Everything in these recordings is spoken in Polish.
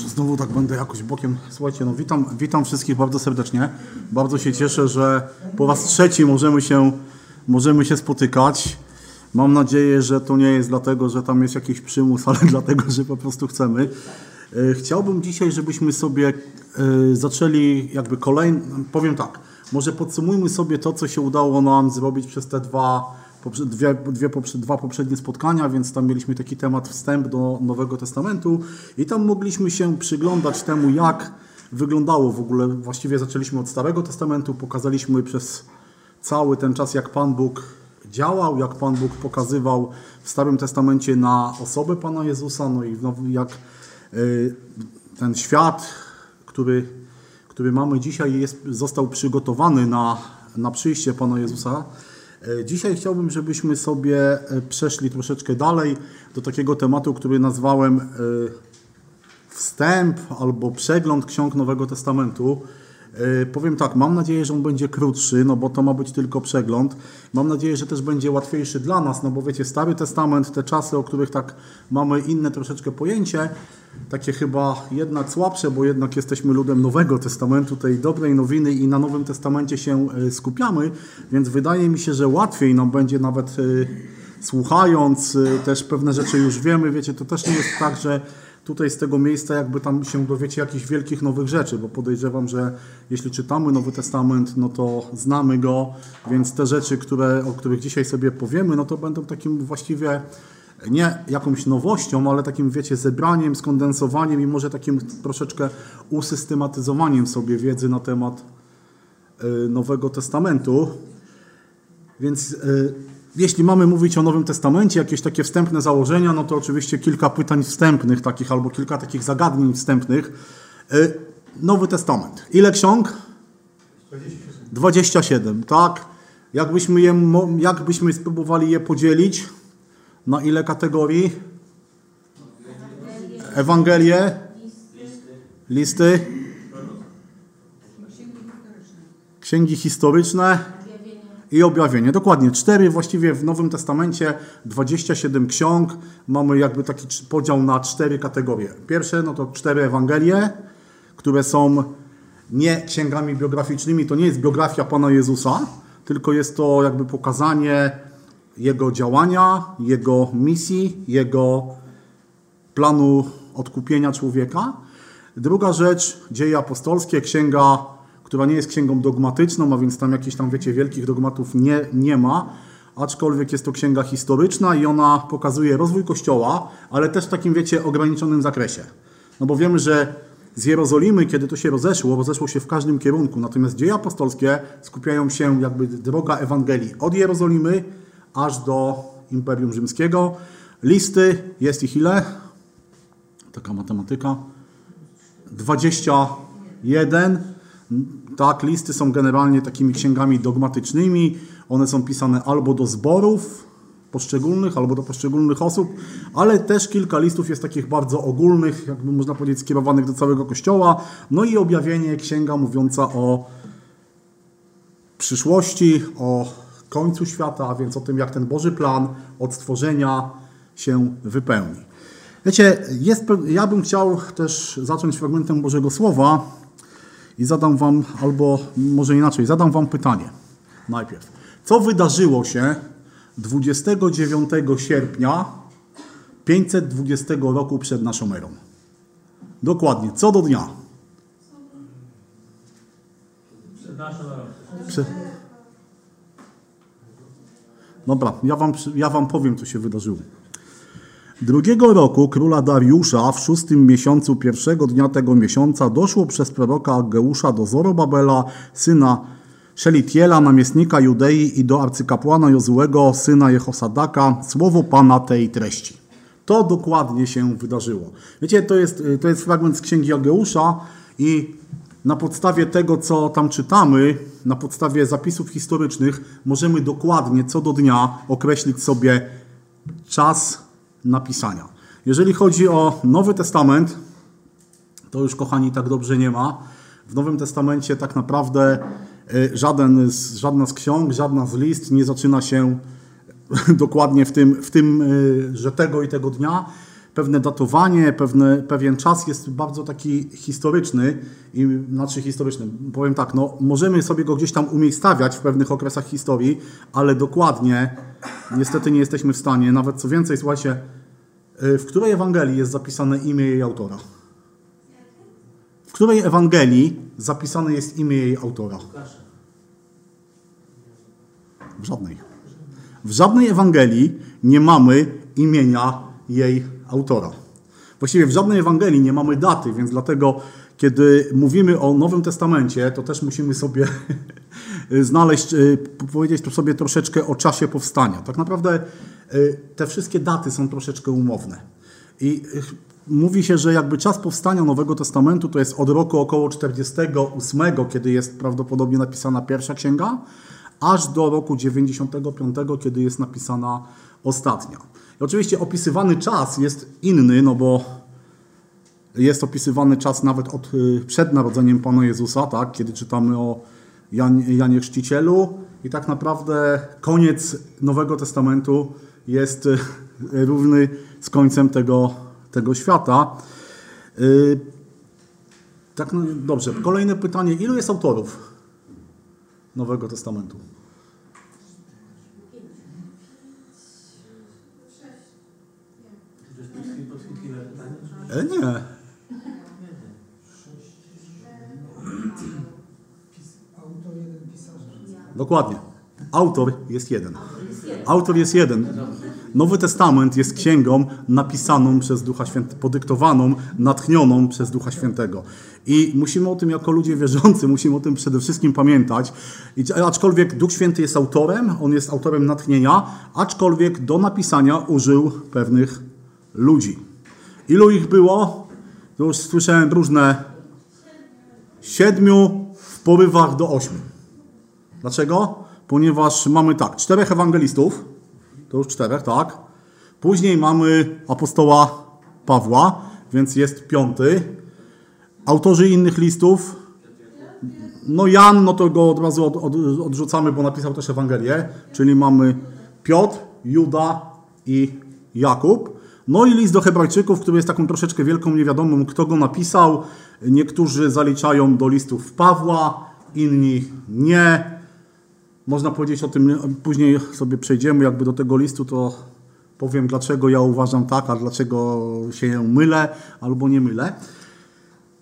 że znowu tak będę jakoś bokiem. Słuchajcie, no witam, witam wszystkich bardzo serdecznie. Bardzo się cieszę, że po raz trzeci możemy się, możemy się spotykać. Mam nadzieję, że to nie jest dlatego, że tam jest jakiś przymus, ale dlatego, że po prostu chcemy. E, chciałbym dzisiaj, żebyśmy sobie e, zaczęli jakby kolejny, powiem tak, może podsumujmy sobie to, co się udało nam zrobić przez te dwa dwie, dwie, dwa poprzednie spotkania, więc tam mieliśmy taki temat wstęp do Nowego Testamentu i tam mogliśmy się przyglądać temu, jak wyglądało w ogóle. Właściwie zaczęliśmy od Starego Testamentu, pokazaliśmy przez cały ten czas, jak Pan Bóg działał, jak Pan Bóg pokazywał w Starym Testamencie na osobę Pana Jezusa, no i jak y, ten świat, który, który mamy dzisiaj, jest, został przygotowany na, na przyjście Pana Jezusa. E, dzisiaj chciałbym, żebyśmy sobie e, przeszli troszeczkę dalej do takiego tematu, który nazwałem e, wstęp albo przegląd ksiąg Nowego Testamentu. Powiem tak, mam nadzieję, że on będzie krótszy, no bo to ma być tylko przegląd. Mam nadzieję, że też będzie łatwiejszy dla nas, no bo wiecie, Stary Testament, te czasy, o których tak mamy inne troszeczkę pojęcie, takie chyba jednak słabsze, bo jednak jesteśmy ludem Nowego Testamentu, tej dobrej nowiny i na Nowym Testamencie się e, skupiamy, więc wydaje mi się, że łatwiej nam będzie nawet e, słuchając, e, też pewne rzeczy już wiemy, wiecie, to też nie jest tak, że tutaj z tego miejsca jakby tam się dowiecie jakichś wielkich nowych rzeczy, bo podejrzewam, że jeśli czytamy Nowy Testament, no to znamy go, więc te rzeczy, które, o których dzisiaj sobie powiemy, no to będą takim właściwie nie jakąś nowością, ale takim, wiecie, zebraniem, skondensowaniem i może takim troszeczkę usystematyzowaniem sobie wiedzy na temat y, Nowego Testamentu. Więc y, jeśli mamy mówić o Nowym Testamencie, jakieś takie wstępne założenia, no to oczywiście kilka pytań wstępnych takich albo kilka takich zagadnień wstępnych. Y, Nowy Testament. Ile ksiąg? 27. 27, tak. Jakbyśmy, je, jakbyśmy spróbowali je podzielić? Na ile kategorii? Ewangelie? Listy? Księgi historyczne? I objawienie. Dokładnie. Cztery właściwie w Nowym Testamencie, 27 ksiąg. Mamy jakby taki podział na cztery kategorie. Pierwsze, no to cztery Ewangelie, które są nie księgami biograficznymi. To nie jest biografia Pana Jezusa, tylko jest to jakby pokazanie jego działania, Jego misji, Jego planu odkupienia człowieka. Druga rzecz, dzieje apostolskie, księga, która nie jest księgą dogmatyczną, a więc tam jakichś tam, wiecie, wielkich dogmatów nie, nie ma, aczkolwiek jest to księga historyczna i ona pokazuje rozwój Kościoła, ale też w takim, wiecie, ograniczonym zakresie. No bo wiemy, że z Jerozolimy, kiedy to się rozeszło, rozeszło się w każdym kierunku, natomiast dzieje apostolskie skupiają się jakby droga Ewangelii od Jerozolimy aż do Imperium Rzymskiego. Listy, jest ich ile? Taka matematyka. 21. Tak, listy są generalnie takimi księgami dogmatycznymi. One są pisane albo do zborów poszczególnych, albo do poszczególnych osób, ale też kilka listów jest takich bardzo ogólnych, jakby można powiedzieć, skierowanych do całego Kościoła. No i objawienie, księga mówiąca o przyszłości, o końcu świata, a więc o tym, jak ten Boży plan od stworzenia się wypełni. Wiecie, jest, ja bym chciał też zacząć fragmentem Bożego Słowa i zadam Wam, albo może inaczej, zadam Wam pytanie najpierw. Co wydarzyło się 29 sierpnia 520 roku przed naszą erą? Dokładnie, co do dnia. Przed naszą erą. Przed... Dobra, ja wam, ja wam powiem, co się wydarzyło. Drugiego roku króla Dariusza w szóstym miesiącu pierwszego dnia tego miesiąca doszło przez proroka Ageusza do Zorobabela, syna Szelitiela, namiestnika Judei i do arcykapłana Jozułego, syna Jehosadaka, słowo Pana tej treści. To dokładnie się wydarzyło. Wiecie, to jest, to jest fragment z księgi Ageusza i na podstawie tego, co tam czytamy, na podstawie zapisów historycznych, możemy dokładnie co do dnia określić sobie czas napisania. Jeżeli chodzi o Nowy Testament, to już, kochani, tak dobrze nie ma. W Nowym Testamencie tak naprawdę y, żaden z, żadna z ksiąg, żadna z list nie zaczyna się dokładnie w tym, w tym, y, że tego i tego dnia. Pewne datowanie, pewne, pewien czas jest bardzo taki historyczny i znaczy historyczny. Powiem tak, no, możemy sobie go gdzieś tam umiejscawiać w pewnych okresach historii, ale dokładnie niestety nie jesteśmy w stanie. Nawet co więcej, słuchajcie, y, w której Ewangelii jest zapisane imię jej autora? W której Ewangelii zapisane jest imię jej autora? W żadnej. W żadnej Ewangelii nie mamy imienia jej autora. Właściwie w żadnej Ewangelii nie mamy daty, więc dlatego, kiedy mówimy o Nowym Testamencie, to też musimy sobie znaleźć, y, powiedzieć sobie troszeczkę o czasie powstania. Tak naprawdę y, te wszystkie daty są troszeczkę umowne. I y, mówi się, że jakby czas powstania Nowego Testamentu to jest od roku około 48, kiedy jest prawdopodobnie napisana pierwsza księga, aż do roku 95, kiedy jest napisana ostatnia. Oczywiście opisywany czas jest inny, no bo jest opisywany czas nawet od, y, przed narodzeniem Pana Jezusa, tak? kiedy czytamy o Jan, Janie Chrzcicielu i tak naprawdę koniec Nowego Testamentu jest y, równy z końcem tego, tego świata. Y, tak, no dobrze. Kolejne pytanie. Ilu jest autorów Nowego Testamentu? E, nie. Dokładnie. Autor jest jeden. Autor jest jeden. Nowy Testament jest księgą napisaną przez Ducha Świętego, podyktowaną, natchnioną przez Ducha Świętego. I musimy o tym jako ludzie wierzący, musimy o tym przede wszystkim pamiętać. I, aczkolwiek Duch Święty jest autorem, on jest autorem natchnienia, aczkolwiek do napisania użył pewnych ludzi. Ilu ich było? Już słyszałem różne. Siedmiu w porywach do ośmiu. Dlaczego? Ponieważ mamy tak, czterech ewangelistów, to już czterech, tak. Później mamy apostoła Pawła, więc jest piąty. Autorzy innych listów, no Jan, no to go od razu od, od, odrzucamy, bo napisał też Ewangelię, czyli mamy Piotr, Juda i Jakub. No i list do Hebrajczyków, który jest taką troszeczkę wielką niewiadomą, kto go napisał. Niektórzy zaliczają do listów Pawła, inni nie. Można powiedzieć o tym, później sobie przejdziemy jakby do tego listu, to powiem dlaczego ja uważam tak, a dlaczego się mylę albo nie mylę.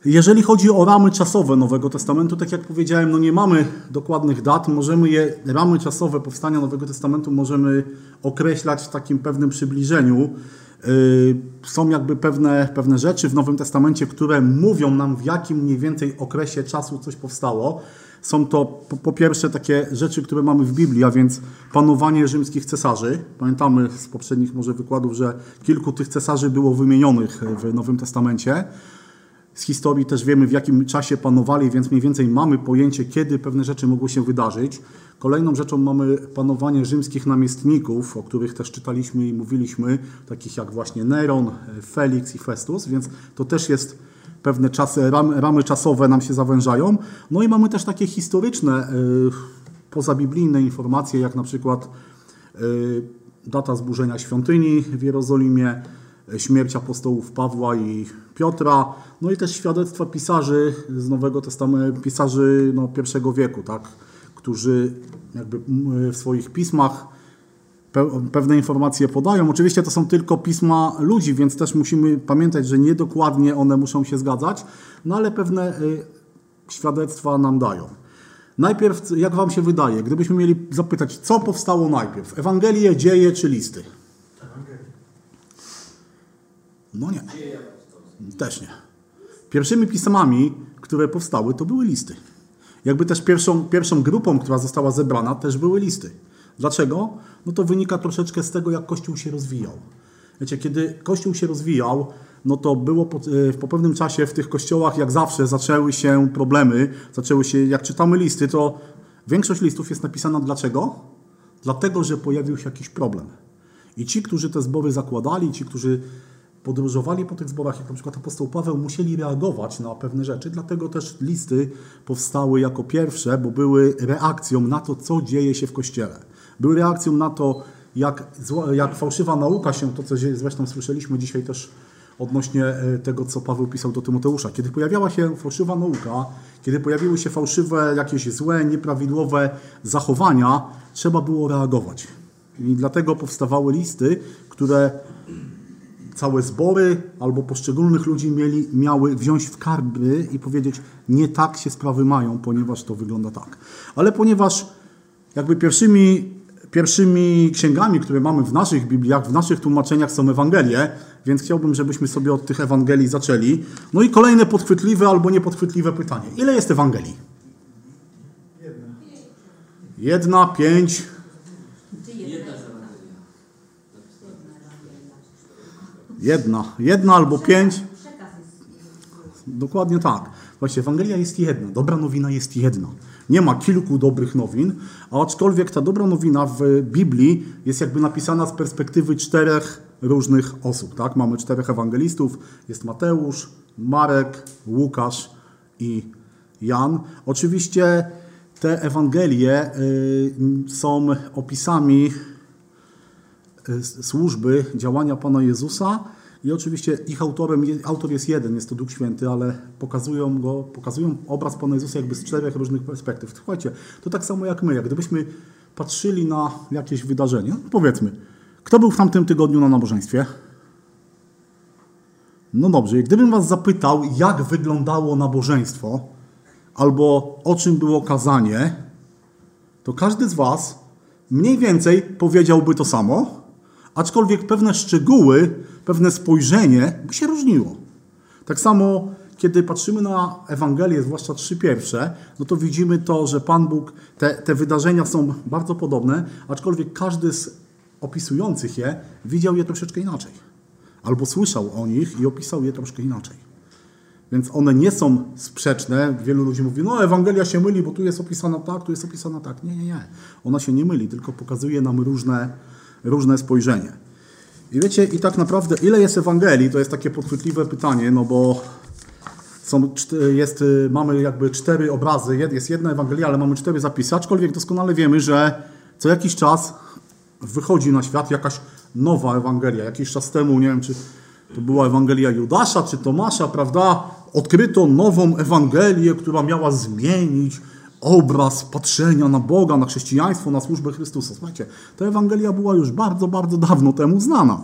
Jeżeli chodzi o ramy czasowe Nowego Testamentu, tak jak powiedziałem, no nie mamy dokładnych dat, możemy je, ramy czasowe powstania Nowego Testamentu możemy określać w takim pewnym przybliżeniu. Y, są jakby pewne, pewne rzeczy w Nowym Testamencie, które mówią nam, w jakim mniej więcej okresie czasu coś powstało. Są to po, po, pierwsze takie rzeczy, które mamy w Biblii, a więc panowanie rzymskich cesarzy. Pamiętamy z poprzednich może wykładów, że kilku tych cesarzy było wymienionych w Nowym Testamencie. Z historii też wiemy, w jakim czasie panowali, więc mniej więcej mamy pojęcie, kiedy pewne rzeczy mogły się wydarzyć. Kolejną rzeczą mamy panowanie rzymskich namiestników, o których też czytaliśmy i mówiliśmy, takich jak właśnie Neron, Felix i Festus, więc to też jest pewne czasy, ramy, ramy czasowe nam się zawężają. No i mamy też takie historyczne, y, pozabiblijne informacje, jak na przykład y, data zburzenia świątyni w Jerozolimie, śmierć apostołów Pawła i Piotra, no i też świadectwa pisarzy z Nowego Testamentu, pisarzy no, pierwszego wieku, tak, którzy jakby w swoich pismach pewne informacje podają. Oczywiście to są tylko pisma ludzi, więc też musimy pamiętać, że niedokładnie one muszą się zgadzać, no ale pewne y, świadectwa nam dają. Najpierw, jak Wam się wydaje, gdybyśmy mieli zapytać, co powstało najpierw? Ewangelie, dzieje czy listy? No nie. Też nie. Pierwszymi pismami, które powstały, to były listy. Jakby też pierwszą, pierwszą grupą, która została zebrana, też były listy. Dlaczego? No to wynika troszeczkę z tego, jak Kościół się rozwijał. Wiecie, kiedy Kościół się rozwijał, no to było po, e, po, pewnym czasie w tych kościołach, jak zawsze, zaczęły się problemy, zaczęły się, jak czytamy listy, to większość listów jest napisana dlaczego? Dlatego, że pojawił się jakiś problem. I ci, którzy te zbory zakładali, ci, którzy podróżowali po tych zborach, jak na przykład apostoł Paweł, musieli reagować na pewne rzeczy, dlatego też listy powstały jako pierwsze, bo były reakcją na to, co dzieje się w Kościele. Były reakcją na to, jak, jak fałszywa nauka się, to co zresztą słyszeliśmy dzisiaj też odnośnie e, tego, co Paweł pisał do Tymoteusza. Kiedy pojawiała się fałszywa nauka, kiedy pojawiły się fałszywe, jakieś złe, nieprawidłowe zachowania, trzeba było reagować. I dlatego powstawały listy, które całe zbory albo poszczególnych ludzi mieli, miały wziąć w karby i powiedzieć, nie tak się sprawy mają, ponieważ to wygląda tak. Ale ponieważ jakby pierwszymi, pierwszymi księgami, które mamy w naszych Bibliach, w naszych tłumaczeniach są Ewangelie, więc chciałbym, żebyśmy sobie od tych Ewangelii zaczęli. No i kolejne podchwytliwe albo niepodchwytliwe pytanie. Ile jest Ewangelii? Jedna, pięć, Jedna. Jedna albo pięć. Dokładnie tak. Właśnie, Ewangelia jest jedna. Dobra nowina jest jedna. Nie ma kilku dobrych nowin, a aczkolwiek ta dobra nowina w Biblii jest jakby napisana z perspektywy czterech różnych osób. Tak? Mamy czterech ewangelistów. Jest Mateusz, Marek, Łukasz i Jan. Oczywiście te Ewangelie y, są opisami służby, działania Pana Jezusa i oczywiście ich autorem, autor jest jeden, jest to Duch Święty, ale pokazują go, pokazują obraz Pana Jezusa jakby z czterech różnych perspektyw. Słuchajcie, to tak samo jak my, jak gdybyśmy patrzyli na jakieś wydarzenie, no powiedzmy, kto był w tamtym tygodniu na nabożeństwie? No dobrze, gdybym was zapytał, jak wyglądało nabożeństwo, albo o czym było kazanie, to każdy z was mniej więcej powiedziałby to samo, aczkolwiek pewne szczegóły, pewne spojrzenie by się różniło. Tak samo, kiedy patrzymy na Ewangelię, zwłaszcza trzy pierwsze, no to widzimy to, że Pan Bóg, te, te wydarzenia są bardzo podobne, aczkolwiek każdy z opisujących je widział je troszeczkę inaczej. Albo słyszał o nich i opisał je troszkę inaczej. Więc one nie są sprzeczne. Wielu ludzi mówi, no Ewangelia się myli, bo tu jest opisana tak, tu jest opisana tak. Nie, nie, nie. Ona się nie myli, tylko pokazuje nam różne, różne spojrzenie. I wiecie, i tak naprawdę, ile jest Ewangelii, to jest takie podchwytliwe pytanie, no bo są, jest, mamy jakby cztery obrazy, jest jedna Ewangelia, ale mamy cztery zapisy, aczkolwiek doskonale wiemy, że co jakiś czas wychodzi na świat jakaś nowa Ewangelia. Jakiś czas temu, nie wiem, czy to była Ewangelia Judasza czy Tomasza, prawda? Odkryto nową Ewangelię, która miała zmienić obraz patrzenia na Boga, na chrześcijaństwo, na służbę Chrystusa. Słuchajcie, ta Ewangelia była już bardzo, bardzo dawno temu znana.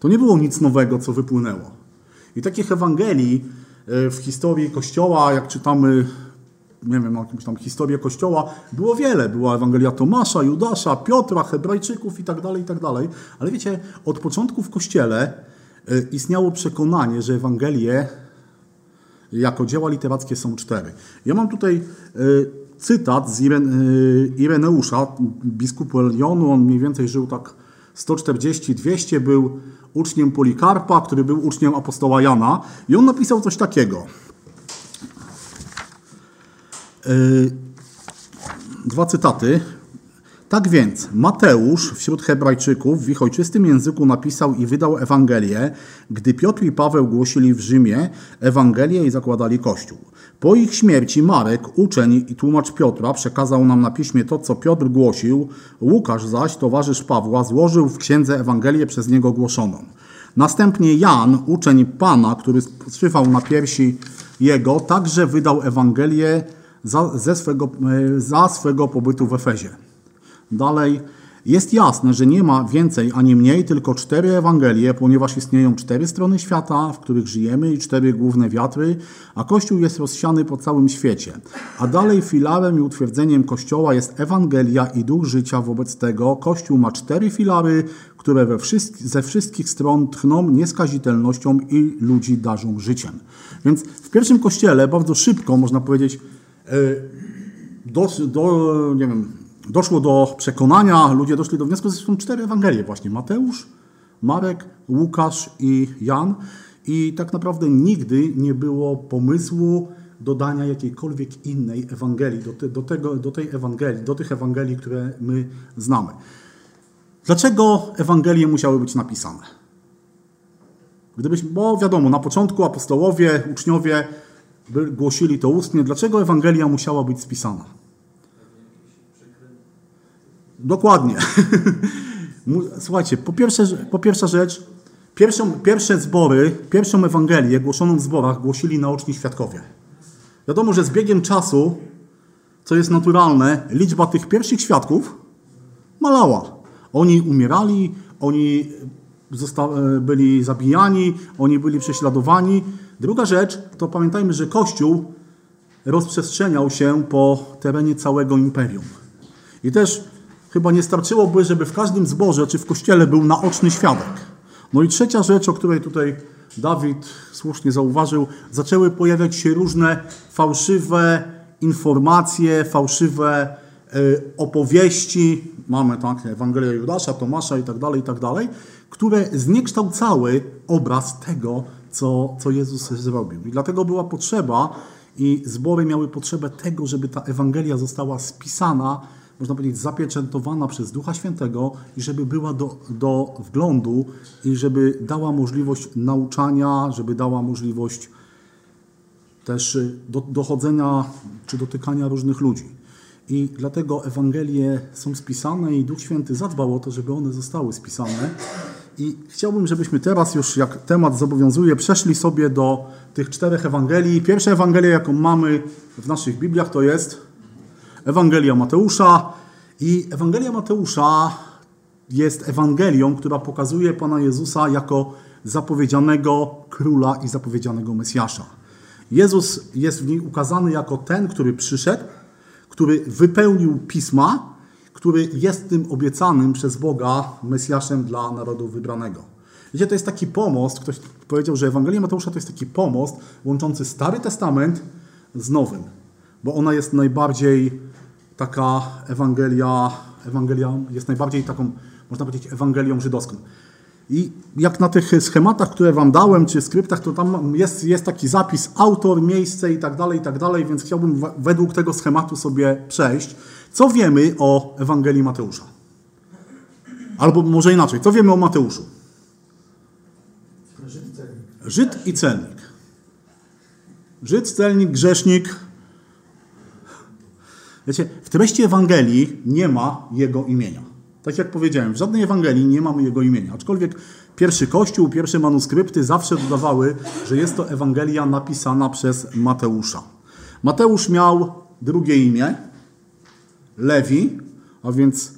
To nie było nic nowego, co wypłynęło. I takich Ewangelii w historii Kościoła, jak czytamy, nie wiem, jakąś tam historię Kościoła, było wiele. Była Ewangelia Tomasza, Judasza, Piotra, Hebrajczyków i tak dalej, i tak dalej. Ale wiecie, od początku w Kościele istniało przekonanie, że Ewangelie jako dzieła literackie są cztery. Ja mam tutaj cytat z Ireneusza, biskupu Elionu. On mniej więcej żył tak 140-200, był uczniem Polikarpa, który był uczniem apostoła Jana. I on napisał coś takiego. Dwa cytaty. Tak więc Mateusz wśród Hebrajczyków w ich ojczystym języku napisał i wydał Ewangelię, gdy Piotr i Paweł głosili w Rzymie Ewangelię i zakładali Kościół. Po ich śmierci Marek, uczeń i tłumacz Piotra, przekazał nam na piśmie to, co Piotr głosił, Łukasz zaś, towarzysz Pawła, złożył w księdze Ewangelię przez niego głoszoną. Następnie Jan, uczeń Pana, który spoczywał na piersi jego, także wydał Ewangelię za, swego, za swego pobytu w Efezie. Dalej, jest jasne, że nie ma więcej ani mniej, tylko cztery Ewangelie, ponieważ istnieją cztery strony świata, w których żyjemy i cztery główne wiatry, a Kościół jest rozsiany po całym świecie. A dalej filarem i utwierdzeniem Kościoła jest Ewangelia i duch życia. Wobec tego Kościół ma cztery filary, które we wszystkich, ze wszystkich stron tchną nieskazitelnością i ludzi darzą życiem. Więc w pierwszym Kościele bardzo szybko, można powiedzieć, do, do nie wiem, doszło do przekonania, ludzie doszli do wniosku, że są cztery Ewangelie właśnie. Mateusz, Marek, Łukasz i Jan. I tak naprawdę nigdy nie było pomysłu dodania jakiejkolwiek innej Ewangelii do, te, do, tego, do tej Ewangelii, do tych Ewangelii, które my znamy. Dlaczego Ewangelie musiały być napisane? Gdybyś, bo wiadomo, na początku apostołowie, uczniowie głosili to ustnie. Dlaczego Ewangelia musiała być spisana? Dokładnie. Słuchajcie, po, pierwsze, po pierwsza rzecz, Pierwszą, pierwsze zbory, pierwszą Ewangelię głoszoną w zborach głosili naoczni świadkowie. Wiadomo, że z biegiem czasu, co jest naturalne, liczba tych pierwszych świadków malała. Oni umierali, oni zosta- byli zabijani, oni byli prześladowani. Druga rzecz, to pamiętajmy, że Kościół rozprzestrzeniał się po terenie całego imperium. I też chyba nie starczyłoby, żeby w każdym zborze czy w kościele był naoczny świadek. No i trzecia rzecz, o której tutaj Dawid słusznie zauważył, zaczęły pojawiać się różne fałszywe informacje, fałszywe y, opowieści. Mamy tak, Ewangelia Judasza, Tomasza i tak dalej, i tak dalej, które zniekształcały obraz tego, co, co Jezus zrobił. I dlatego była potrzeba i zbory miały potrzebę tego, żeby ta Ewangelia została spisana, można powiedzieć, zapieczętowana przez Ducha Świętego i żeby była do, do wglądu i żeby dała możliwość nauczania, żeby dała możliwość też y, do, dochodzenia czy dotykania różnych ludzi. I dlatego Ewangelie są spisane i Duch Święty zadbał o to, żeby one zostały spisane. I chciałbym, żebyśmy teraz już, jak temat zobowiązuje, przeszli sobie do tych czterech Ewangelii. Pierwsza Ewangelia, jaką mamy w naszych Bibliach, to jest Ewangelia Mateusza. I Ewangelia Mateusza jest Ewangelią, która pokazuje Pana Jezusa jako zapowiedzianego króla i zapowiedzianego Mesjasza. Jezus jest w niej ukazany jako ten, który przyszedł, który wypełnił pisma, który jest tym obiecanym przez Boga Mesjaszem dla narodu wybranego. Wiecie, to jest taki pomost, ktoś powiedział, że Ewangelia Mateusza to jest taki pomost łączący Stary Testament z Nowym, bo ona jest najbardziej taka Ewangelia, Ewangelia jest najbardziej taką, można powiedzieć, Ewangelią żydowską. I jak na tych schematach, które Wam dałem, czy skryptach, to tam jest, jest taki zapis, autor, miejsce i tak dalej, i tak dalej, więc chciałbym według tego schematu sobie przejść. Co wiemy o Ewangelii Mateusza? Albo może inaczej, co wiemy o Mateuszu? Żyd celnik. Żyd i celnik. Żyd, celnik, grzesznik. Wiecie, w treści Ewangelii nie ma jego imienia. Tak jak powiedziałem, w żadnej Ewangelii nie mamy jego imienia. Aczkolwiek pierwszy kościół, pierwsze manuskrypty zawsze dodawały, że jest to Ewangelia napisana przez Mateusza. Mateusz miał drugie imię, Lewi, a więc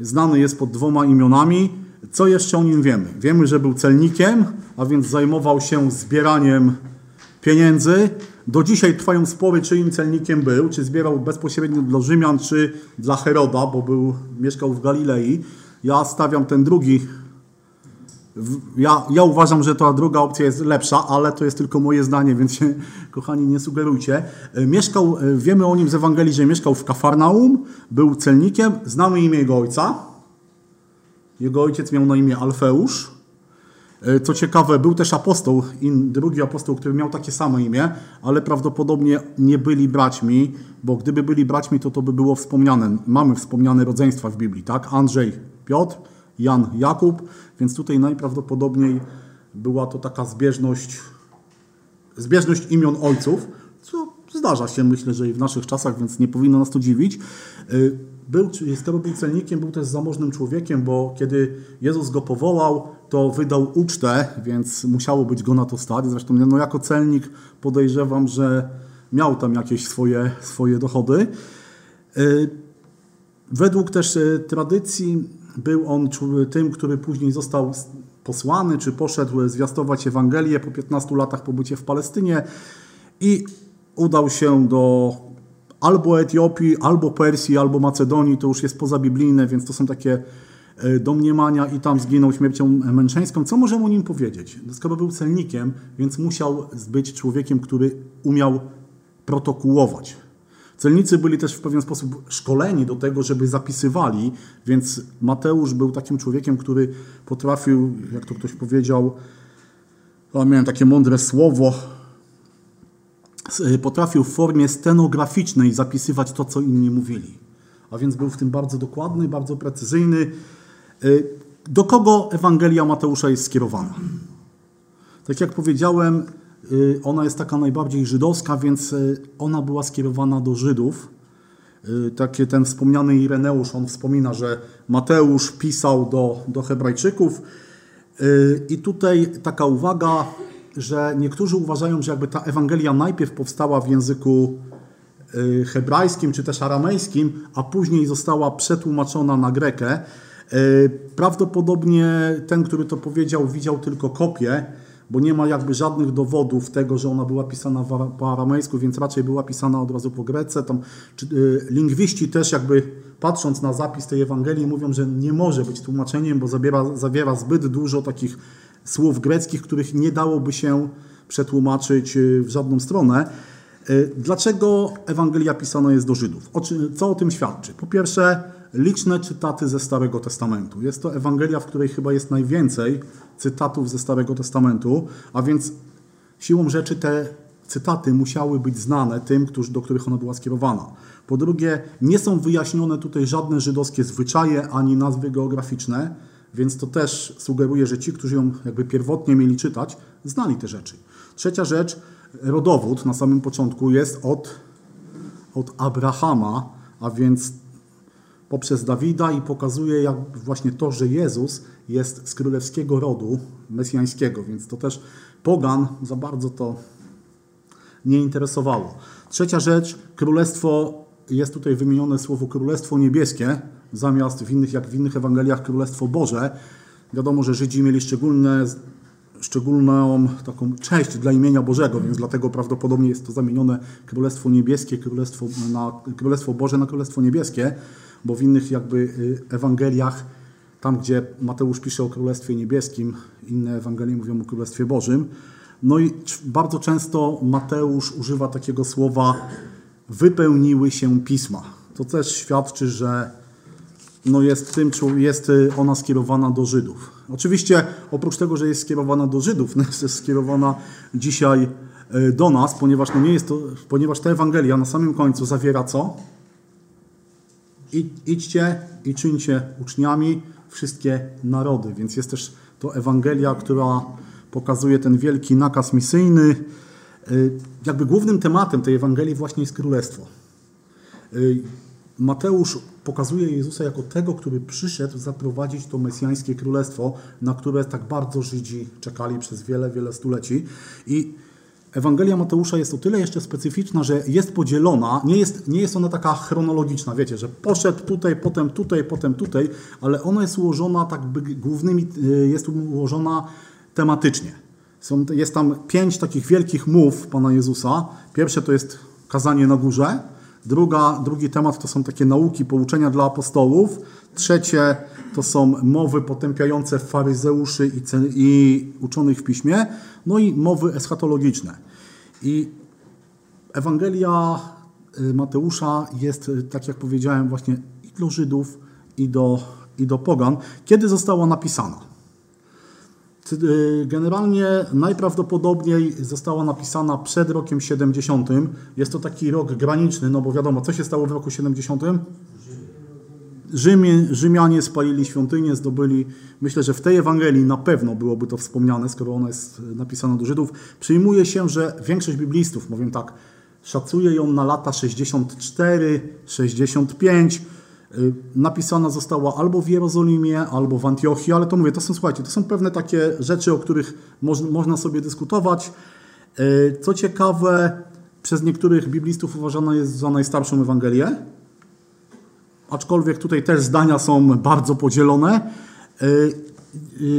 znany jest pod dwoma imionami. Co jeszcze o nim wiemy? Wiemy, że był celnikiem, a więc zajmował się zbieraniem pieniędzy. Do dzisiaj trwają spory, czyim celnikiem był, czy zbierał bezpośrednio dla Rzymian, czy dla Heroda, bo był, mieszkał w Galilei. Ja stawiam ten drugi. Ja, ja uważam, że ta druga opcja jest lepsza, ale to jest tylko moje zdanie, więc się, kochani, nie sugerujcie. E, Mieszkał, e, wiemy o nim z Ewangelii, że mieszkał w Kafarnaum, był celnikiem, znamy imię jego ojca. Jego ojciec miał na imię Alfeusz. E, Co ciekawe, był też apostoł, drugi apostoł, który miał takie samo imię, ale prawdopodobnie nie byli braćmi, bo gdyby byli braćmi, to to by było wspomniane. Mamy wspomniane rodzeństwa w Biblii, tak? Andrzej, Piotr, Jan, Jakub, więc tutaj najprawdopodobniej była to taka zbieżność, zbieżność imion ojców, zdarza się, myślę, że i w naszych czasach, więc nie powinno nas to dziwić. Y, Był, skoro był celnikiem, był też zamożnym człowiekiem, bo kiedy Jezus go powołał, to wydał ucztę, więc musiało być go na to stać. Zresztą no, jako celnik podejrzewam, że miał tam jakieś swoje, swoje dochody. Y, Według też e, tradycji był on tym, który później został posłany, czy poszedł zwiastować Ewangelię po 15 latach pobycie w Palestynie i udał się do albo Etiopii, albo Persji, albo Macedonii. To już jest pozabiblijne, więc to są takie e, domniemania i tam zginął śmiercią męczeńską. Co możemy o nim powiedzieć? No, Skoro był celnikiem, więc musiał być człowiekiem, który umiał protokołować. Celnicy byli też w pewien sposób szkoleni do tego, żeby zapisywali, więc Mateusz był takim człowiekiem, który potrafił, jak to ktoś powiedział, miałem takie mądre słowo, potrafił w formie stenograficznej zapisywać to, co inni mówili. A więc był w tym bardzo dokładny, bardzo precyzyjny. Y, Do kogo Ewangelia Mateusza jest skierowana? Tak jak powiedziałem, y, ona jest taka najbardziej żydowska, więc y, ona była skierowana do Żydów. Y, Takie ten wspomniany Ireneusz, on wspomina, że Mateusz pisał do, do Hebrajczyków. Y, I tutaj taka uwaga, że niektórzy uważają, że jakby ta Ewangelia najpierw powstała w języku y, hebrajskim czy też aramejskim, a później została przetłumaczona na grekę. Y, Prawdopodobnie ten, który to powiedział, widział tylko kopię, bo nie ma jakby żadnych dowodów tego, że ona była pisana po aramejsku, więc raczej była pisana od razu po grece. Tam, czy, y, lingwiści też jakby patrząc na zapis tej Ewangelii mówią, że nie może być tłumaczeniem, bo zabiera, zawiera zbyt dużo takich słów greckich, których nie dałoby się przetłumaczyć y, w żadną stronę. Y, Dlaczego Ewangelia pisana jest do Żydów? Co o tym świadczy? Po pierwsze, liczne cytaty ze Starego Testamentu. Jest to Ewangelia, w której chyba jest najwięcej cytatów ze Starego Testamentu, a więc siłą rzeczy te cytaty musiały być znane tym, którzy, do których ona była skierowana. Po drugie, nie są wyjaśnione tutaj żadne żydowskie zwyczaje ani nazwy geograficzne, więc to też sugeruje, że ci, którzy ją jakby pierwotnie mieli czytać, znali te rzeczy. Trzecia rzecz, rodowód na samym początku jest od, od Abrahama, a więc poprzez Dawida i pokazuje jak właśnie to, że Jezus jest z królewskiego rodu mesjańskiego, więc to też pogan za bardzo to nie interesowało. Trzecia rzecz, królestwo, jest tutaj wymienione słowo królestwo niebieskie, zamiast w innych, jak w innych Ewangeliach królestwo Boże. Wiadomo, że Żydzi mieli szczególne, szczególną taką cześć dla imienia Bożego, więc dlatego prawdopodobnie jest to zamienione królestwo niebieskie, królestwo, na, królestwo Boże na królestwo niebieskie, bo w innych jakby y, Ewangeliach tam, gdzie Mateusz pisze o Królestwie Niebieskim, inne Ewangelie mówią o Królestwie Bożym. No i bardzo często Mateusz używa takiego słowa wypełniły się pisma. To też świadczy, że no jest, tym, jest y, ona skierowana do Żydów. Oczywiście oprócz tego, że jest skierowana do Żydów, no jest skierowana dzisiaj y, do nas, ponieważ, no nie jest to, ponieważ ta Ewangelia na samym końcu zawiera co? I- idźcie i czyńcie uczniami wszystkie narody. Więc jest też to Ewangelia, która pokazuje ten wielki nakaz misyjny. Y, Jakby głównym tematem tej Ewangelii właśnie jest królestwo. Mateusz pokazuje Jezusa jako tego, który przyszedł zaprowadzić to mesjańskie królestwo, na które tak bardzo Żydzi czekali przez wiele, wiele stuleci. I Ewangelia Mateusza jest o tyle jeszcze specyficzna, że jest podzielona, nie jest, nie jest ona taka chronologiczna, wiecie, że poszedł tutaj, potem tutaj, potem tutaj, ale ona jest ułożona tak by głównymi, y, jest ułożona tematycznie. Są, jest tam pięć takich wielkich mów Pana Jezusa. Pierwsze to jest kazanie na górze, Druga, drugi temat to są takie nauki, pouczenia dla apostołów. Trzecie to są mowy potępiające faryzeuszy i, i uczonych w piśmie. No i mowy eschatologiczne. I Ewangelia y, Mateusza jest, y, tak jak powiedziałem, właśnie i do Żydów, i do, i do Pogan. Kiedy została napisana? Y, Generalnie najprawdopodobniej została napisana przed rokiem 70. Jest to taki rok graniczny, no bo wiadomo, co się stało w roku 70? Rzymie, Rzymianie spalili świątynię, zdobyli. Myślę, że w tej Ewangelii na pewno byłoby to wspomniane, skoro ona jest napisana do Żydów. Przyjmuje się, że większość biblistów, powiem tak, szacuje ją na lata 64, 65. Y, Napisana została albo w Jerozolimie, albo w Antiochii, ale to mówię, to są, słuchajcie, to są pewne takie rzeczy, o których moż, można sobie dyskutować. Y, Co ciekawe, przez niektórych biblistów uważana jest za najstarszą Ewangelię, aczkolwiek tutaj też zdania są bardzo podzielone. Y,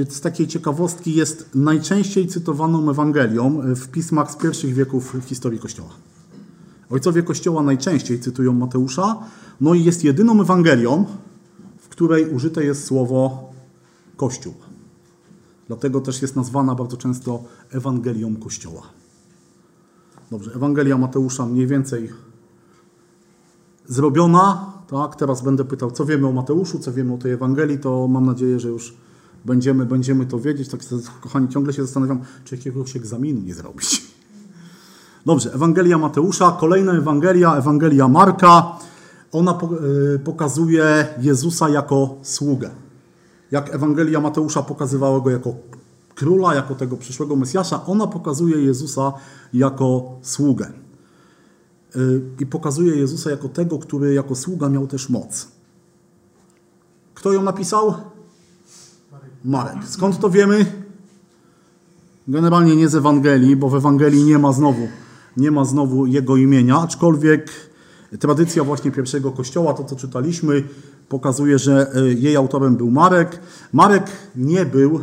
Z takiej ciekawostki jest najczęściej cytowaną Ewangelią w pismach z pierwszych wieków historii Kościoła. Ojcowie Kościoła najczęściej cytują Mateusza, no i jest jedyną Ewangelią, w której użyte jest słowo Kościół. Dlatego też jest nazwana bardzo często Ewangelią Kościoła. Dobrze, Ewangelia Mateusza mniej więcej zrobiona. Tak, teraz będę pytał, co wiemy o Mateuszu, co wiemy o tej Ewangelii, to mam nadzieję, że już będziemy, będziemy to wiedzieć. Tak, kochani, ciągle się zastanawiam, czy jakiegoś egzaminu nie zrobić. Dobrze, Ewangelia Mateusza, kolejna Ewangelia, Ewangelia Marka. Ona y, pokazuje Jezusa jako sługę. Jak Ewangelia Mateusza pokazywała go jako króla, jako tego przyszłego Mesjasza, ona pokazuje Jezusa jako sługę. Y, I pokazuje Jezusa jako tego, który jako sługa miał też moc. Kto ją napisał? Marek. Skąd to wiemy? Generalnie nie z Ewangelii, bo w Ewangelii nie ma znowu, nie ma znowu jego imienia, aczkolwiek tradycja właśnie pierwszego kościoła, to co czytaliśmy, pokazuje, że e, jej autorem był Marek. Marek nie był e,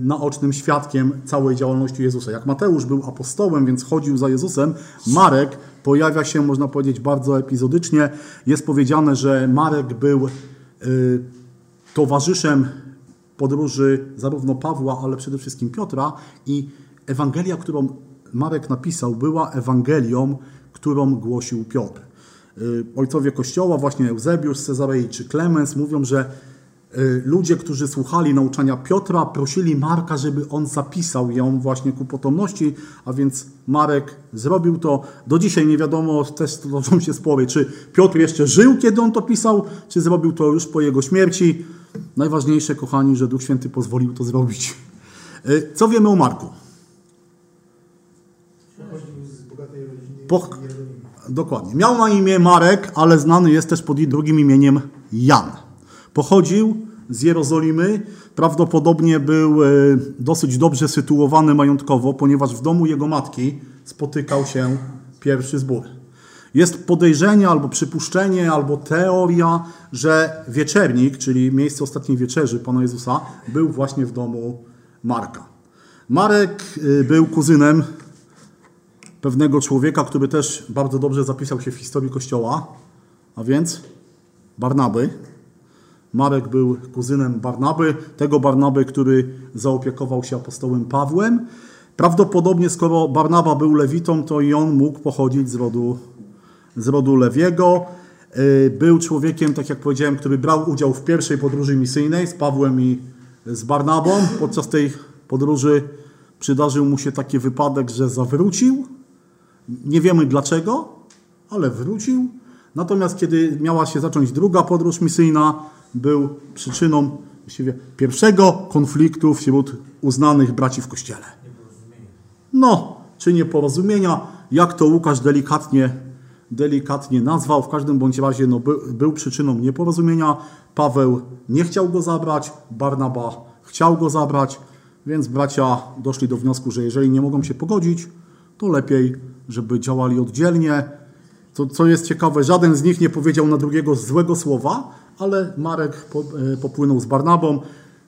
naocznym świadkiem całej działalności Jezusa. Jak Mateusz był apostołem, więc chodził za Jezusem, Marek pojawia się, można powiedzieć, bardzo epizodycznie. Jest powiedziane, że Marek był y, towarzyszem podróży zarówno Pawła, ale przede wszystkim Piotra i Ewangelia, którą Marek napisał, była Ewangelią, którą głosił Piotr. Y, ojcowie Kościoła, właśnie Eusebiusz z Cezarei czy Klemens mówią, że y, ludzie, którzy słuchali nauczania Piotra, prosili Marka, żeby on zapisał ją właśnie ku potomności, a więc Marek zrobił to. Do dzisiaj nie wiadomo, też toczą się spory, czy Piotr jeszcze żył, kiedy on to pisał, czy zrobił to już po jego śmierci. Najważniejsze, kochani, że Duch Święty pozwolił to zrobić. Y, Co wiemy o Marku? Pochodził z bogatej rodziny. Dokładnie. Miał na imię Marek, ale znany jest też pod drugim imieniem Jan. Pochodził z Jerozolimy. Prawdopodobnie był e, dosyć dobrze sytuowany majątkowo, ponieważ w domu jego matki spotykał się pierwszy zbór. Jest podejrzenie albo przypuszczenie, albo teoria, że wieczernik, czyli miejsce ostatniej wieczerzy Pana Jezusa, był właśnie w domu Marka. Marek e, był kuzynem pewnego człowieka, który też bardzo dobrze zapisał się w historii Kościoła, a więc Barnaby. Marek był kuzynem Barnaby, tego Barnaby, który zaopiekował się apostołem Pawłem. Prawdopodobnie, skoro Barnaba był lewitą, to i on mógł pochodzić z rodu, z rodu Lewiego. Yy, Był człowiekiem, tak jak powiedziałem, który brał udział w pierwszej podróży misyjnej z Pawłem i z Barnabą. Podczas tej podróży przydarzył mu się taki wypadek, że zawrócił. Nie wiemy dlaczego, ale wrócił. Natomiast kiedy miała się zacząć druga podróż misyjna, był przyczyną właściwie pierwszego konfliktu wśród uznanych braci w Kościele. No, czy nieporozumienia, jak to Łukasz delikatnie, delikatnie nazwał. W każdym bądź razie no, był, był przyczyną nieporozumienia. Paweł nie chciał go zabrać, Barnaba chciał go zabrać, więc bracia doszli do wniosku, że jeżeli nie mogą się pogodzić, to lepiej, żeby działali oddzielnie. To, co jest ciekawe, żaden z nich nie powiedział na drugiego złego słowa, ale Marek e, popłynął z Barnabą.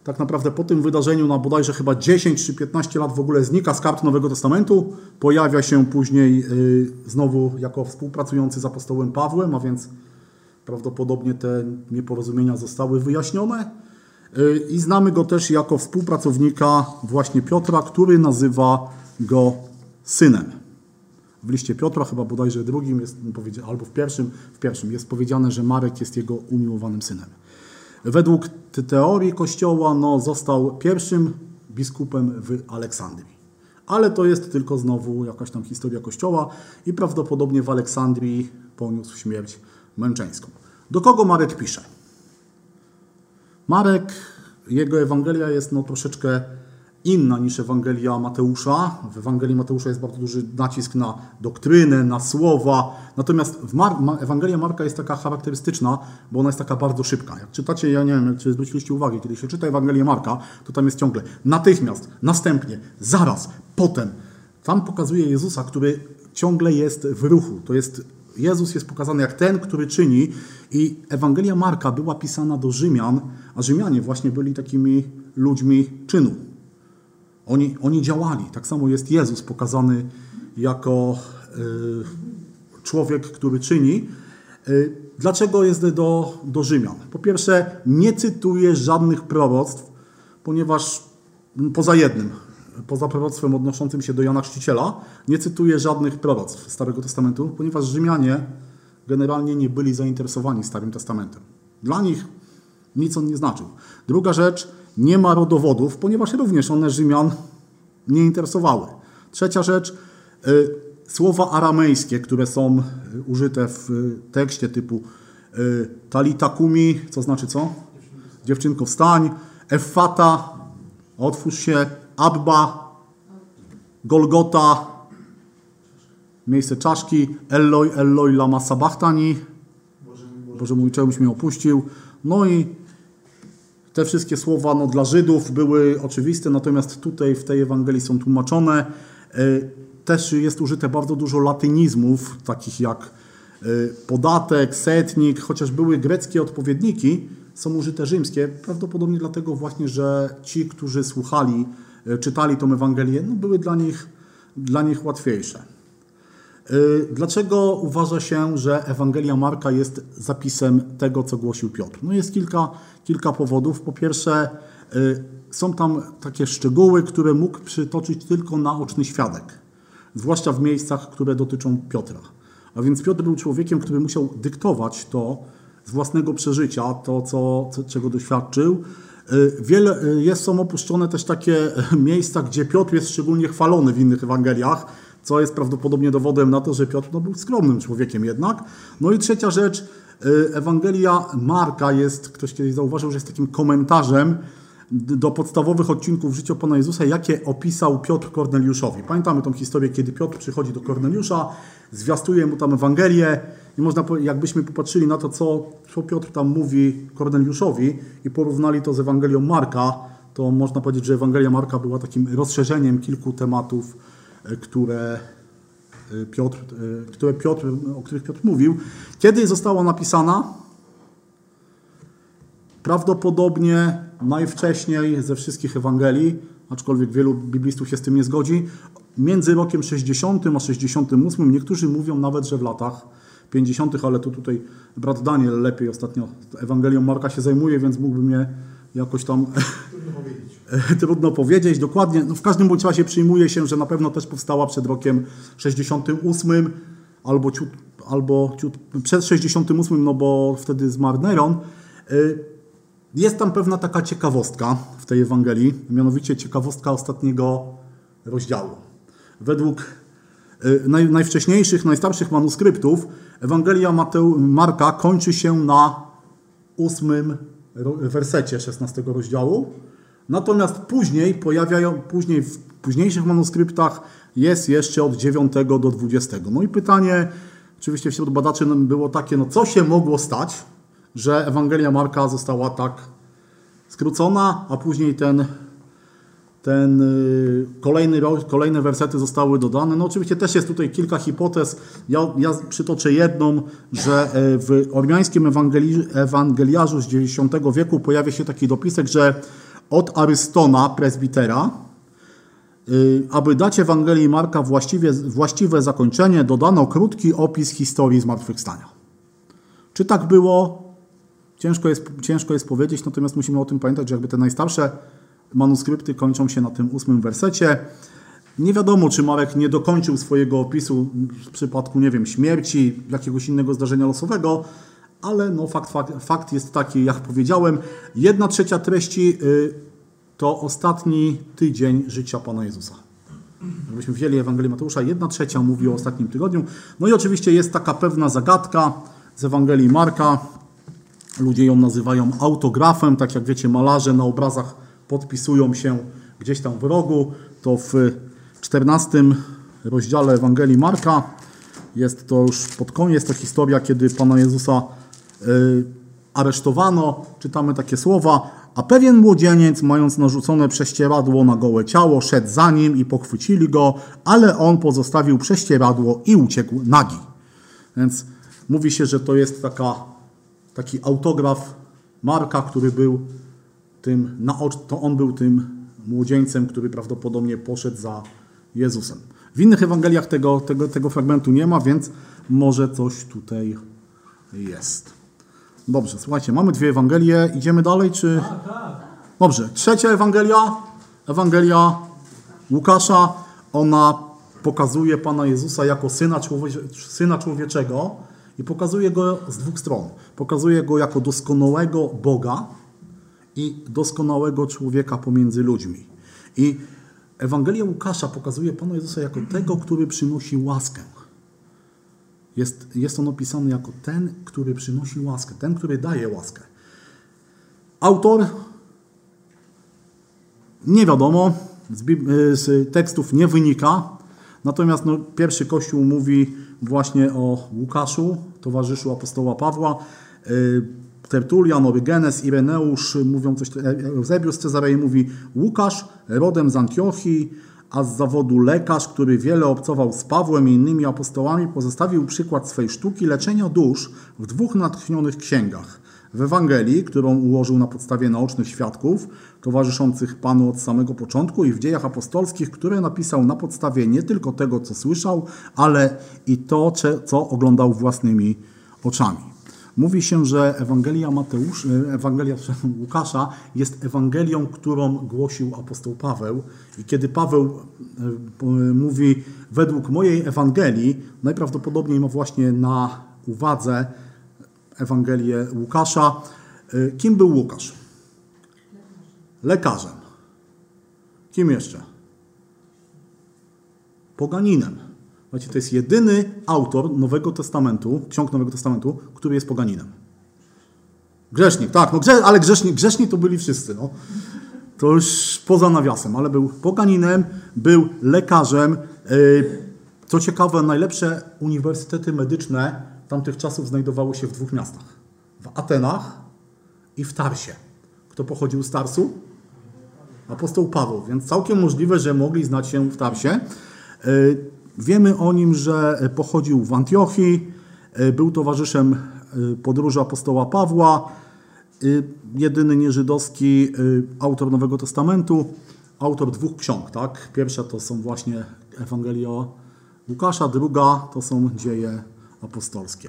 Tak naprawdę po tym wydarzeniu na bodajże chyba 10 czy 15 lat w ogóle znika z kart Nowego Testamentu. Pojawia się później y, znowu jako współpracujący z apostołem Pawłem, a więc prawdopodobnie te nieporozumienia zostały wyjaśnione. Y, I znamy go też jako współpracownika właśnie Piotra, który nazywa go synem. W liście Piotra, chyba bodajże drugim, jest albo w pierwszym, w pierwszym jest powiedziane, że Marek jest jego umiłowanym synem. Według te- teorii Kościoła no, został pierwszym biskupem w Aleksandrii. Ale to jest tylko znowu jakaś tam historia Kościoła i prawdopodobnie w Aleksandrii poniósł śmierć męczeńską. Do kogo Marek pisze? Marek, jego Ewangelia jest no, troszeczkę inna niż Ewangelia Mateusza. W Ewangelii Mateusza jest bardzo duży nacisk na doktrynę, na słowa. Natomiast w Mar- Ma- Ewangelia Marka jest taka charakterystyczna, bo ona jest taka bardzo szybka. Jak czytacie, ja nie wiem, czy zwróciliście uwagę, kiedy się czyta Ewangelię Marka, to tam jest ciągle natychmiast, następnie, zaraz, potem. Tam pokazuje Jezusa, który ciągle jest w ruchu. To jest Jezus jest pokazany jak ten, który czyni i Ewangelia Marka była pisana do Rzymian, a Rzymianie właśnie byli takimi ludźmi czynu. Oni, oni działali. Tak samo jest Jezus pokazany jako y, człowiek, który czyni. Y, dlaczego jest do, do Rzymian? Po pierwsze, nie cytuje żadnych proroctw, ponieważ m, poza jednym, poza proroctwem odnoszącym się do Jana Chrzciciela, nie cytuje żadnych proroctw Starego Testamentu, ponieważ Rzymianie generalnie nie byli zainteresowani Starym Testamentem. Dla nich nic on nie znaczył. Druga rzecz, nie ma rodowodów, ponieważ również one Rzymian nie interesowały. Trzecia rzecz, y, słowa aramejskie, które są y, użyte w y, tekście typu y, talita kumi, co znaczy co? Dziewczynko wstań, effata, otwórz się, abba, golgota, miejsce czaszki, Eloi, Eloi lama sabachthani, Boże mój, czemuś mnie opuścił. No i te wszystkie słowa no, dla Żydów były oczywiste, natomiast tutaj w tej Ewangelii są tłumaczone. Y, Też jest użyte bardzo dużo latynizmów, takich jak y, podatek, setnik, chociaż były greckie odpowiedniki, są użyte rzymskie, prawdopodobnie dlatego właśnie, że ci, którzy słuchali, y, czytali tą Ewangelię, no, były dla nich, dla nich łatwiejsze. Y, Dlaczego uważa się, że Ewangelia Marka jest zapisem tego, co głosił Piotr? No jest kilka, kilka powodów. Po pierwsze, y, są tam takie szczegóły, które mógł przytoczyć tylko naoczny świadek, zwłaszcza w miejscach, które dotyczą Piotra. A więc Piotr był człowiekiem, który musiał dyktować to z własnego przeżycia, to, co, czego doświadczył. Y, Wiele, jest, są opuszczone też takie miejsca, gdzie Piotr jest szczególnie chwalony w innych Ewangeliach, co jest prawdopodobnie dowodem na to, że Piotr no, był skromnym człowiekiem jednak. No i trzecia rzecz, y, Ewangelia Marka jest, ktoś kiedyś zauważył, że jest takim komentarzem do podstawowych odcinków życia Pana Jezusa, jakie opisał Piotr Korneliuszowi. Pamiętamy tą historię, kiedy Piotr przychodzi do Korneliusza, zwiastuje mu tam Ewangelię i można, jakbyśmy popatrzyli na to, co, co Piotr tam mówi Korneliuszowi i porównali to z Ewangelią Marka, to można powiedzieć, że Ewangelia Marka była takim rozszerzeniem kilku tematów, które e, Piotr, e, które Piotr, o których Piotr mówił. Kiedy została napisana? Prawdopodobnie najwcześniej ze wszystkich Ewangelii, aczkolwiek wielu biblistów się z tym nie zgodzi, między rokiem 60 a 68, niektórzy mówią nawet, że w latach 50., ale to tutaj brat Daniel lepiej ostatnio Ewangelią Marka się zajmuje, więc mógłby mnie jakoś tam. Trudno powiedzieć dokładnie. No w każdym bądź razie przyjmuje się, że na pewno też powstała przed rokiem 68 albo, ciut, albo ciut, przed 68, no bo wtedy zmarł Neron. Y, Jest tam pewna taka ciekawostka w tej Ewangelii, mianowicie ciekawostka ostatniego rozdziału. Według y, naj, najwcześniejszych, najstarszych manuskryptów Ewangelia Mateu, Marka kończy się na ósmym wersecie 16 rozdziału. Natomiast później pojawiają, później w późniejszych manuskryptach jest jeszcze od 9 do 20. No i pytanie, oczywiście wśród badaczy było takie, no co się mogło stać, że Ewangelia Marka została tak skrócona, a później ten, ten y, kolejny, kolejne wersety zostały dodane. No oczywiście też jest tutaj kilka hipotez. Ja, ja przytoczę jedną, że e, w ormiańskim ewangeli, ewangeliarzu z X wieku pojawia się taki dopisek, że od Arystona, prezbitera, y, aby dać Ewangelii Marka właściwie, właściwe zakończenie, dodano krótki opis historii zmartwychwstania. Czy tak było? Ciężko jest, ciężko jest powiedzieć, natomiast musimy o tym pamiętać, że jakby te najstarsze manuskrypty kończą się na tym ósmym wersecie. Nie wiadomo, czy Marek nie dokończył swojego opisu w przypadku, nie wiem, śmierci, jakiegoś innego zdarzenia losowego, ale no fakt, fakt, fakt jest taki, jak powiedziałem, jedna trzecia treści y, to ostatni tydzień życia Pana Jezusa. Jakbyśmy wzięli Ewangelię Mateusza, jedna trzecia mówi o ostatnim tygodniu. No i oczywiście jest taka pewna zagadka z Ewangelii Marka. Ludzie ją nazywają autografem, tak jak wiecie, malarze na obrazach podpisują się gdzieś tam w rogu. To w 14 rozdziale Ewangelii Marka jest to już pod koniec, to historia, kiedy Pana Jezusa aresztowano. Czytamy takie słowa. A pewien młodzieniec, mając narzucone prześcieradło na gołe ciało, szedł za nim i pochwycili go, ale on pozostawił prześcieradło i uciekł nagi. Więc mówi się, że to jest taka, taki autograf Marka, który był tym, to on był tym młodzieńcem, który prawdopodobnie poszedł za Jezusem. W innych Ewangeliach tego, tego, tego fragmentu nie ma, więc może coś tutaj jest. Dobrze, słuchajcie, mamy dwie Ewangelie. Idziemy dalej, czy... Dobrze, trzecia Ewangelia, Ewangelia Łukasza, ona pokazuje Pana Jezusa jako syna, człowie, syna człowieczego i pokazuje go z dwóch stron. Pokazuje go jako doskonałego Boga i doskonałego człowieka pomiędzy ludźmi. I Ewangelia Łukasza pokazuje Pana Jezusa jako tego, który przynosi łaskę. Jest, jest on opisany jako ten, który przynosi łaskę, ten, który daje łaskę. Autor nie wiadomo, z, y, z tekstów nie wynika. Natomiast no, pierwszy Kościół mówi właśnie o Łukaszu, towarzyszu apostoła Pawła. Y, Tertulian, Orygenes, Ireneusz mówią coś, Eusebius z Cezarei mówi Łukasz, rodem z Antiochii, a z zawodu lekarz, który wiele obcował z Pawłem i innymi apostołami, pozostawił przykład swej sztuki leczenia dusz w dwóch natchnionych księgach. W Ewangelii, którą ułożył na podstawie naocznych świadków, towarzyszących Panu od samego początku i w dziejach apostolskich, które napisał na podstawie nie tylko tego, co słyszał, ale i to, co oglądał własnymi oczami. Mówi się, że Ewangelia, Mateusz, Ewangelia Łukasza jest Ewangelią, którą głosił apostoł Paweł. I kiedy Paweł e, mówi według mojej Ewangelii, najprawdopodobniej ma właśnie na uwadze Ewangelię Łukasza. E, kim był Łukasz? Lekarzem. Kim jeszcze? Poganinem. Słuchajcie, to jest jedyny autor Nowego Testamentu, ksiąg Nowego Testamentu, który jest poganinem. Grzesznik, tak, no grze, ale grzeszni, grzeszni to byli wszyscy. No. To już poza nawiasem, ale był poganinem, był lekarzem. Y, co ciekawe, najlepsze uniwersytety medyczne tamtych czasów znajdowały się w dwóch miastach. W Atenach i w Tarsie. Kto pochodził z Tarsu? Apostoł Paweł, więc całkiem możliwe, że mogli znać się w Tarsie. Wiemy o nim, że pochodził w Antiochii, e, był towarzyszem e, podróży apostoła Pawła, e, jedyny nieżydowski autor Nowego Testamentu, autor dwóch ksiąg. Tak? Pierwsza to są właśnie Ewangelia Łukasza, druga to są dzieje apostolskie.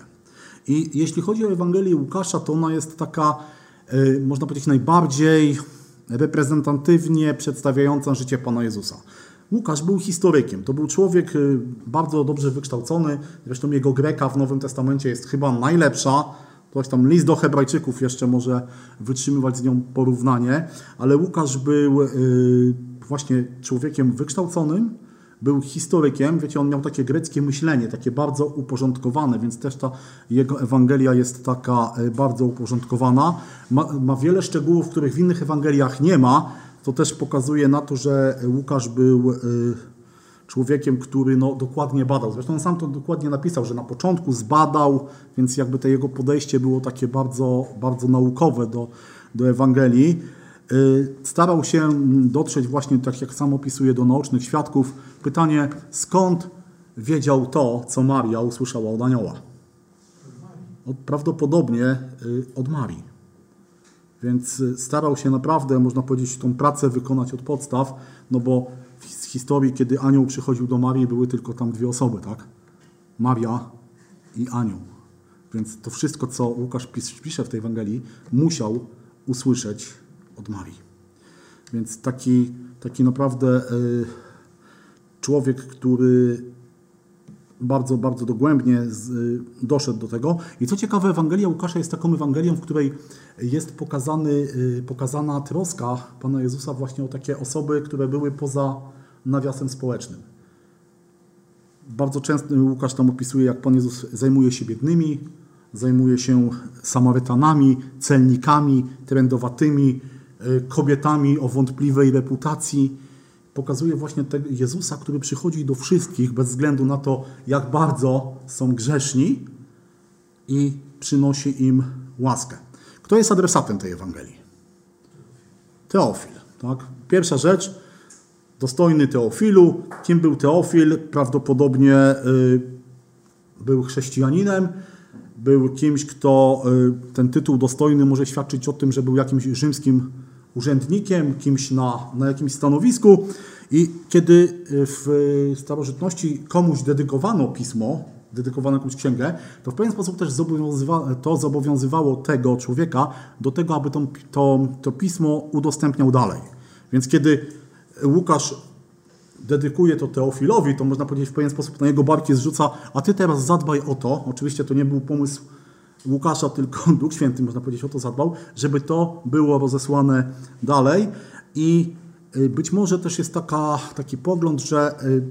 I jeśli chodzi o Ewangelię Łukasza, to ona jest taka, można powiedzieć, najbardziej reprezentatywnie przedstawiająca życie Pana Jezusa. Łukasz był historykiem. To był człowiek y, bardzo dobrze wykształcony. Zresztą jego Greka w Nowym Testamencie jest chyba najlepsza. Ktoś tam list do Hebrajczyków jeszcze może wytrzymywać z nią porównanie, ale Łukasz był y, właśnie człowiekiem wykształconym, był historykiem, wiecie, on miał takie greckie myślenie, takie bardzo uporządkowane, więc też ta jego Ewangelia jest taka y, bardzo uporządkowana. Ma, ma wiele szczegółów, których w innych Ewangeliach nie ma, to też pokazuje na to, że Łukasz był y, człowiekiem, który no, dokładnie badał. Zresztą on sam to dokładnie napisał, że na początku zbadał, więc jakby to jego podejście było takie bardzo, bardzo naukowe do, do Ewangelii. Y, starał się dotrzeć właśnie, tak jak sam opisuje, do naocznych świadków. Pytanie, skąd wiedział to, co Maria usłyszała od anioła? Prawdopodobnie y, od Marii. Więc y, starał się naprawdę, można powiedzieć, tą pracę wykonać od podstaw, no bo z historii, kiedy anioł przychodził do Marii, były tylko tam dwie osoby, tak? Maria i anioł. Więc to wszystko, co Łukasz pisze w tej Ewangelii, musiał usłyszeć od Marii. Więc taki, taki naprawdę y, człowiek, który bardzo, bardzo dogłębnie z, y, doszedł do tego. I co ciekawe, Ewangelia Łukasza jest taką Ewangelią, w której jest pokazany, y, pokazana troska Pana Jezusa właśnie o takie osoby, które były poza nawiasem społecznym. Bardzo często Łukasz tam opisuje, jak Pan Jezus zajmuje się biednymi, zajmuje się Samarytanami, celnikami, trędowatymi, y, kobietami o wątpliwej reputacji pokazuje właśnie tego Jezusa, który przychodzi do wszystkich bez względu na to, jak bardzo są grzeszni i przynosi im łaskę. Kto jest adresatem tej Ewangelii? Teofil. Tak? Pierwsza rzecz, dostojny Teofilu. Kim był Teofil? Prawdopodobnie y, był chrześcijaninem, był kimś, kto y, ten tytuł dostojny może świadczyć o tym, że był jakimś rzymskim urzędnikiem, kimś na, na jakimś stanowisku. I kiedy w starożytności komuś dedykowano pismo, dedykowano jakąś księgę, to w pewien sposób też zobowiązywa, to zobowiązywało tego człowieka do tego, aby to, to, to pismo udostępniał dalej. Więc kiedy Łukasz dedykuje to Teofilowi, to można powiedzieć w pewien sposób na jego barki zrzuca, a ty teraz zadbaj o to, oczywiście to nie był pomysł Łukasza, tylko Duch Święty, można powiedzieć, o to zadbał, żeby to było rozesłane dalej. I y, być może też jest taka, taki pogląd, że y,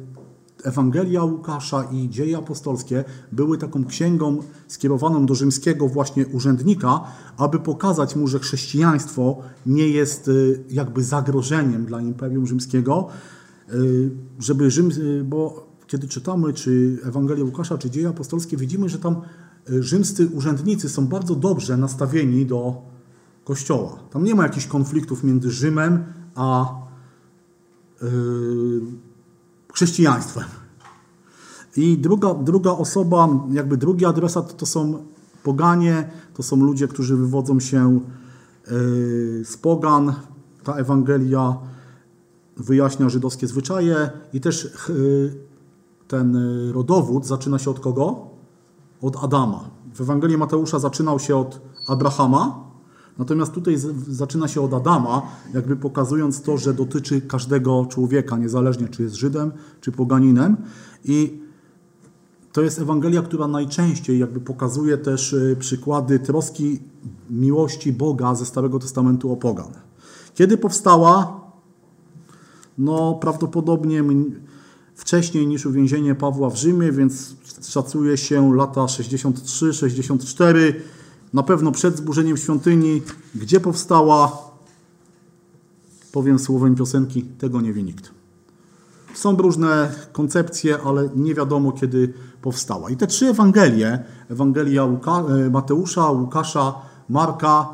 Ewangelia Łukasza i dzieje apostolskie były taką księgą skierowaną do rzymskiego właśnie urzędnika, aby pokazać mu, że chrześcijaństwo nie jest y, jakby zagrożeniem dla Imperium Rzymskiego, żeby Rzym, bo kiedy czytamy czy Ewangelię Łukasza, czy dzieje apostolskie, widzimy, że tam rzymscy urzędnicy są bardzo dobrze nastawieni do Kościoła. Tam nie ma jakichś konfliktów między Rzymem a yy, chrześcijaństwem. I druga, druga osoba, jakby drugi adresat to są poganie, to są ludzie, którzy wywodzą się yy, z pogan. Ta Ewangelia wyjaśnia żydowskie zwyczaje i też yy, ten rodowód zaczyna się od kogo? Od Adama. W Ewangelii Mateusza zaczynał się od Abrahama, natomiast tutaj zaczyna się od Adama, jakby pokazując to, że dotyczy każdego człowieka, niezależnie czy jest Żydem, czy poganinem. I to jest Ewangelia, która najczęściej jakby pokazuje też y, przykłady troski miłości Boga ze Starego Testamentu o pogan. Kiedy powstała? No prawdopodobnie wcześniej niż uwięzienie Pawła w Rzymie, więc szacuje się lata 63-64, na pewno przed zburzeniem świątyni. Gdzie powstała? Powiem słowem piosenki, tego nie wie nikt. Są różne koncepcje, ale nie wiadomo kiedy powstała. I te trzy Ewangelie, Ewangelia Łuka, e, Mateusza, Łukasza, Marka,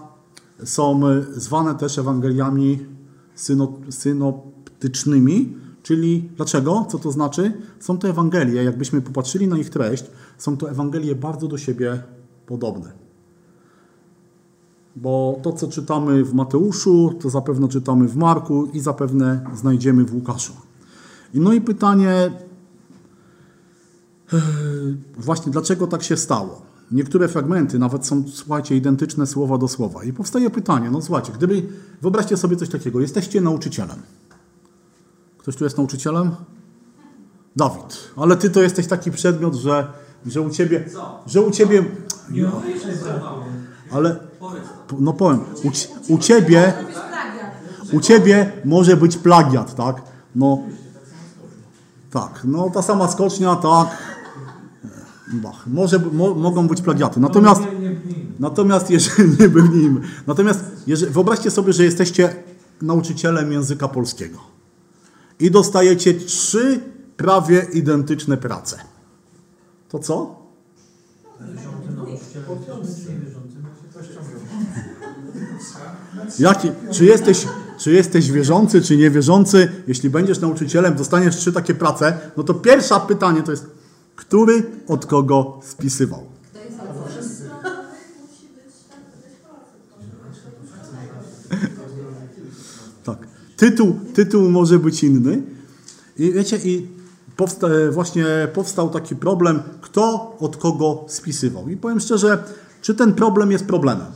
są zwane też Ewangeliami synoptycznymi, Czyli dlaczego? Co to znaczy? Są to Ewangelie, jakbyśmy popatrzyli na ich treść, są to Ewangelie bardzo do siebie podobne. Bo to, co czytamy w Mateuszu, to zapewne czytamy w Marku i zapewne znajdziemy w Łukaszu. No i pytanie, właśnie dlaczego tak się stało? Niektóre fragmenty nawet są, słuchajcie, identyczne słowa do słowa. I powstaje pytanie, no słuchajcie, gdyby, wyobraźcie sobie coś takiego, jesteście nauczycielem. Ktoś tu jest nauczycielem? Dawid. Ale ty to jesteś taki przedmiot, że, że u ciebie. Że u ciebie. Ale. No powiem. U, u ciebie. U ciebie może być plagiat, tak? No. Tak, no ta sama skocznia, tak. Bach. Może, mo, mogą być plagiaty. Natomiast, natomiast jeżeli nie był nim. Natomiast jeżeli, wyobraźcie sobie, że jesteście nauczycielem języka polskiego i dostajecie trzy prawie identyczne prace. To co? Jaki, czy, jesteś, czy jesteś wierzący, czy niewierzący? Jeśli będziesz nauczycielem, dostaniesz trzy takie prace, no to pierwsze pytanie to jest, który od kogo spisywał? Tytuł, tytuł może być inny. I wiecie, i powsta właśnie powstał taki problem, kto od kogo spisywał. I powiem szczerze, czy ten problem jest problemem?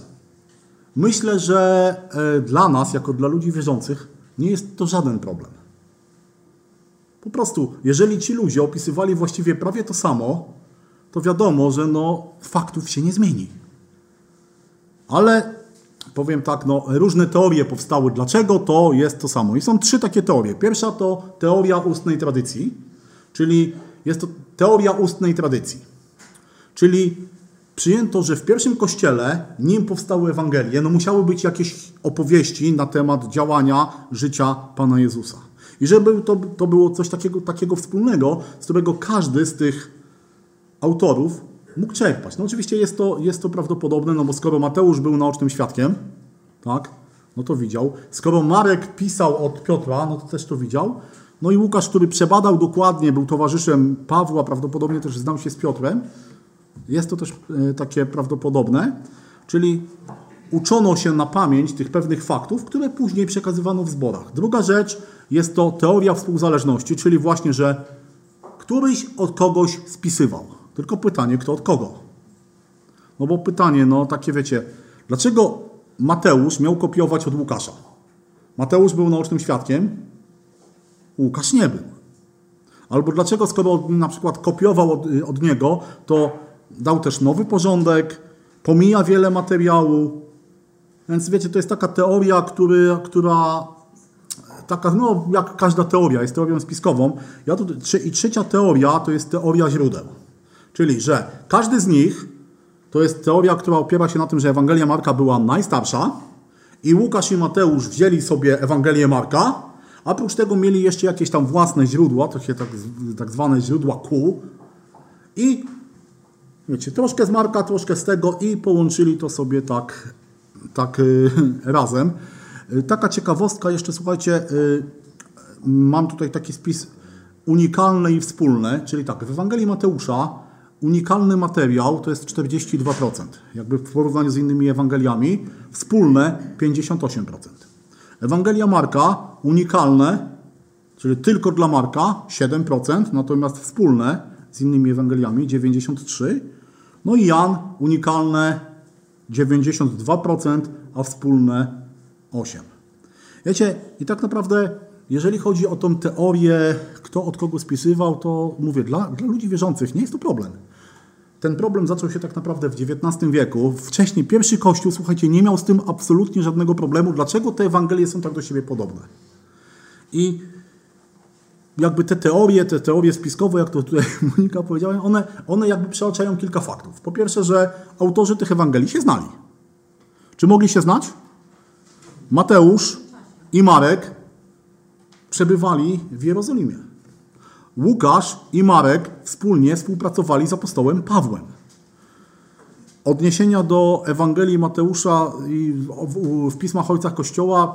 Myślę, że e, dla nas, jako dla ludzi wierzących, nie jest to żaden problem. Po prostu, jeżeli ci ludzie opisywali właściwie prawie to samo, to wiadomo, że no, faktów się nie zmieni. Ale powiem tak, no, różne teorie powstały, dlaczego to jest to samo. I są trzy takie teorie. Pierwsza to teoria ustnej tradycji, czyli jest to teoria ustnej tradycji. Czyli przyjęto, że w pierwszym kościele, nim powstały Ewangelie, no musiały być jakieś opowieści na temat działania życia Pana Jezusa. I żeby to, to było coś takiego, takiego wspólnego, z którego każdy z tych autorów mógł czerpać. No oczywiście jest to, jest to prawdopodobne, no bo skoro Mateusz był naocznym świadkiem, tak, no to widział. Skoro Marek pisał od Piotra, no to też to widział. No i Łukasz, który przebadał dokładnie, był towarzyszem Pawła, prawdopodobnie też znał się z Piotrem. Jest to też e, takie prawdopodobne. Czyli uczono się na pamięć tych pewnych faktów, które później przekazywano w zborach. Druga rzecz jest to teoria współzależności, czyli właśnie, że któryś od kogoś spisywał. Tylko pytanie, kto od kogo? No bo pytanie, no takie wiecie, dlaczego Mateusz miał kopiować od Łukasza? Mateusz był naocznym świadkiem, Łukasz nie był. Albo dlaczego, skoro na przykład kopiował od, od niego, to dał też nowy porządek, pomija wiele materiału. Więc wiecie, to jest taka teoria, który, która taka, no jak każda teoria, jest teorią spiskową. Ja tu, I trzecia teoria to jest teoria źródeł. Czyli, że każdy z nich to jest teoria, która opiera się na tym, że Ewangelia Marka była najstarsza i Łukasz i Mateusz wzięli sobie Ewangelię Marka, a oprócz tego mieli jeszcze jakieś tam własne źródła, się tak, tak zwane źródła kół i Wiecie, troszkę z Marka, troszkę z tego i połączyli to sobie tak, tak y, razem. Y, taka ciekawostka jeszcze, słuchajcie, y, mam tutaj taki spis unikalne i wspólne, czyli tak, w Ewangelii Mateusza unikalny materiał to jest 42%, jakby w porównaniu z innymi Ewangeliami, wspólne 58%. Ewangelia Marka unikalne, czyli tylko dla Marka 7%, natomiast wspólne z innymi Ewangeliami 93%, no i Jan unikalne 92%, a wspólne 8%. Wiecie, i tak naprawdę, jeżeli chodzi o tą teorię, kto od kogo spisywał, to mówię, dla, dla ludzi wierzących nie jest to problem. Ten problem zaczął się tak naprawdę w XIX wieku. Wcześniej pierwszy kościół, słuchajcie, nie miał z tym absolutnie żadnego problemu. Dlaczego te Ewangelie są tak do siebie podobne? I jakby te teorie, te teorie spiskowe, jak to tutaj Monika powiedziała, one, one jakby przeoczają kilka faktów. Po pierwsze, że autorzy tych Ewangelii się znali. Czy mogli się znać? Mateusz i Marek przebywali w Jerozolimie. Łukasz i Marek wspólnie współpracowali z apostołem Pawłem. Odniesienia do Ewangelii Mateusza i w pismach ojcach Kościoła,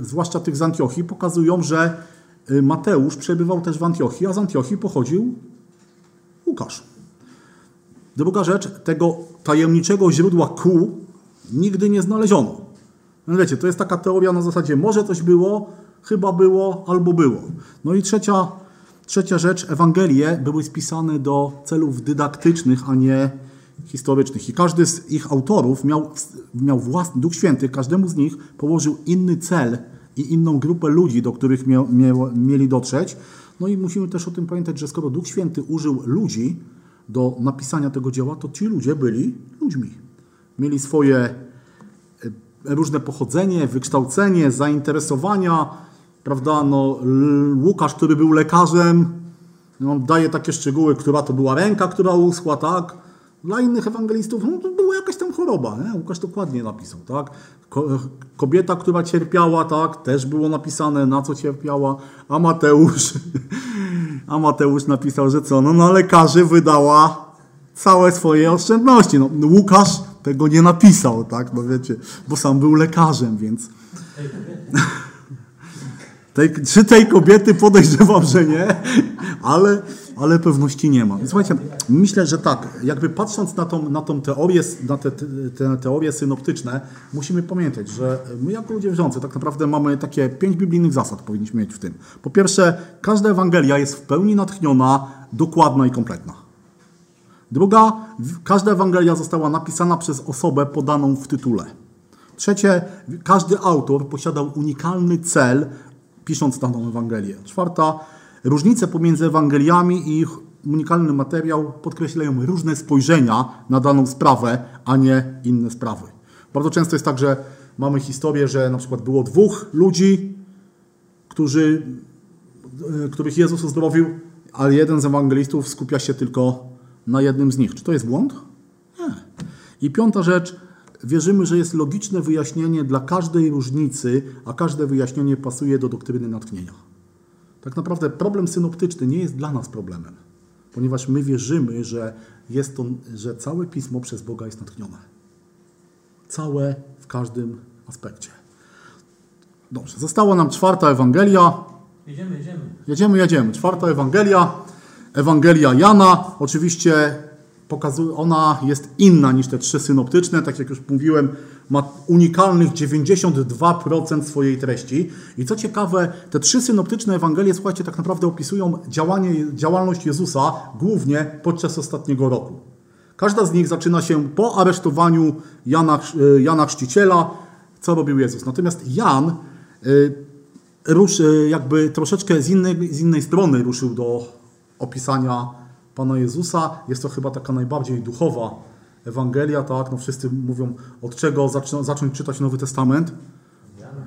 zwłaszcza tych z Antiochii, pokazują, że Mateusz przebywał też w Antiochii, a z Antiochii pochodził Łukasz. Druga rzecz, tego tajemniczego źródła kół nigdy nie znaleziono. No wiecie, to jest taka teoria na zasadzie może coś było, chyba było, albo było. No i trzecia, trzecia rzecz, Ewangelie były spisane do celów dydaktycznych, a nie historycznych. I każdy z ich autorów miał, miał własny, Duch Święty, każdemu z nich położył inny cel i inną grupę ludzi, do których mia, mia, mieli dotrzeć. No i musimy też o tym pamiętać, że skoro Duch Święty użył ludzi do napisania tego dzieła, to ci ludzie byli ludźmi. Mieli swoje e, różne pochodzenie, wykształcenie, zainteresowania, prawda, no, Łukasz, który był lekarzem, no, daje takie szczegóły, która to była ręka, która uschła, tak, dla innych ewangelistów no, to była jakaś tam choroba. Nie? Łukasz dokładnie napisał. Tak? Kobieta, która cierpiała, tak, też było napisane, na co cierpiała. A Mateusz, a Mateusz napisał, że co? No na lekarzy wydała całe swoje oszczędności. No, Łukasz tego nie napisał, tak? No wiecie, bo sam był lekarzem, więc... Tej, czy tej kobiety podejrzewam, że nie, ale, ale pewności nie ma. Słuchajcie, myślę, że tak, jakby patrząc na tą, na tą teorię, na te, te teorie synoptyczne, musimy pamiętać, że my jako ludzie wierzący tak naprawdę mamy takie pięć biblijnych zasad powinniśmy mieć w tym. Po pierwsze, każda Ewangelia jest w pełni natchniona, dokładna i kompletna. Druga, każda Ewangelia została napisana przez osobę podaną w tytule. Trzecie, każdy autor posiadał unikalny cel, pisząc daną Ewangelię. Czwarta, różnice pomiędzy Ewangeliami i ich unikalny materiał podkreślają różne spojrzenia na daną sprawę, a nie inne sprawy. Bardzo często jest tak, że mamy historię, że na przykład było dwóch ludzi, którzy, e, których Jezus uzdrowił, ale jeden z ewangelistów skupia się tylko na jednym z nich. Czy to jest błąd? Nie. I piąta rzecz, wierzymy, że jest logiczne wyjaśnienie dla każdej różnicy, a każde wyjaśnienie pasuje do doktryny natchnienia. Tak naprawdę problem synoptyczny nie jest dla nas problemem, ponieważ my wierzymy, że, jest to, że całe pismo przez Boga jest natchnione. Całe w każdym aspekcie. Dobrze, została nam czwarta Ewangelia. Jedziemy, jedziemy. Jedziemy, jedziemy. Czwarta Ewangelia. Ewangelia Jana. Oczywiście pokazuje, ona jest inna niż te trzy synoptyczne. Tak jak już mówiłem, ma unikalnych 92% swojej treści. I co ciekawe, te trzy synoptyczne Ewangelie, słuchajcie, tak naprawdę opisują działanie, działalność Jezusa głównie podczas ostatniego roku. Każda z nich zaczyna się po aresztowaniu Jana, e, Jana Chrzciciela, co robił Jezus. Natomiast Jan y, ruszy, jakby troszeczkę z innej, z innej strony ruszył do opisania Pana Jezusa. Jest to chyba taka najbardziej duchowa Ewangelia, tak? No wszyscy mówią, od czego zaczną, zacząć czytać Nowy Testament?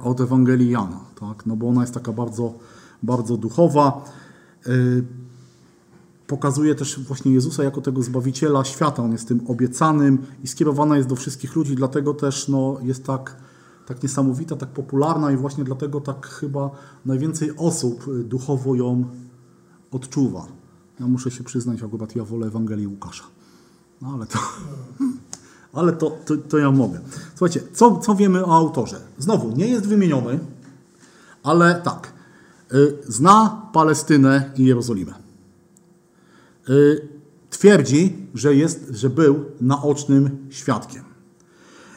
Od Ewangelii Jana, tak? No bo ona jest taka bardzo, bardzo duchowa. Yy, pokazuje też właśnie Jezusa jako tego Zbawiciela świata. On jest tym obiecanym i skierowana jest do wszystkich ludzi, dlatego też no, jest tak, tak niesamowita, tak popularna i właśnie dlatego tak chyba najwięcej osób duchowo ją odczuwa. Ja muszę się przyznać, akurat ja wolę Ewangelii Łukasza. No ale to, ale to, to, to ja mogę. Słuchajcie, co, co wiemy o autorze? Znowu, nie jest wymieniony, ale tak. Y, Zna Palestynę i Jerozolimę. Y, Twierdzi, że, jest, że był naocznym świadkiem.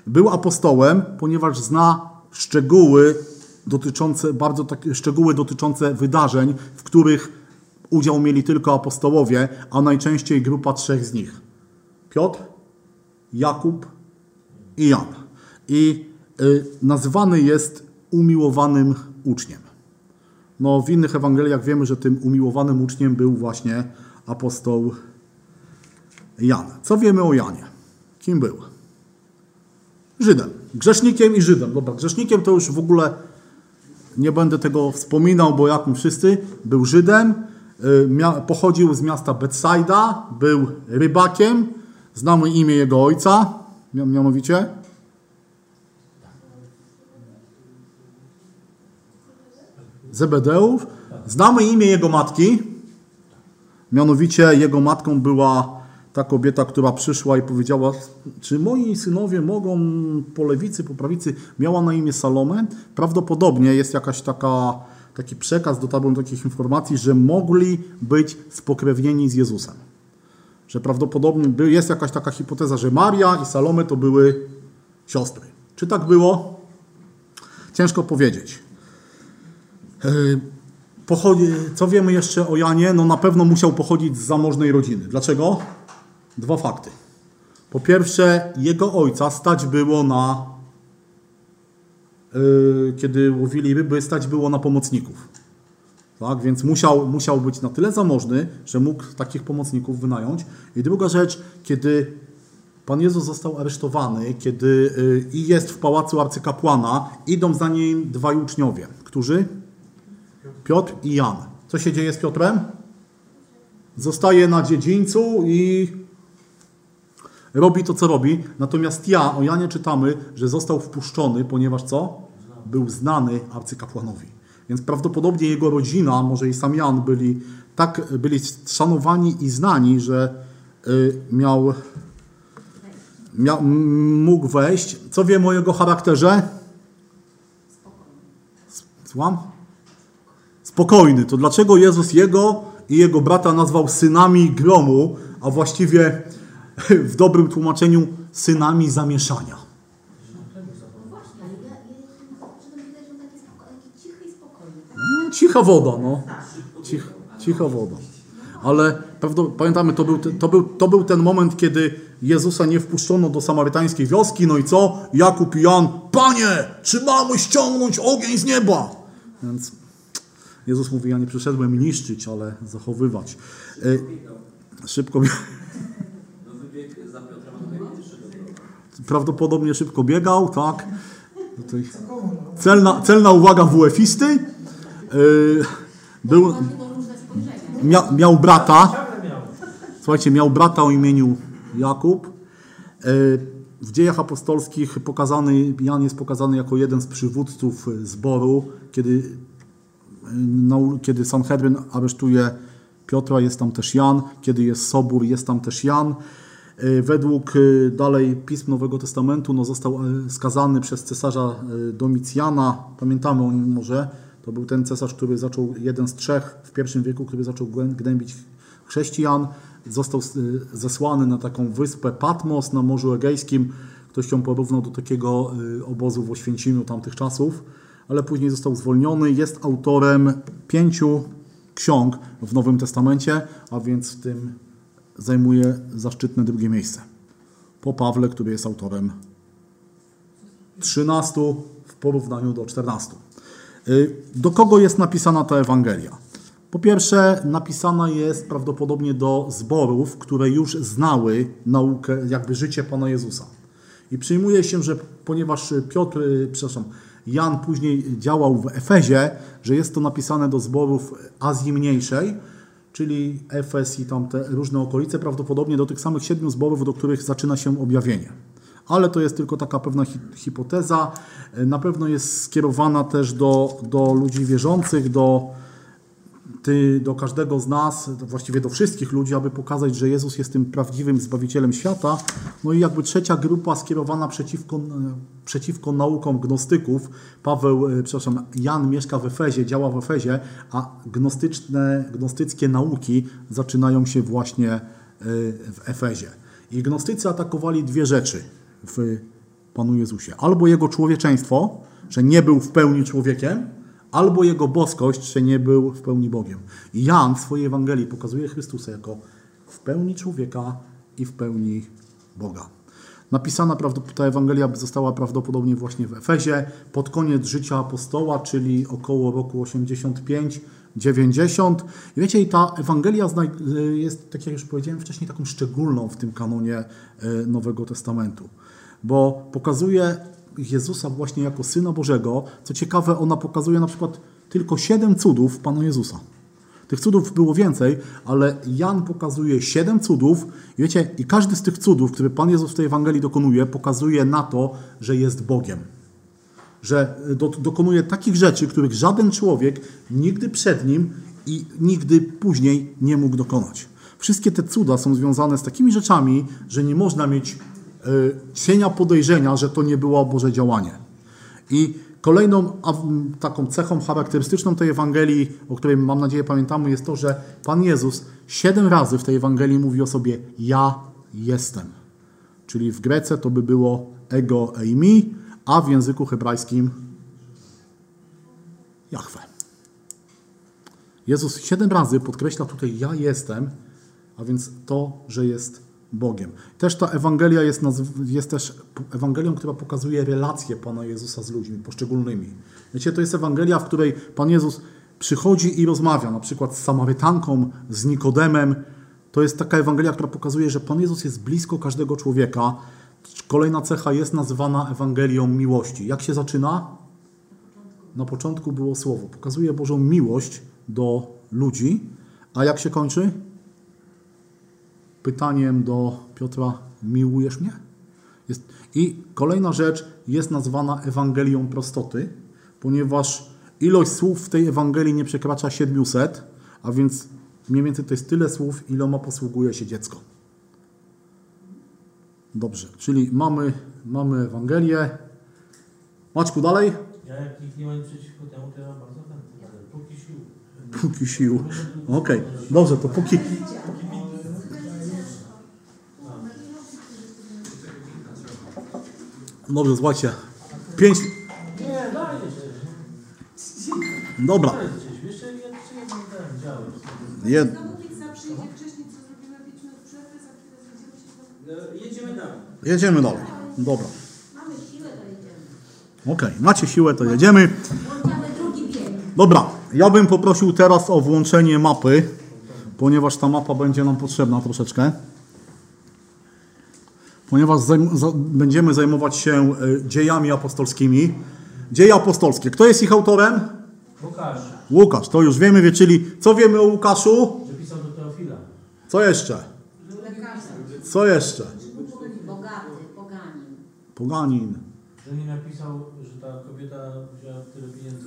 Był apostołem, ponieważ zna szczegóły dotyczące, bardzo takie szczegóły dotyczące wydarzeń, w których udział mieli tylko apostołowie, a najczęściej grupa trzech z nich. Piotr, Jakub i Jan. I y, nazywany jest umiłowanym uczniem. No, w innych Ewangeliach wiemy, że tym umiłowanym uczniem był właśnie apostoł Jan. Co wiemy o Janie? Kim był? Żydem. Grzesznikiem i Żydem. Dobra, grzesznikiem to już w ogóle nie będę tego wspominał, bo jak my wszyscy, był Żydem, pochodził z miasta Betsaida, był rybakiem, znamy imię jego ojca, mia- mianowicie Zebedeusz. Znamy imię jego matki, mianowicie jego matką była ta kobieta, która przyszła i powiedziała, czy moi synowie mogą po lewicy, po prawicy, miała na imię Salome. Prawdopodobnie jest jakaś taka, taki przekaz, dotarłem do takich informacji, że mogli być spokrewnieni z Jezusem. Że prawdopodobnie jest jakaś taka hipoteza, że Maria i Salome to były siostry. Czy tak było? Ciężko powiedzieć. Pochodzi, co wiemy jeszcze o Janie? No na pewno musiał pochodzić z zamożnej rodziny. Dlaczego? Dwa fakty. Po pierwsze, jego ojca stać było na, kiedy łowili ryby, stać było na pomocników. Tak, więc musiał, musiał być na tyle zamożny, że mógł takich pomocników wynająć. I druga rzecz, kiedy Pan Jezus został aresztowany, kiedy yy, i jest w pałacu arcykapłana, idą za nim dwaj uczniowie. Którzy? Piotr i Jan. Co się dzieje z Piotrem? Zostaje na dziedzińcu i robi to, co robi. Natomiast ja, o Janie czytamy, że został wpuszczony, ponieważ co? Był znany arcykapłanowi. Więc prawdopodobnie jego rodzina, może i sam Jan, byli tak byli szanowani i znani, że y, miał, miał, mógł wejść. Co wiemy o jego charakterze? Słucham? spokojny. To dlaczego Jezus jego i jego brata nazwał synami gromu, a właściwie w dobrym tłumaczeniu synami zamieszania? No właśnie, ale ja, ja jestem że to widać, że on taki, spoko- taki cichy i spokojny. Tak? No, Cicha woda, no. Cich, cicha woda. Ale pamiętamy, to był, to, był, to był ten moment, kiedy Jezusa nie wpuszczono do samarytańskiej wioski, no i co? Jakub i Jan, Panie, czy mamy ściągnąć ogień z nieba? Więc Jezus mówi, ja nie przyszedłem niszczyć, ale zachowywać. Y, szybko Matejewicza. Prawdopodobnie szybko biegał, tak. Tutaj celna, celna uwaga WF-isty. Y, był, mia, miał brata. Słuchajcie, miał brata o imieniu Jakub. E, W dziejach apostolskich pokazany, Jan jest pokazany jako jeden z przywódców zboru, kiedy, nau- kiedy Sanhedryn aresztuje Piotra, jest tam też Jan, kiedy jest Sobór, jest tam też Jan. Według dalej pism Nowego Testamentu no, został skazany przez cesarza Domicjana, pamiętamy o nim może, to był ten cesarz, który zaczął, jeden z trzech w pierwszym wieku, który zaczął gnębić chrześcijan. Został e, zesłany na taką wyspę Patmos na Morzu Egejskim. Ktoś ją porównał do takiego e, obozu w Oświęcimiu tamtych czasów, ale później został zwolniony. Jest autorem pięciu ksiąg w Nowym Testamencie, a więc w tym zajmuje zaszczytne drugie miejsce. Po Pawle, który jest autorem 13 w porównaniu do 14. Y, Do kogo jest napisana ta Ewangelia? Po pierwsze, napisana jest prawdopodobnie do zborów, które już znały naukę, jakby życie Pana Jezusa. I przyjmuje się, że ponieważ Piotr, y, przepraszam, Jan później działał w Efezie, że jest to napisane do zborów Azji Mniejszej, czyli Efes i tam te różne okolice, prawdopodobnie do tych samych siedmiu zborów, do których zaczyna się objawienie. Ale to jest tylko taka pewna hi- hipoteza. Na pewno jest skierowana też do, do ludzi wierzących, do ty, do każdego z nas, właściwie do wszystkich ludzi, aby pokazać, że Jezus jest tym prawdziwym Zbawicielem świata. No i jakby trzecia grupa skierowana przeciwko, e, przeciwko naukom gnostyków. Paweł, e, przepraszam, Jan mieszka w Efezie, działa w Efezie, a gnostyczne, gnostyckie nauki zaczynają się właśnie e, w Efezie. I gnostycy atakowali dwie rzeczy w Panu Jezusie. Albo Jego człowieczeństwo, że nie był w pełni człowiekiem, albo Jego boskość, że nie był w pełni Bogiem. I Jan w swojej Ewangelii pokazuje Chrystusa jako w pełni człowieka i w pełni Boga. Napisana ta Ewangelia została prawdopodobnie właśnie w Efezie pod koniec życia apostoła, czyli około roku 85-90. I wiecie, i ta Ewangelia jest, tak jak już powiedziałem wcześniej, taką szczególną w tym kanonie e, Nowego Testamentu, bo pokazuje Jezusa właśnie jako Syna Bożego. Co ciekawe, ona pokazuje na przykład tylko siedem cudów Pana Jezusa. Tych cudów było więcej, ale Jan pokazuje siedem cudów. I wiecie, i każdy z tych cudów, które Pan Jezus w tej Ewangelii dokonuje, pokazuje na to, że jest Bogiem. Że do, dokonuje takich rzeczy, których żaden człowiek nigdy przed nim i nigdy później nie mógł dokonać. Wszystkie te cuda są związane z takimi rzeczami, że nie można mieć e, cienia podejrzenia, że to nie było Boże działanie. I kolejną taką cechą charakterystyczną tej Ewangelii, o której mam nadzieję pamiętamy, jest to, że Pan Jezus siedem razy w tej Ewangelii mówi o sobie ja jestem. Czyli w Grece to by było ego eimi, a w języku hebrajskim Jahwe. Jezus siedem razy podkreśla tutaj ja jestem, a więc to, że jest Bogiem. Też ta Ewangelia jest, jest też Ewangelią, która pokazuje relacje Pana Jezusa z ludźmi poszczególnymi. Wiecie, to jest Ewangelia, w której Pan Jezus przychodzi i rozmawia, na przykład z Samarytanką, z Nikodemem. To jest taka Ewangelia, która pokazuje, że Pan Jezus jest blisko każdego człowieka. Kolejna cecha jest nazywana Ewangelią miłości. Jak się zaczyna? Na początku było Słowo. Pokazuje Bożą miłość do ludzi. A jak się kończy? Pytaniem do Piotra: Miłujesz mnie? Jest. I kolejna rzecz jest nazwana Ewangelią prostoty, ponieważ ilość słów w tej Ewangelii nie przekracza 700, a więc mniej więcej to jest tyle słów, iloma posługuje się dziecko. Dobrze, czyli mamy, mamy Ewangelię. Maczku, dalej? Ja jak nikt nie ma nic przeciwko temu, to ja bardzo chętnie. Póki sił. Póki sił. Okej, dobrze, to póki. Dobrze, słuchajcie. Pięć. Nie, daj jeszcze. Dobra. Daj jeszcze. Jeszcze jeszcze jeden ten dział. Jed... Znowu pizza przyjdzie wcześniej, co zrobimy 5 minut przerwy, za chwilę zejdziemy się znowu. E, Jedziemy dalej. Jedziemy dalej. Dobra. Mamy siłę, to jedziemy. Okej, macie siłę, to jedziemy. Dobra, ja bym poprosił teraz o włączenie mapy, ponieważ ta mapa będzie nam potrzebna troszeczkę. Ponieważ zajm za będziemy zajmować się y, dziejami apostolskimi. Dzieje apostolskie. Kto jest ich autorem? Łukasz, Łukasz, to już wiemy, wie, czyli co wiemy o Łukaszu? że pisał do Teofila. Co jeszcze? Co jeszcze? Bogaty, poganin. Poganin. Że nie napisał, że ta kobieta wzięła tyle pieniędzy.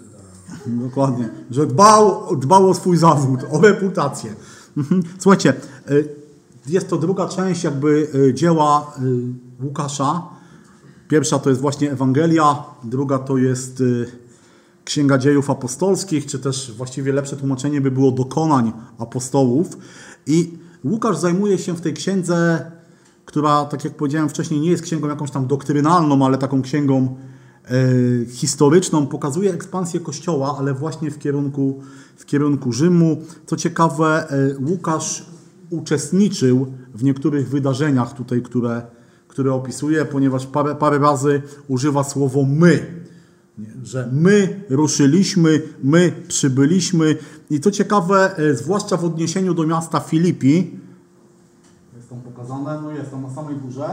Dokładnie. Że dbał, dbał o swój zawód, o reputację. Mhm. Słuchajcie, y, jest to druga część jakby y, dzieła y, Łukasza. Pierwsza to jest właśnie Ewangelia, druga to jest y, Księga Dziejów Apostolskich, czy też właściwie lepsze tłumaczenie by było dokonań apostołów. I Łukasz zajmuje się w tej księdze, która, tak jak powiedziałem wcześniej, nie jest księgą jakąś tam doktrynalną, ale taką księgą historyczną, pokazuje ekspansję Kościoła, ale właśnie w kierunku, w kierunku Rzymu. Co ciekawe, Łukasz uczestniczył w niektórych wydarzeniach tutaj, które, które opisuje, ponieważ parę, parę razy używa słowo my. Że my ruszyliśmy, my przybyliśmy. I co ciekawe, e, zwłaszcza w odniesieniu do miasta Filipi, jest tam pokazane, no jest tam na samej górze,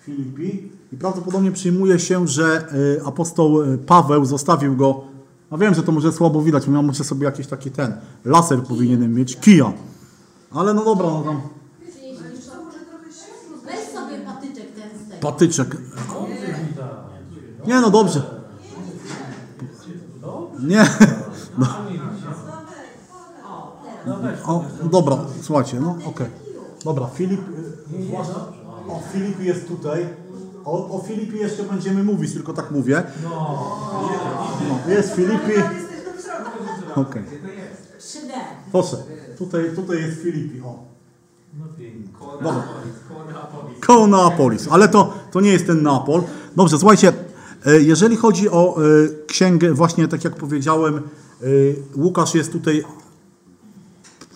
Filipi. I prawdopodobnie przyjmuje się, że e, apostoł e, Paweł zostawił go, a wiem, że to może słabo widać, bo ja muszę sobie jakiś taki ten, laser powinienem mieć, kija. Ale no dobra, no tam. Weź sobie patyczek ten z tego. patyczek. Nie no dobrze. Nie. No. O, dobra, słuchajcie, no okej. Dobra, Filip, zwłaszcza, o Filip jest tutaj. O, o Filipie jeszcze będziemy mówić, tylko tak mówię. No. Jest Filipi. Okej. 3D. Proszę, tutaj, tutaj jest Filipi, o. No. Koło Neapolis, ale to, to nie jest ten Neapol. Dobrze, słuchajcie, e, jeżeli chodzi o e, księgę, właśnie tak jak powiedziałem, e, Łukasz jest tutaj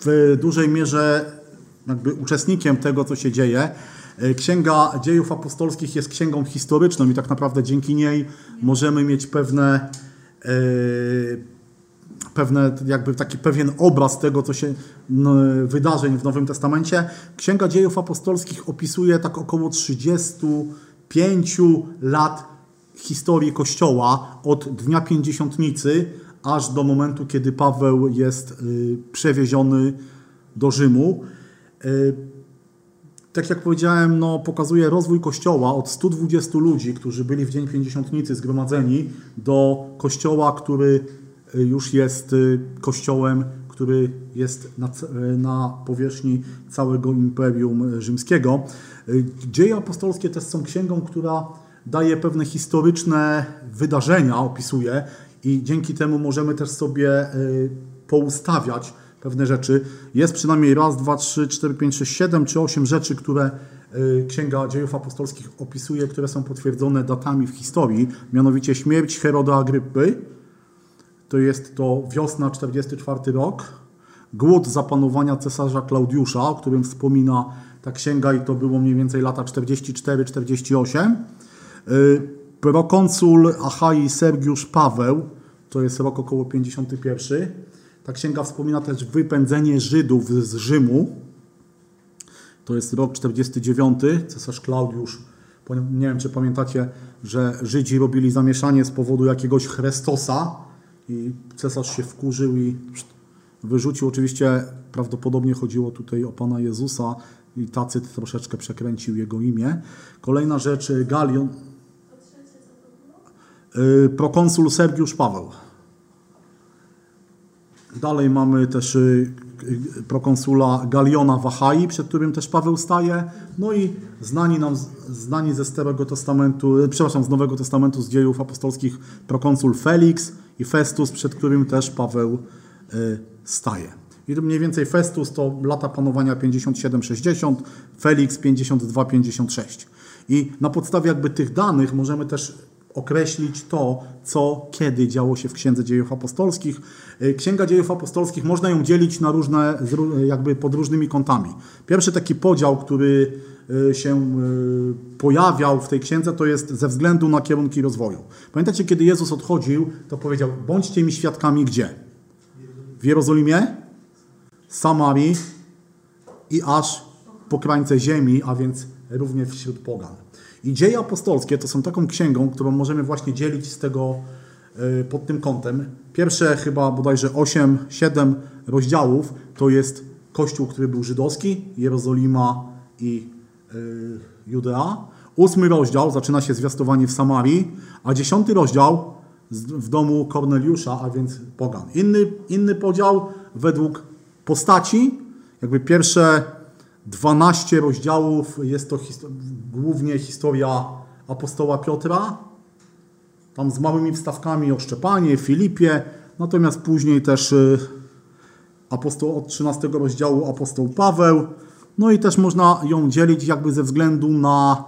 w dużej mierze jakby uczestnikiem tego, co się dzieje. Księga Dziejów Apostolskich jest księgą historyczną i tak naprawdę dzięki niej możemy mieć pewne pewne, jakby taki pewien obraz tego, co się no, wydarzeń w Nowym Testamencie. Księga Dziejów Apostolskich opisuje tak około 35 lat historii Kościoła od Dnia Pięćdziesiątnicy aż do momentu, kiedy Paweł jest y, przewieziony do Rzymu. Y, tak jak powiedziałem, no, pokazuje rozwój Kościoła od 120 ludzi, którzy byli w Dzień Pięćdziesiątnicy zgromadzeni, do Kościoła, który już jest y, Kościołem, który jest na, y, na powierzchni całego Imperium Rzymskiego. Y, Dzieje apostolskie też są księgą, która daje pewne historyczne wydarzenia, opisuje i dzięki temu możemy też sobie y, poustawiać pewne rzeczy. Jest przynajmniej raz, dwa, trzy, cztery, pięć, sześć, siedem czy osiem rzeczy, które Księga Dziejów Apostolskich opisuje, które są potwierdzone datami w historii, mianowicie śmierć Heroda Agrypy, to jest to wiosna 44 rok, głód zapanowania cesarza Klaudiusza, o którym wspomina ta księga i to było mniej więcej lata 44-48. Y, Prokonsul Achai Sergiusz Paweł, to jest rok około 51. Ta księga wspomina też wypędzenie Żydów z Rzymu. To jest rok 49. Cesarz Klaudiusz. Nie wiem, czy pamiętacie, że Żydzi robili zamieszanie z powodu jakiegoś Chrystosa i cesarz się wkurzył i wyrzucił. Oczywiście prawdopodobnie chodziło tutaj o Pana Jezusa i Tacyt troszeczkę przekręcił jego imię. Kolejna rzecz, Galion, y, prokonsul Sergiusz Paweł. Dalej mamy też y, y, prokonsula Galiona Wahai, przed którym też Paweł staje. No i znani nam, znani ze Starego Testamentu, y, przepraszam, z Nowego Testamentu, z dziejów apostolskich prokonsul Felix i Festus, przed którym też Paweł y, staje. I mniej więcej Festus to lata panowania 57-60, Felix 52-56. I na podstawie jakby tych danych możemy też określić to, co kiedy działo się w Księdze Dziejów Apostolskich. Y, Księga Dziejów Apostolskich można ją dzielić na różne, zró- jakby pod różnymi kątami. Pierwszy taki podział, który y, się pojawiał w tej księdze, to jest ze względu na kierunki rozwoju. Pamiętacie, kiedy Jezus odchodził, to powiedział: Bądźcie mi świadkami gdzie? W Jerozolimie, Samarii i aż po krańce ziemi, a więc również wśród pogan. I dzieje apostolskie to są taką księgą, którą możemy właśnie dzielić z tego y, pod tym kątem. Pierwsze chyba bodajże 8, 7 rozdziałów to jest kościół, który był żydowski, Jerozolima i y, Judea. Ósmy rozdział zaczyna się zwiastowanie w Samarii, a dziesiąty rozdział w domu Korneliusza, a więc pogan. Inny, inny podział według postaci, jakby pierwsze 12 rozdziałów jest to głównie historia apostoła Piotra, tam z małymi wstawkami o Szczepanie, Filipie, natomiast później też y, apostoł od 13 rozdziału apostoł Paweł, no i też można ją dzielić jakby ze względu na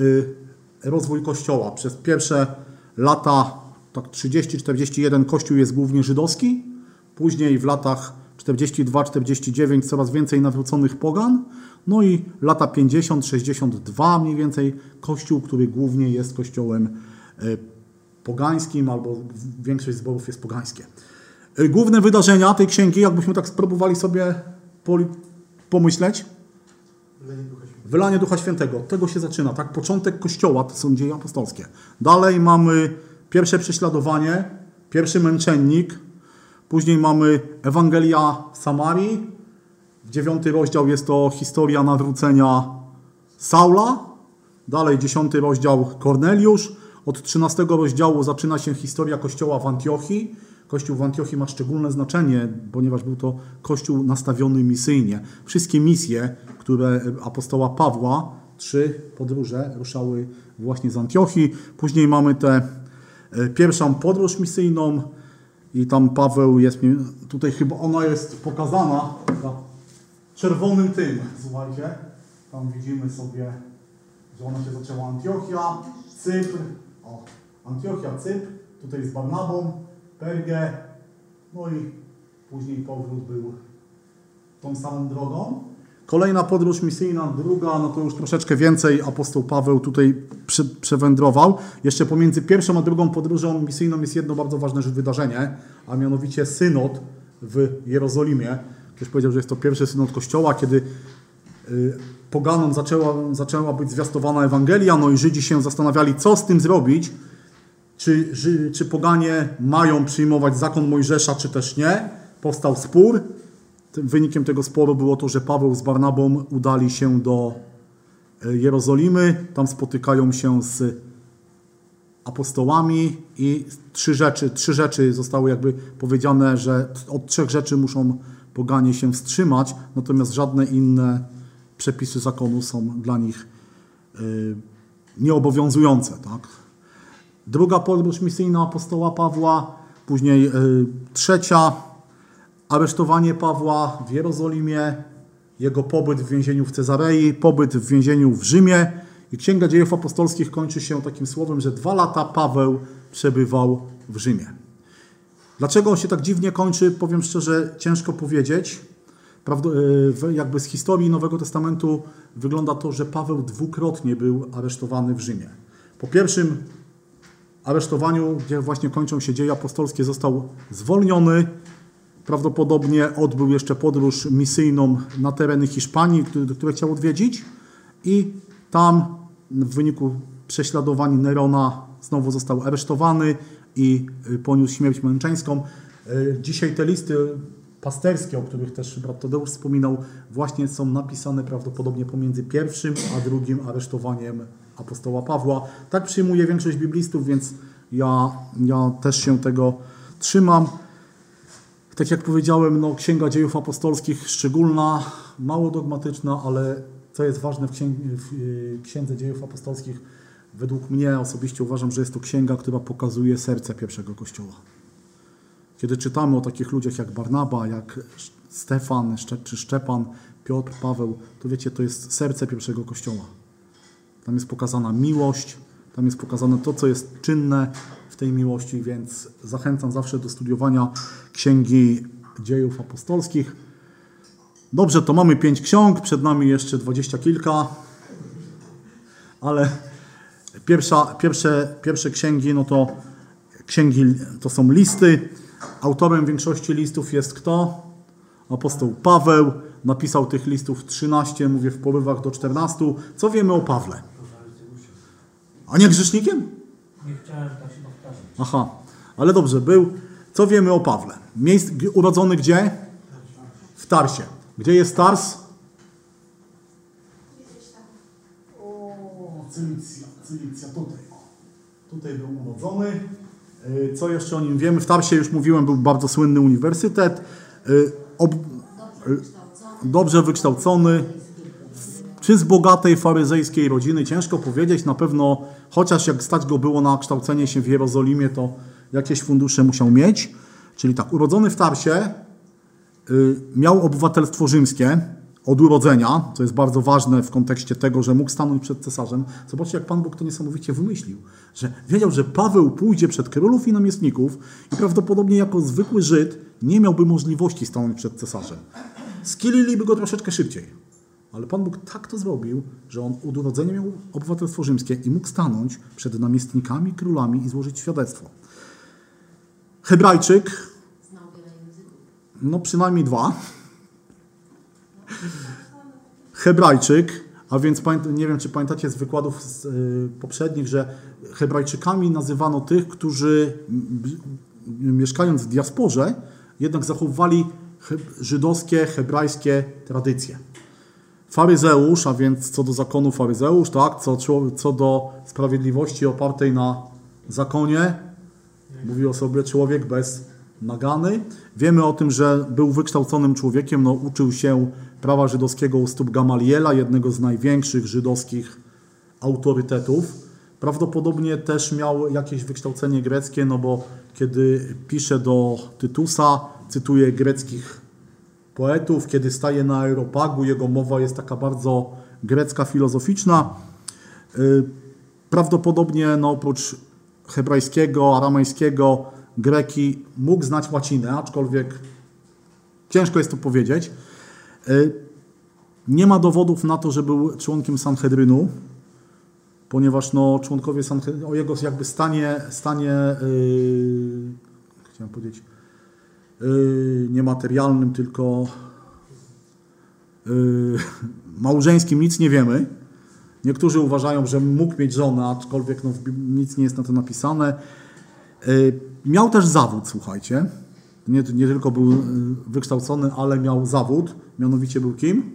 y, rozwój Kościoła. Przez pierwsze lata, tak 30-41, Kościół jest głównie żydowski, później w latach 42-49 coraz więcej nawróconych pogan, no i lata 50-62 mniej więcej Kościół, który głównie jest kościołem y, pogańskim, albo większość zborów jest pogańskie. Y, Główne wydarzenia tej księgi, jakbyśmy tak spróbowali sobie pomyśleć, Wylanie Ducha Świętego. Tego się zaczyna, tak? Początek Kościoła to są dzieje apostolskie. Dalej mamy pierwsze prześladowanie, pierwszy męczennik, później mamy Ewangelia Samarii. W dziewiąty rozdział jest to historia nawrócenia Saula. Dalej dziesiąty rozdział Korneliusz. Od trzynastego rozdziału zaczyna się historia Kościoła w Antiochii, Kościół w Antiochii ma szczególne znaczenie, ponieważ był to kościół nastawiony misyjnie. Wszystkie misje, które apostoła Pawła, trzy podróże ruszały właśnie z Antiochii. Później mamy tę e, pierwszą podróż misyjną i tam Paweł jest, mi- tutaj chyba ona jest pokazana czerwonym tym, słuchajcie. Tam widzimy sobie, że ona się zaczęła Antiochia, Cypr, o, Antiochia, Cypr, tutaj z Barnabą, Pergę, no i później powrót był tą samą drogą. Kolejna podróż misyjna, druga, no to już troszeczkę więcej apostoł Paweł tutaj prze, przewędrował. Jeszcze pomiędzy pierwszą a drugą podróżą misyjną jest jedno bardzo ważne wydarzenie, a mianowicie synod w Jerozolimie. Ktoś powiedział, że jest to pierwszy synod Kościoła, kiedy y, poganom zaczęła, zaczęła być zwiastowana Ewangelia, no i Żydzi się zastanawiali, co z tym zrobić, czy, czy poganie mają przyjmować zakon Mojżesza, czy też nie. Powstał spór. Wynikiem tego sporu było to, że Paweł z Barnabą udali się do e, Jerozolimy. Tam spotykają się z apostołami i trzy rzeczy, trzy rzeczy zostały jakby powiedziane, że od trzech rzeczy muszą poganie się wstrzymać, natomiast żadne inne przepisy zakonu są dla nich y, nieobowiązujące. Tak? Druga podróż misyjna apostoła Pawła, później y, trzecia, aresztowanie Pawła w Jerozolimie, jego pobyt w więzieniu w Cezarei, pobyt w więzieniu w Rzymie i Księga Dziejów Apostolskich kończy się takim słowem, że dwa lata Paweł przebywał w Rzymie. Dlaczego on się tak dziwnie kończy, powiem szczerze, ciężko powiedzieć. W- jakby z historii Nowego Testamentu wygląda to, że Paweł dwukrotnie był aresztowany w Rzymie. Po pierwszym aresztowaniu, gdzie właśnie kończą się dzieje apostolskie, został zwolniony. Prawdopodobnie odbył jeszcze podróż misyjną na tereny Hiszpanii, które, które chciał odwiedzić. I tam w wyniku prześladowań Nerona znowu został aresztowany i y, poniósł śmierć męczeńską. Y, Dzisiaj te listy pasterskie, o których też brat Tadeusz wspominał, właśnie są napisane prawdopodobnie pomiędzy pierwszym a drugim aresztowaniem apostoła Pawła. Tak przyjmuje większość biblistów, więc ja, ja też się tego trzymam. Tak jak powiedziałem, no, Księga Dziejów Apostolskich szczególna, mało dogmatyczna, ale co jest ważne w, w y, Księdze Dziejów Apostolskich, według mnie osobiście uważam, że jest to księga, która pokazuje serce pierwszego Kościoła. Kiedy czytamy o takich ludziach jak Barnaba, jak Stefan, czy Szczepan, Piotr, Paweł, to wiecie, to jest serce pierwszego Kościoła. Tam jest pokazana miłość, tam jest pokazane to, co jest czynne w tej miłości, więc zachęcam zawsze do studiowania Księgi Dziejów Apostolskich. Dobrze, to mamy pięć ksiąg, przed nami jeszcze dwadzieścia kilka, ale pierwsza, pierwsze, pierwsze księgi, no to księgi to są listy. Autorem większości listów jest kto? Apostoł Paweł. Napisał tych listów 13, mówię w porywach do 14. Co wiemy o Pawle? A nie grzesznikiem? Nie chciałem tak się. Aha, ale dobrze, był. Co wiemy o Pawle? Miejsc, urodzony gdzie? W Tarsie. Gdzie jest Tars? O, Cylicja, Cylicja, tutaj. Tutaj był urodzony. Y, Co jeszcze o nim wiemy? W Tarsie już mówiłem, był bardzo słynny uniwersytet. Y, Ob, Dobrze wykształcony. dobrze wykształcony, czy z bogatej faryzejskiej rodziny, ciężko powiedzieć. Na pewno, chociaż jak stać go było na kształcenie się w Jerozolimie, to jakieś fundusze musiał mieć. Czyli tak, urodzony w Tarsie, y, miał obywatelstwo rzymskie od urodzenia, co jest bardzo ważne w kontekście tego, że mógł stanąć przed cesarzem. Zobaczcie, jak Pan Bóg to niesamowicie wymyślił, że wiedział, że Paweł pójdzie przed królów i namiestników i prawdopodobnie jako zwykły Żyd nie miałby możliwości stanąć przed cesarzem. Skililiby go troszeczkę szybciej. Ale Pan Bóg tak to zrobił, że on od urodzenia miał obywatelstwo rzymskie i mógł stanąć przed namiestnikami, królami i złożyć świadectwo. Hebrajczyk, Znał wiele języków. no przynajmniej dwa. Hebrajczyk, a więc nie wiem, czy pamiętacie z wykładów z, y, poprzednich, że Hebrajczykami nazywano tych, którzy mieszkając w diasporze, jednak zachowywali żydowskie, hebrajskie tradycje. Faryzeusz, a więc co do zakonu faryzeusz, tak, co, co do sprawiedliwości opartej na zakonie, mówi o sobie człowiek bez nagany. Wiemy o tym, że był wykształconym człowiekiem, no, uczył się prawa żydowskiego u stóp Gamaliela, jednego z największych żydowskich autorytetów. Prawdopodobnie też miał jakieś wykształcenie greckie, no bo kiedy pisze do Tytusa, cytuje greckich poetów, kiedy staje na Aeropagu, jego mowa jest taka bardzo grecka, filozoficzna. Y, Prawdopodobnie no, oprócz hebrajskiego, aramejskiego, greki mógł znać łacinę, aczkolwiek ciężko jest to powiedzieć. Y, Nie ma dowodów na to, że był członkiem Sanhedrynu, ponieważ no, członkowie Sanhedrynu, o jego jakby stanie, stanie yy, chciałem powiedzieć, niematerialnym, tylko yy, małżeńskim nic nie wiemy. Niektórzy uważają, że mógł mieć żonę, aczkolwiek no, nic nie jest na to napisane. Yy, Miał też zawód, słuchajcie. Nie, nie tylko był wykształcony, ale miał zawód. Mianowicie był kim?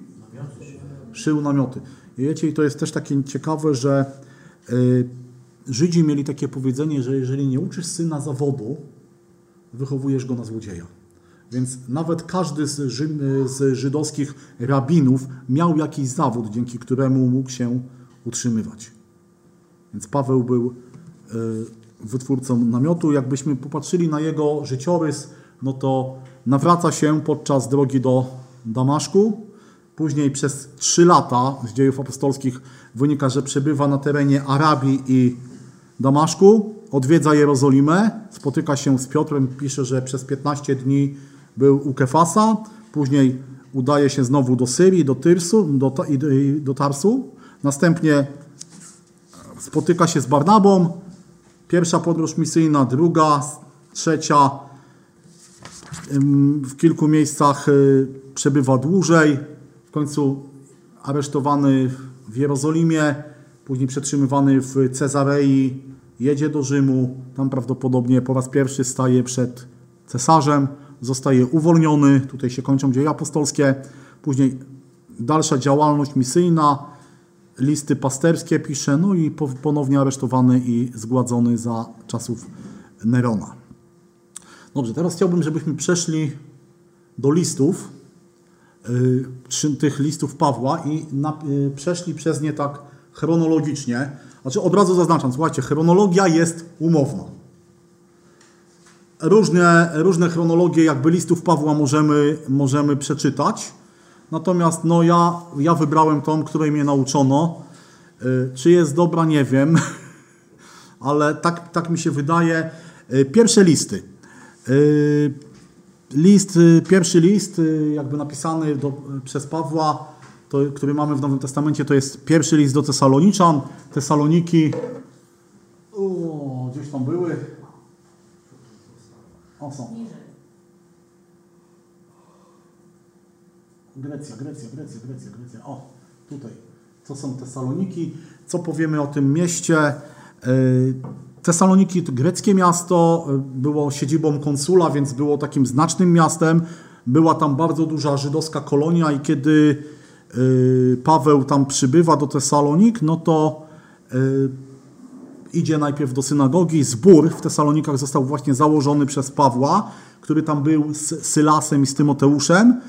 Szył namioty. I wiecie, to jest też takie ciekawe, że Żydzi mieli takie powiedzenie, że jeżeli nie uczysz syna zawodu, wychowujesz go na złodzieja. Więc nawet każdy z, Ży, z żydowskich rabinów miał jakiś zawód, dzięki któremu mógł się utrzymywać. Więc Paweł był y, wytwórcą namiotu. Jakbyśmy popatrzyli na jego życiorys, no to nawraca się podczas drogi do Damaszku. Później przez trzy lata z dziejów apostolskich wynika, że przebywa na terenie Arabii i Damaszku, odwiedza Jerozolimę, spotyka się z Piotrem, pisze, że przez 15 dni był u Kefasa, później udaje się znowu do Syrii, do Tyrsu, do, do, Tarsu, następnie spotyka się z Barnabą, pierwsza podróż misyjna, druga, trzecia, w kilku miejscach y, przebywa dłużej, w końcu aresztowany w Jerozolimie, później przetrzymywany w Cezarei, jedzie do Rzymu, tam prawdopodobnie po raz pierwszy staje przed cesarzem, zostaje uwolniony, tutaj się kończą dzieje apostolskie, później dalsza działalność misyjna, listy pasterskie pisze, no i po- ponownie aresztowany i zgładzony za czasów Nerona. Dobrze, teraz chciałbym, żebyśmy przeszli do listów, y, trzy- tych listów Pawła i na, y, przeszli przez nie tak chronologicznie. Znaczy od razu zaznaczam, słuchajcie, chronologia jest umowna. Różne, różne chronologie jakby listów Pawła możemy, możemy przeczytać. Natomiast no ja, ja wybrałem tą, której mnie nauczono. Y, Czy jest dobra, nie wiem, ale tak, tak mi się wydaje. Y, Pierwsze listy. Y, List, pierwszy list, jakby napisany do, przez Pawła, to, który mamy w Nowym Testamencie, to jest pierwszy list do Tesaloniczan. Tesaloniki, o, gdzieś tam były. O, są. Grecja, Grecja, Grecja, Grecja, Grecja. O, tutaj. To są Tesaloniki. Co powiemy o tym mieście? Yy, Tesaloniki to greckie miasto, yy, było siedzibą konsula, więc było takim znacznym miastem. Była tam bardzo duża żydowska kolonia i kiedy yy, Paweł tam przybywa do Tesalonik, no to idzie najpierw do synagogi. Zbór w Tesalonikach został właśnie założony przez Pawła, który tam był z Sylasem i z Tymoteuszem.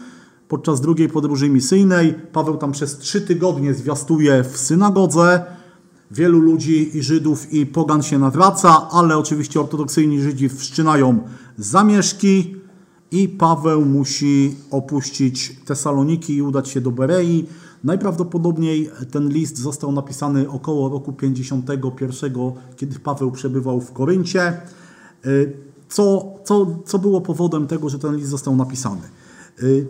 Podczas drugiej podróży misyjnej Paweł tam przez trzy tygodnie zwiastuje w synagodze. Wielu ludzi i Żydów i pogan się nawraca, ale oczywiście ortodoksyjni Żydzi wszczynają zamieszki i Paweł musi opuścić Tesaloniki i udać się do Berei. Najprawdopodobniej ten list został napisany około roku 51, kiedy Paweł przebywał w Koryncie. Y, Co, co, co było powodem tego, że ten list został napisany? Y,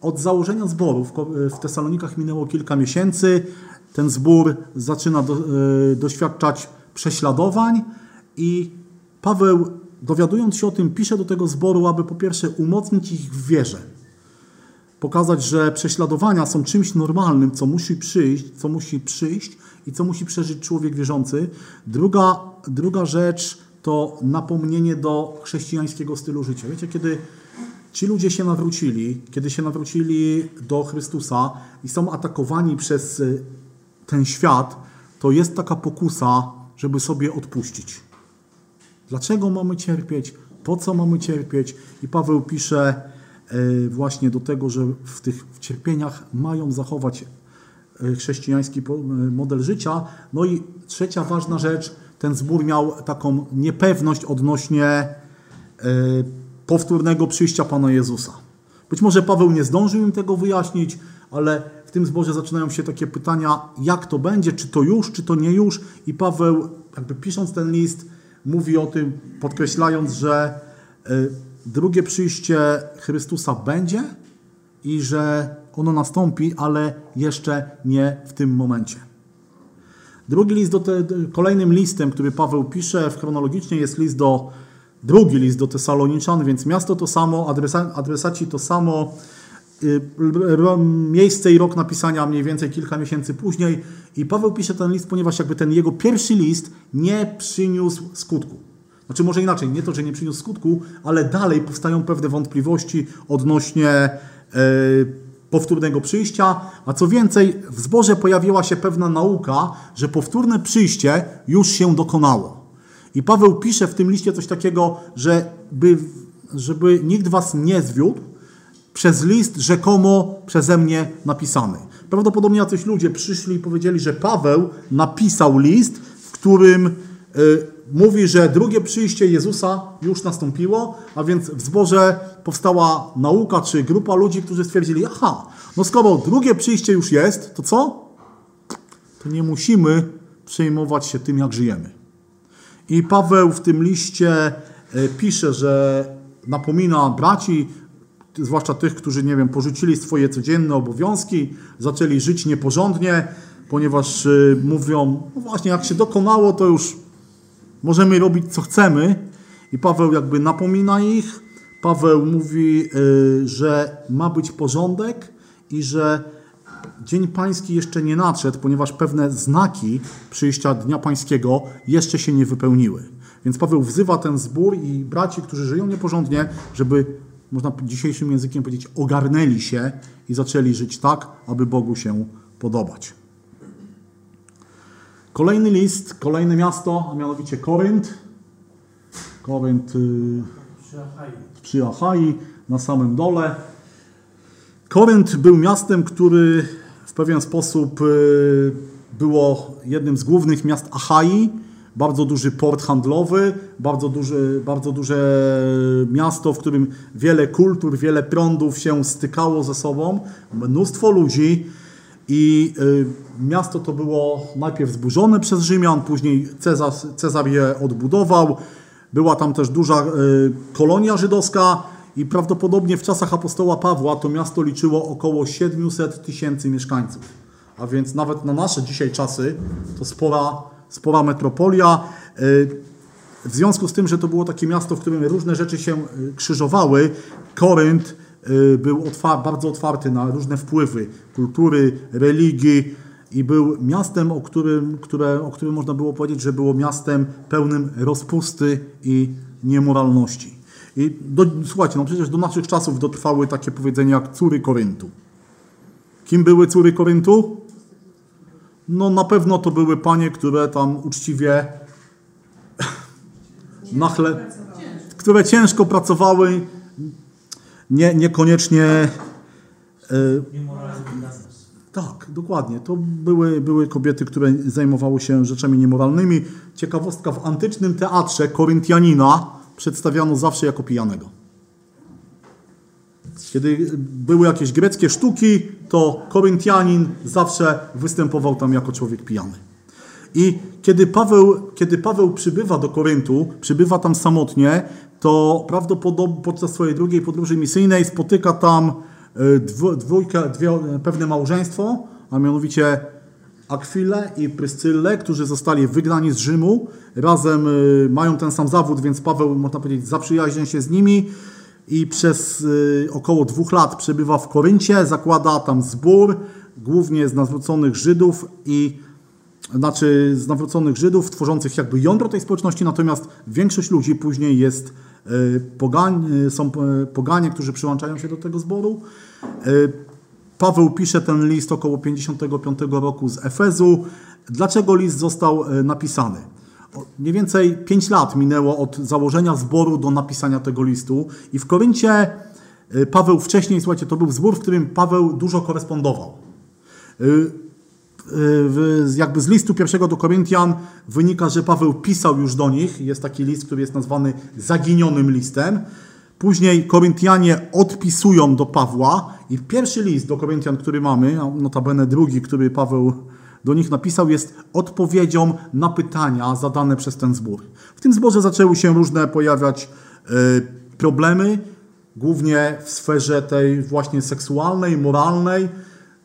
Od założenia zboru w Tesalonikach minęło kilka miesięcy. Ten zbór zaczyna do, y, doświadczać prześladowań i Paweł, dowiadując się o tym, pisze do tego zboru, aby po pierwsze umocnić ich w wierze, pokazać, że prześladowania są czymś normalnym, co musi przyjść, co musi przyjść i co musi przeżyć człowiek wierzący. Druga, druga rzecz to napomnienie do chrześcijańskiego stylu życia. Wiecie, kiedy ci ludzie się nawrócili, kiedy się nawrócili do Chrystusa i są atakowani przez y, ten świat, to jest taka pokusa, żeby sobie odpuścić. Dlaczego mamy cierpieć? Po co mamy cierpieć? I Paweł pisze właśnie do tego, że w tych cierpieniach mają zachować e, chrześcijański e, model życia. No i trzecia ważna rzecz, ten zbór miał taką niepewność odnośnie e, powtórnego przyjścia Pana Jezusa. Być może Paweł nie zdążył im tego wyjaśnić, ale w tym zborze zaczynają się takie pytania, jak to będzie, czy to już, czy to nie już. I Paweł, jakby pisząc ten list, mówi o tym, podkreślając, że drugie przyjście Chrystusa będzie i że ono nastąpi, ale jeszcze nie w tym momencie. Drugi list do te, kolejnym listem, który Paweł pisze chronologicznie jest list do drugi list do Tesaloniczan, więc miasto to samo, adresa, adresaci to samo, y, miejsce i rok napisania mniej więcej kilka miesięcy później i Paweł pisze ten list, ponieważ jakby ten jego pierwszy list nie przyniósł skutku. Znaczy może inaczej, nie to, że nie przyniósł skutku, ale dalej powstają pewne wątpliwości odnośnie e, powtórnego przyjścia, a co więcej, w zborze pojawiła się pewna nauka, że powtórne przyjście już się dokonało. I Paweł pisze w tym liście coś takiego, że by, żeby nikt was nie zwiódł przez list rzekomo przeze mnie napisany. Prawdopodobnie jacyś ludzie przyszli i powiedzieli, że Paweł napisał list, w którym y, mówi, że drugie przyjście Jezusa już nastąpiło, a więc w zborze powstała nauka czy grupa ludzi, którzy stwierdzili, aha, no skoro drugie przyjście już jest, to co? To nie musimy przejmować się tym, jak żyjemy. I Paweł w tym liście e, pisze, że napomina braci, zwłaszcza tych, którzy, nie wiem, porzucili swoje codzienne obowiązki, zaczęli żyć nieporządnie, ponieważ e, mówią, no właśnie, jak się dokonało, to już możemy robić co chcemy. I Paweł jakby napomina ich. Paweł mówi, e, że ma być porządek i że Dzień Pański jeszcze nie nadszedł, ponieważ pewne znaki przyjścia Dnia Pańskiego jeszcze się nie wypełniły. Więc Paweł wzywa ten zbór i braci, którzy żyją nieporządnie, żeby, można dzisiejszym językiem powiedzieć, ogarnęli się i zaczęli żyć tak, aby Bogu się podobać. Kolejny list, kolejne miasto, a mianowicie Korynt. Korynt Przy Achai. przy Achai, na samym dole. Korynt był miastem, który w pewien sposób y, było jednym z głównych miast Achai. Bardzo duży port handlowy, bardzo, duży, bardzo duże miasto, w którym wiele kultur, wiele prądów się stykało ze sobą, mnóstwo ludzi. I y, miasto to było najpierw zburzone przez Rzymian, później Cezar, Cezar je odbudował. Była tam też duża y, kolonia żydowska i prawdopodobnie w czasach apostoła Pawła to miasto liczyło około 700 tysięcy mieszkańców. A więc nawet na nasze dzisiaj czasy to spora, spora metropolia. Y, w związku z tym, że to było takie miasto, w którym różne rzeczy się krzyżowały, Korynt był otwa- bardzo otwarty na różne wpływy kultury, religii i był miastem, o którym, które, o którym można było powiedzieć, że było miastem pełnym rozpusty i niemoralności. I do, słuchajcie, no przecież do naszych czasów dotrwały takie powiedzenia jak córy Koryntu. Kim były córy Koryntu? No na pewno to były panie, które tam uczciwie na chle, które ciężko pracowały, nie, niekoniecznie. Niemoralny biznes. tak, dokładnie. To były, były kobiety, które zajmowały się rzeczami niemoralnymi. Ciekawostka, w antycznym teatrze Koryntianina przedstawiano zawsze jako pijanego. Kiedy były jakieś greckie sztuki, to Koryntianin zawsze występował tam jako człowiek pijany. I kiedy Paweł, kiedy Paweł przybywa do Koryntu, przybywa tam samotnie, to prawdopodobnie podczas swojej drugiej podróży misyjnej spotyka tam e, dwójkę, dwie, pewne małżeństwo, a mianowicie Akwilę i Pryscyllę, którzy zostali wygnani z Rzymu. Razem y, mają ten sam zawód, więc Paweł, można powiedzieć, zaprzyjaźnia się z nimi i przez y, około dwóch lat przebywa w Koryncie, zakłada tam zbór, głównie z nawróconych Żydów i znaczy z nawróconych Żydów, tworzących jakby jądro tej społeczności, natomiast większość ludzi później jest y, pogań, y, są y, poganie, którzy przyłączają się do tego zboru. Paweł pisze ten list około 55 roku z Efezu. Dlaczego list został napisany? mniej więcej 5 lat minęło od założenia zboru do napisania tego listu i w Koryncie Paweł wcześniej, słuchajcie, to był zbór, w którym Paweł dużo korespondował. Y, y, jakby z listu pierwszego do Koryntian wynika, że Paweł pisał już do nich. Jest taki list, który jest nazwany zaginionym listem. Później Koryntianie odpisują do Pawła i pierwszy list do Koryntian, który mamy, notabene drugi, który Paweł do nich napisał, jest odpowiedzią na pytania zadane przez ten zbór. W tym zborze zaczęły się różne pojawiać e, problemy, głównie w sferze tej właśnie seksualnej, moralnej.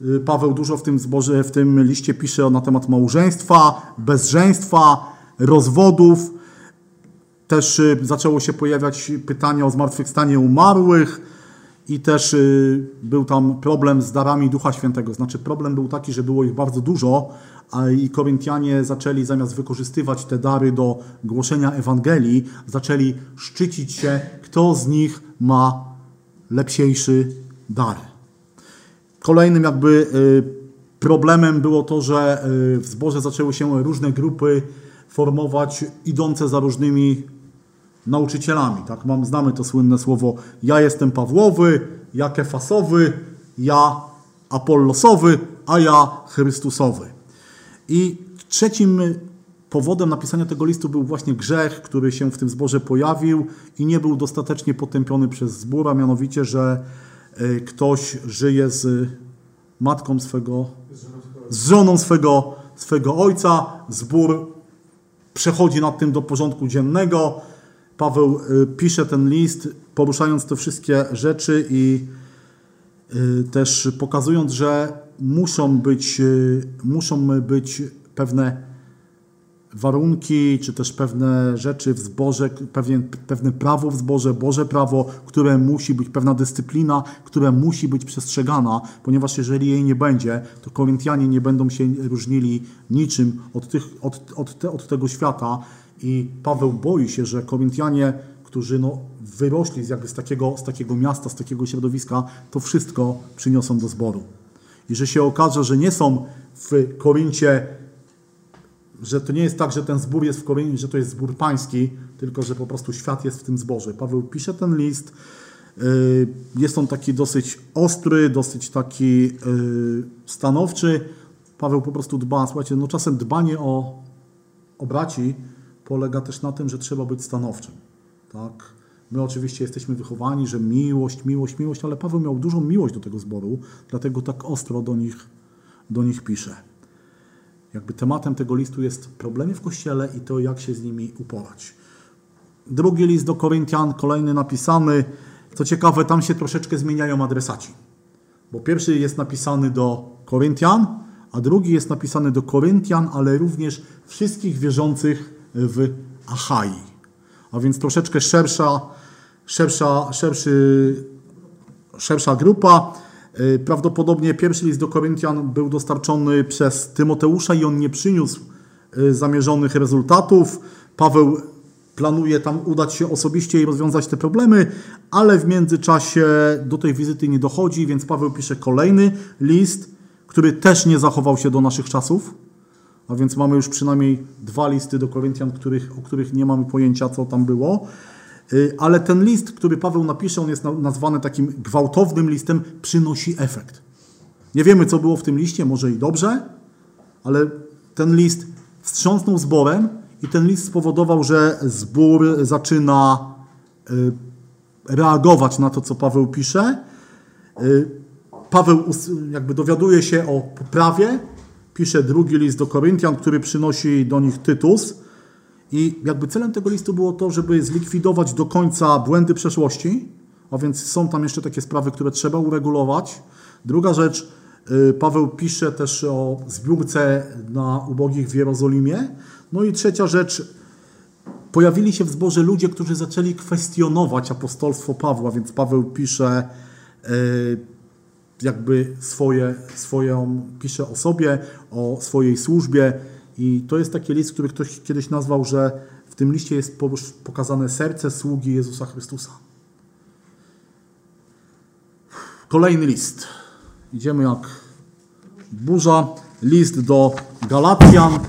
Y, Paweł dużo w tym zborze, w tym liście pisze na temat małżeństwa, bezżeństwa, rozwodów. Też y, zaczęło się pojawiać pytania o zmartwychwstanie umarłych i też y, był tam problem z darami Ducha Świętego. Znaczy problem był taki, że było ich bardzo dużo, a i Koryntianie zaczęli zamiast wykorzystywać te dary do głoszenia Ewangelii, zaczęli szczycić się, kto z nich ma lepsiejszy dar. Kolejnym jakby y, problemem było to, że y, w zborze zaczęły się różne grupy formować, idące za różnymi nauczycielami. Tak? Mam, znamy to słynne słowo ja jestem Pawłowy, ja Kefasowy, ja Apollosowy, a ja Chrystusowy. I trzecim powodem napisania tego listu był właśnie grzech, który się w tym zborze pojawił i nie był dostatecznie potępiony przez zbór, a mianowicie, że ktoś żyje z matką swego, z żoną swego, swego ojca. Zbór przechodzi nad tym do porządku dziennego. Paweł y, pisze ten list, poruszając te wszystkie rzeczy i y, też pokazując, że muszą być, muszą być pewne warunki, czy też pewne rzeczy w zborze, pewien, pewne prawo w zborze, Boże prawo, które musi być, pewna dyscyplina, która musi być przestrzegana, ponieważ jeżeli jej nie będzie, to Koryntianie nie będą się różnili niczym od, tych, od, od, te, od tego świata i Paweł boi się, że Koryntianie, którzy no, wyrośli jakby z, takiego, z takiego miasta, z takiego środowiska, to wszystko przyniosą do zboru. I że się okaże, że nie są w Koryncie że to nie jest tak, że ten zbór jest w Koryncie, że to jest zbór pański, tylko że po prostu świat jest w tym zborze. Paweł pisze ten list. y, Jest on taki dosyć ostry, dosyć taki y, stanowczy. Paweł po prostu dba. Słuchajcie, no czasem dbanie o, o braci polega też na tym, że trzeba być stanowczym. Tak? My oczywiście jesteśmy wychowani, że miłość, miłość, miłość, ale Paweł miał dużą miłość do tego zboru, dlatego tak ostro do nich, do nich pisze. Jakby tematem tego listu jest problemy w Kościele i to, jak się z nimi uporać. Drugi list do Koryntian, kolejny napisany. Co ciekawe, tam się troszeczkę zmieniają adresaci. Bo pierwszy jest napisany do Koryntian, a drugi jest napisany do Koryntian, ale również wszystkich wierzących w Achai. A więc troszeczkę szersza, szersza, szerszy, szersza grupa. Y, Prawdopodobnie pierwszy list do Koryntian był dostarczony przez Tymoteusza i on nie przyniósł y, zamierzonych rezultatów. Paweł planuje tam udać się osobiście i rozwiązać te problemy, ale w międzyczasie do tej wizyty nie dochodzi, więc Paweł pisze kolejny list, który też nie zachował się do naszych czasów. A więc mamy już przynajmniej dwa listy do Koryntian, których, o których nie mamy pojęcia, co tam było. Y, Ale ten list, który Paweł napisze, on jest na- nazwany takim gwałtownym listem, przynosi efekt. Nie wiemy, co było w tym liście, może i dobrze, ale ten list wstrząsnął zborem i ten list spowodował, że zbór zaczyna y, reagować na to, co Paweł pisze. Y, Paweł jakby dowiaduje się o poprawie, pisze drugi list do Koryntian, który przynosi do nich Tytus. I jakby celem tego listu było to, żeby zlikwidować do końca błędy przeszłości, a więc są tam jeszcze takie sprawy, które trzeba uregulować. Druga rzecz, y, Paweł pisze też o zbiórce na ubogich w Jerozolimie. No i trzecia rzecz, pojawili się w zborze ludzie, którzy zaczęli kwestionować apostolstwo Pawła, więc Paweł pisze y, jakby swoje, swoją, pisze o sobie, o swojej służbie i to jest taki list, który ktoś kiedyś nazwał, że w tym liście jest pokazane serce sługi Jezusa Chrystusa. Kolejny list. Idziemy jak burza. List do Galacjan.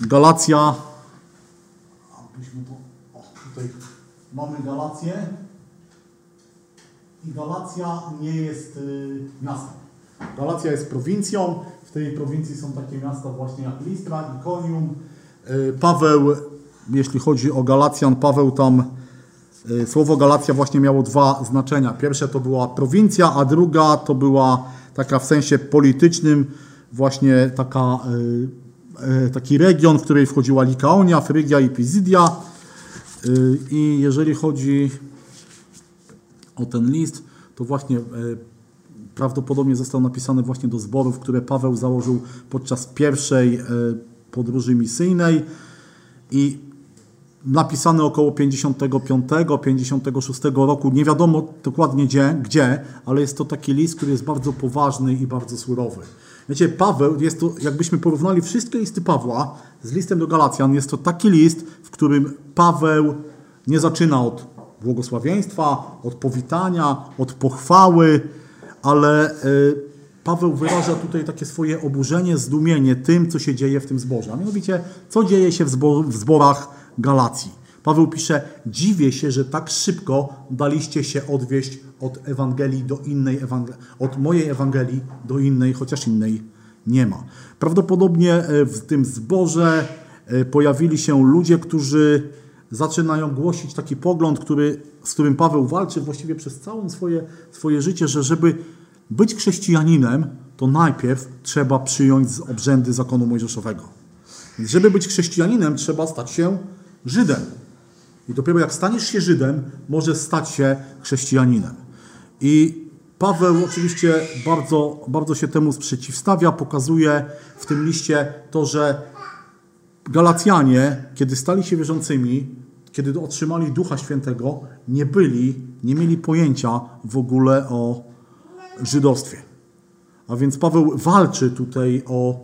Galacja, mamy Galację i Galacja nie jest y, miastem. Galacja jest prowincją, w tej prowincji są takie miasta właśnie jak Listra, Ikonium. Y, Paweł, jeśli chodzi o Galacjan, Paweł tam, y, słowo Galacja właśnie miało dwa znaczenia. Pierwsze to była prowincja, a druga to była taka w sensie politycznym właśnie taka, y, taki region, w której wchodziła Likaonia, Frygia i Pizydia. I jeżeli chodzi o ten list, to właśnie prawdopodobnie został napisany właśnie do zborów, które Paweł założył podczas pierwszej e, podróży misyjnej i napisany około 55-56 roku, nie wiadomo dokładnie gdzie, gdzie, ale jest to taki list, który jest bardzo poważny i bardzo surowy. Wiecie, Paweł, jest to, jakbyśmy porównali wszystkie listy Pawła z listem do Galacjan, jest to taki list, w którym Paweł nie zaczyna od błogosławieństwa, od powitania, od pochwały, ale y, Paweł wyraża tutaj takie swoje oburzenie, zdumienie tym, co się dzieje w tym zborze. A mianowicie, co dzieje się w, zbor, w zborach Galacji. Paweł pisze, dziwię się, że tak szybko daliście się odwieść od Ewangelii do innej Ewangelii, od mojej Ewangelii do innej, chociaż innej nie ma. Prawdopodobnie e, w tym zborze e, pojawili się ludzie, którzy zaczynają głosić taki pogląd, który, z którym Paweł walczy właściwie przez całe swoje, swoje życie, że żeby być chrześcijaninem, to najpierw trzeba przyjąć z obrzędy zakonu mojżeszowego. Więc żeby być chrześcijaninem, trzeba stać się Żydem. I dopiero jak staniesz się Żydem, możesz stać się chrześcijaninem. I Paweł oczywiście bardzo, bardzo się temu sprzeciwstawia, pokazuje w tym liście to, że Galacjanie, kiedy stali się wierzącymi, kiedy otrzymali Ducha Świętego, nie byli, nie mieli pojęcia w ogóle o żydostwie. A więc Paweł walczy tutaj o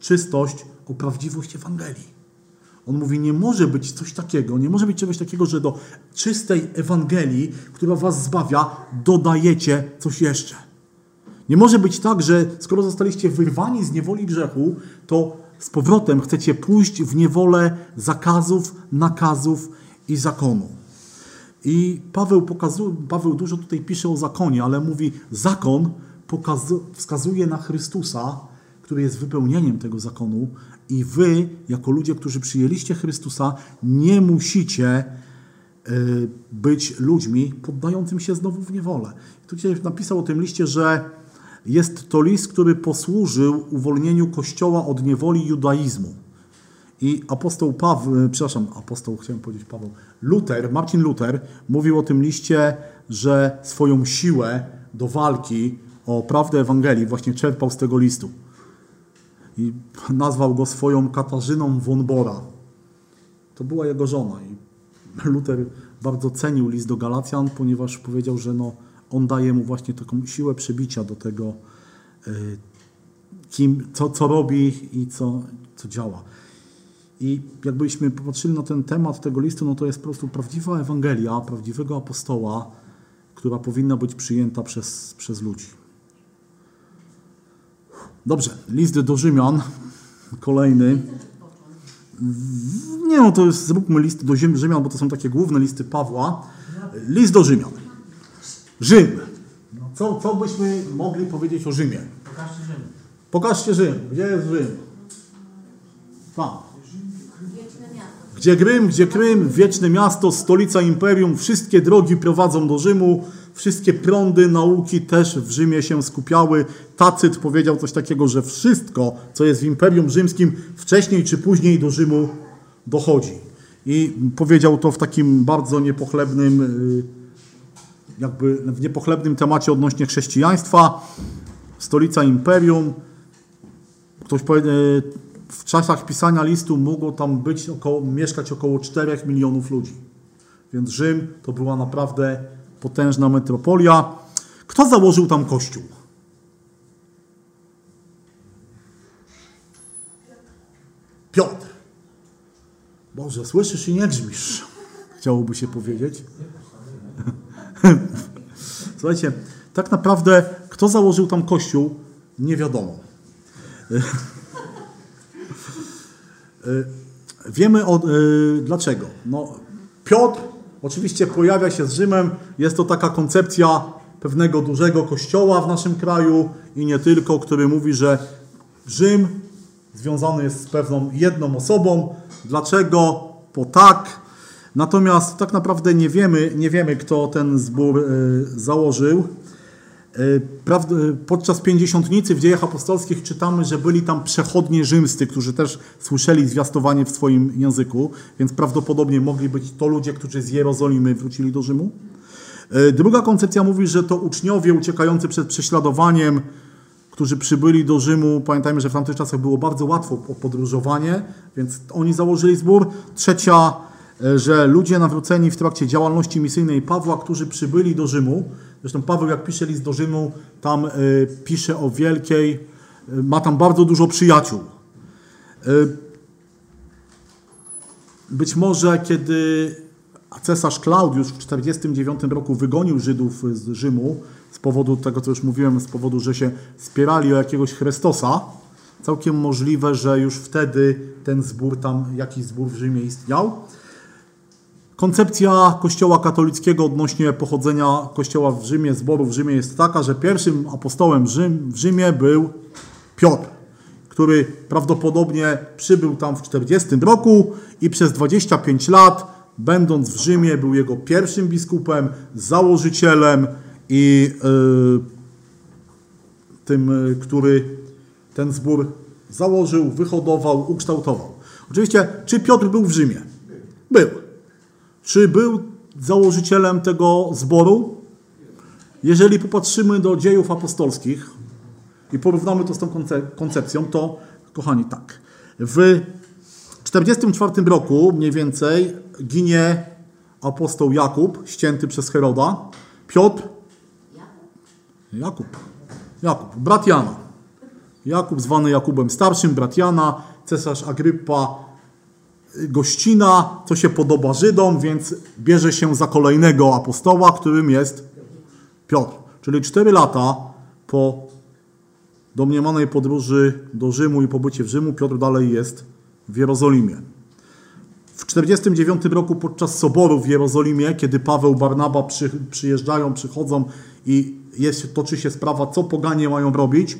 czystość, o prawdziwość Ewangelii. On mówi, nie może być coś takiego, nie może być czegoś takiego, że do czystej Ewangelii, która was zbawia, dodajecie coś jeszcze. Nie może być tak, że skoro zostaliście wyrwani z niewoli grzechu, to z powrotem chcecie pójść w niewolę zakazów, nakazów i zakonu. I Paweł, Paweł dużo tutaj pisze o zakonie, ale mówi, zakon wskazuje na Chrystusa, który jest wypełnieniem tego zakonu i wy, jako ludzie, którzy przyjęliście Chrystusa, nie musicie y, być ludźmi poddającym się znowu w niewolę. Tutaj napisał o tym liście, że jest to list, który posłużył uwolnieniu Kościoła od niewoli judaizmu. I apostoł Paweł, przepraszam, apostoł, chciałem powiedzieć Paweł, Luter, Marcin Luther mówił o tym liście, że swoją siłę do walki o prawdę Ewangelii właśnie czerpał z tego listu. I nazwał go swoją Katarzyną von Bora. To była jego żona. I Luther bardzo cenił list do Galacjan, ponieważ powiedział, że no, on daje mu właśnie taką siłę przebicia do tego, y, kim, co, co robi i co, co działa. I jakbyśmy popatrzyli na ten temat tego listu, no to jest po prostu prawdziwa Ewangelia, prawdziwego apostoła, która powinna być przyjęta przez, przez ludzi. Dobrze, list do Rzymian, kolejny. Nie no, to jest, zróbmy list do Rzymian, bo to są takie główne listy Pawła. List do Rzymian. Rzym. No, co, co byśmy mogli powiedzieć o Rzymie? Pokażcie Rzym. Pokażcie Rzym. Gdzie jest Rzym? Tam. Gdzie Grym, gdzie Krym, wieczne miasto, stolica imperium, wszystkie drogi prowadzą do Rzymu, wszystkie prądy nauki też w Rzymie się skupiały. Tacyt powiedział coś takiego, że wszystko, co jest w imperium rzymskim, wcześniej czy później do Rzymu dochodzi. I powiedział to w takim bardzo niepochlebnym, y, jakby w niepochlebnym temacie odnośnie chrześcijaństwa. Stolica imperium, Ktoś powie, e, w czasach pisania listu mogło tam być około, mieszkać około 4 milionów ludzi. Więc Rzym to była naprawdę potężna metropolia. Kto założył tam kościół? Piotr. Boże, słyszysz i nie grzmisz. Chciałoby się powiedzieć. Słuchajcie, tak naprawdę kto założył tam kościół, nie wiadomo. Wiemy o, y, dlaczego. No, Piotr oczywiście pojawia się z Rzymem. Jest to taka koncepcja pewnego dużego kościoła w naszym kraju i nie tylko, który mówi, że Rzym związany jest z pewną jedną osobą. Dlaczego? Bo tak. Natomiast tak naprawdę nie wiemy, nie wiemy kto ten zbór e, założył. E, prawd- Podczas pięćdziesiątnicy w dziejach apostolskich czytamy, że byli tam przechodnie rzymscy, którzy też słyszeli zwiastowanie w swoim języku, więc prawdopodobnie mogli być to ludzie, którzy z Jerozolimy wrócili do Rzymu. E, Druga koncepcja mówi, że to uczniowie uciekający przed prześladowaniem, którzy przybyli do Rzymu. Pamiętajmy, że w tamtych czasach było bardzo łatwo podróżowanie, więc oni założyli zbór. Trzecia, e, że ludzie nawróceni w trakcie działalności misyjnej Pawła, którzy przybyli do Rzymu. Zresztą Paweł, jak pisze list do Rzymu, tam e, pisze o wielkiej, e, ma tam bardzo dużo przyjaciół. E, być może kiedy cesarz Klaudiusz w 49 roku wygonił Żydów z Rzymu z powodu tego, co już mówiłem, z powodu, że się spierali o jakiegoś Chrystosa, całkiem możliwe, że już wtedy ten zbór tam, jakiś zbór w Rzymie istniał. Koncepcja Kościoła katolickiego odnośnie pochodzenia Kościoła w Rzymie, zboru w Rzymie jest taka, że pierwszym apostołem Rzym, w Rzymie był Piotr, który prawdopodobnie przybył tam w 40 roku i przez 25 lat, będąc w Rzymie, był jego pierwszym biskupem, założycielem i yy, tym, y, który ten zbór założył, wyhodował, ukształtował. Oczywiście, czy Piotr był w Rzymie? Był. Czy był założycielem tego zboru? Jeżeli popatrzymy do dziejów apostolskich i porównamy to z tą konce- koncepcją, to kochani, tak. W 44 roku mniej więcej ginie apostoł Jakub, ścięty przez Heroda. Piotr, Jakub, Jakub, brat Jana. Jakub zwany Jakubem Starszym, brat Jana, cesarz Agrypa gościna, co się podoba Żydom, więc bierze się za kolejnego apostoła, którym jest Piotr. Czyli 4 lata po domniemanej podróży do Rzymu i pobycie w Rzymu, Piotr dalej jest w Jerozolimie. W 49 roku podczas soboru w Jerozolimie, kiedy Paweł, Barnaba przy, przyjeżdżają, przychodzą i jest, toczy się sprawa, co poganie mają robić,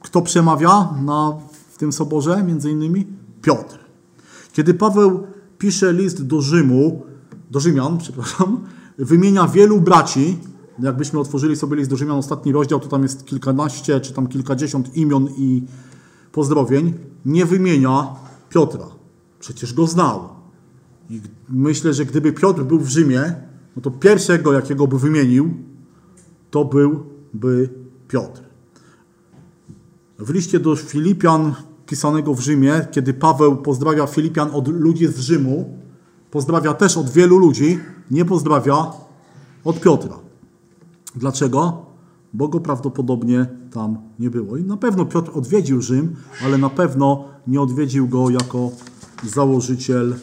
kto przemawia na, w tym soborze? Między innymi Piotr. Kiedy Paweł pisze list do Rzymu, do Rzymian, przepraszam, wymienia wielu braci, jakbyśmy otworzyli sobie list do Rzymian, ostatni rozdział, to tam jest kilkanaście, czy tam kilkadziesiąt imion i pozdrowień, nie wymienia Piotra. Przecież go znał. I myślę, że gdyby Piotr był w Rzymie, no to pierwszego, jakiego by wymienił, to byłby Piotr. W liście do Filipian w Rzymie, kiedy Paweł pozdrawia Filipian od ludzi z Rzymu, pozdrawia też od wielu ludzi, nie pozdrawia od Piotra. Dlaczego? Bo go prawdopodobnie tam nie było. I na pewno Piotr odwiedził Rzym, ale na pewno nie odwiedził go jako założyciel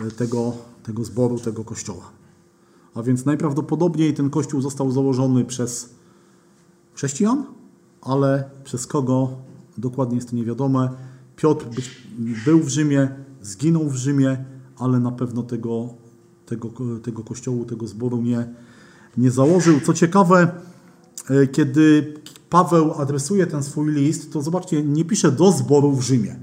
e, tego, tego zboru, tego kościoła. A więc najprawdopodobniej ten kościół został założony przez chrześcijan, ale przez kogo dokładnie jest to niewiadome. Piotr był w Rzymie, zginął w Rzymie, ale na pewno tego, tego, tego kościołu, tego zboru nie, nie założył. Co ciekawe, e, kiedy Paweł adresuje ten swój list, to zobaczcie, nie pisze do zboru w Rzymie,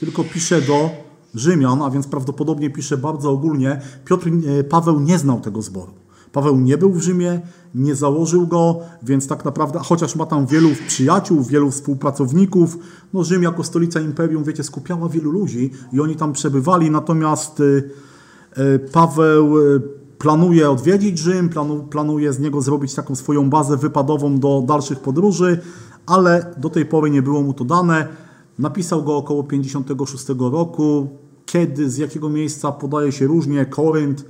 tylko pisze do Rzymian, a więc prawdopodobnie pisze bardzo ogólnie. Piotr, e, Paweł nie znał tego zboru. Paweł nie był w Rzymie, nie założył go, więc tak naprawdę, chociaż ma tam wielu przyjaciół, wielu współpracowników, no Rzym jako stolica imperium, wiecie, skupiała wielu ludzi i oni tam przebywali, natomiast y, y, Paweł y, planuje odwiedzić Rzym, planu, planuje z niego zrobić taką swoją bazę wypadową do dalszych podróży, ale do tej pory nie było mu to dane. Napisał go około 56 roku. Kiedy, z jakiego miejsca podaje się różnie, Korynt,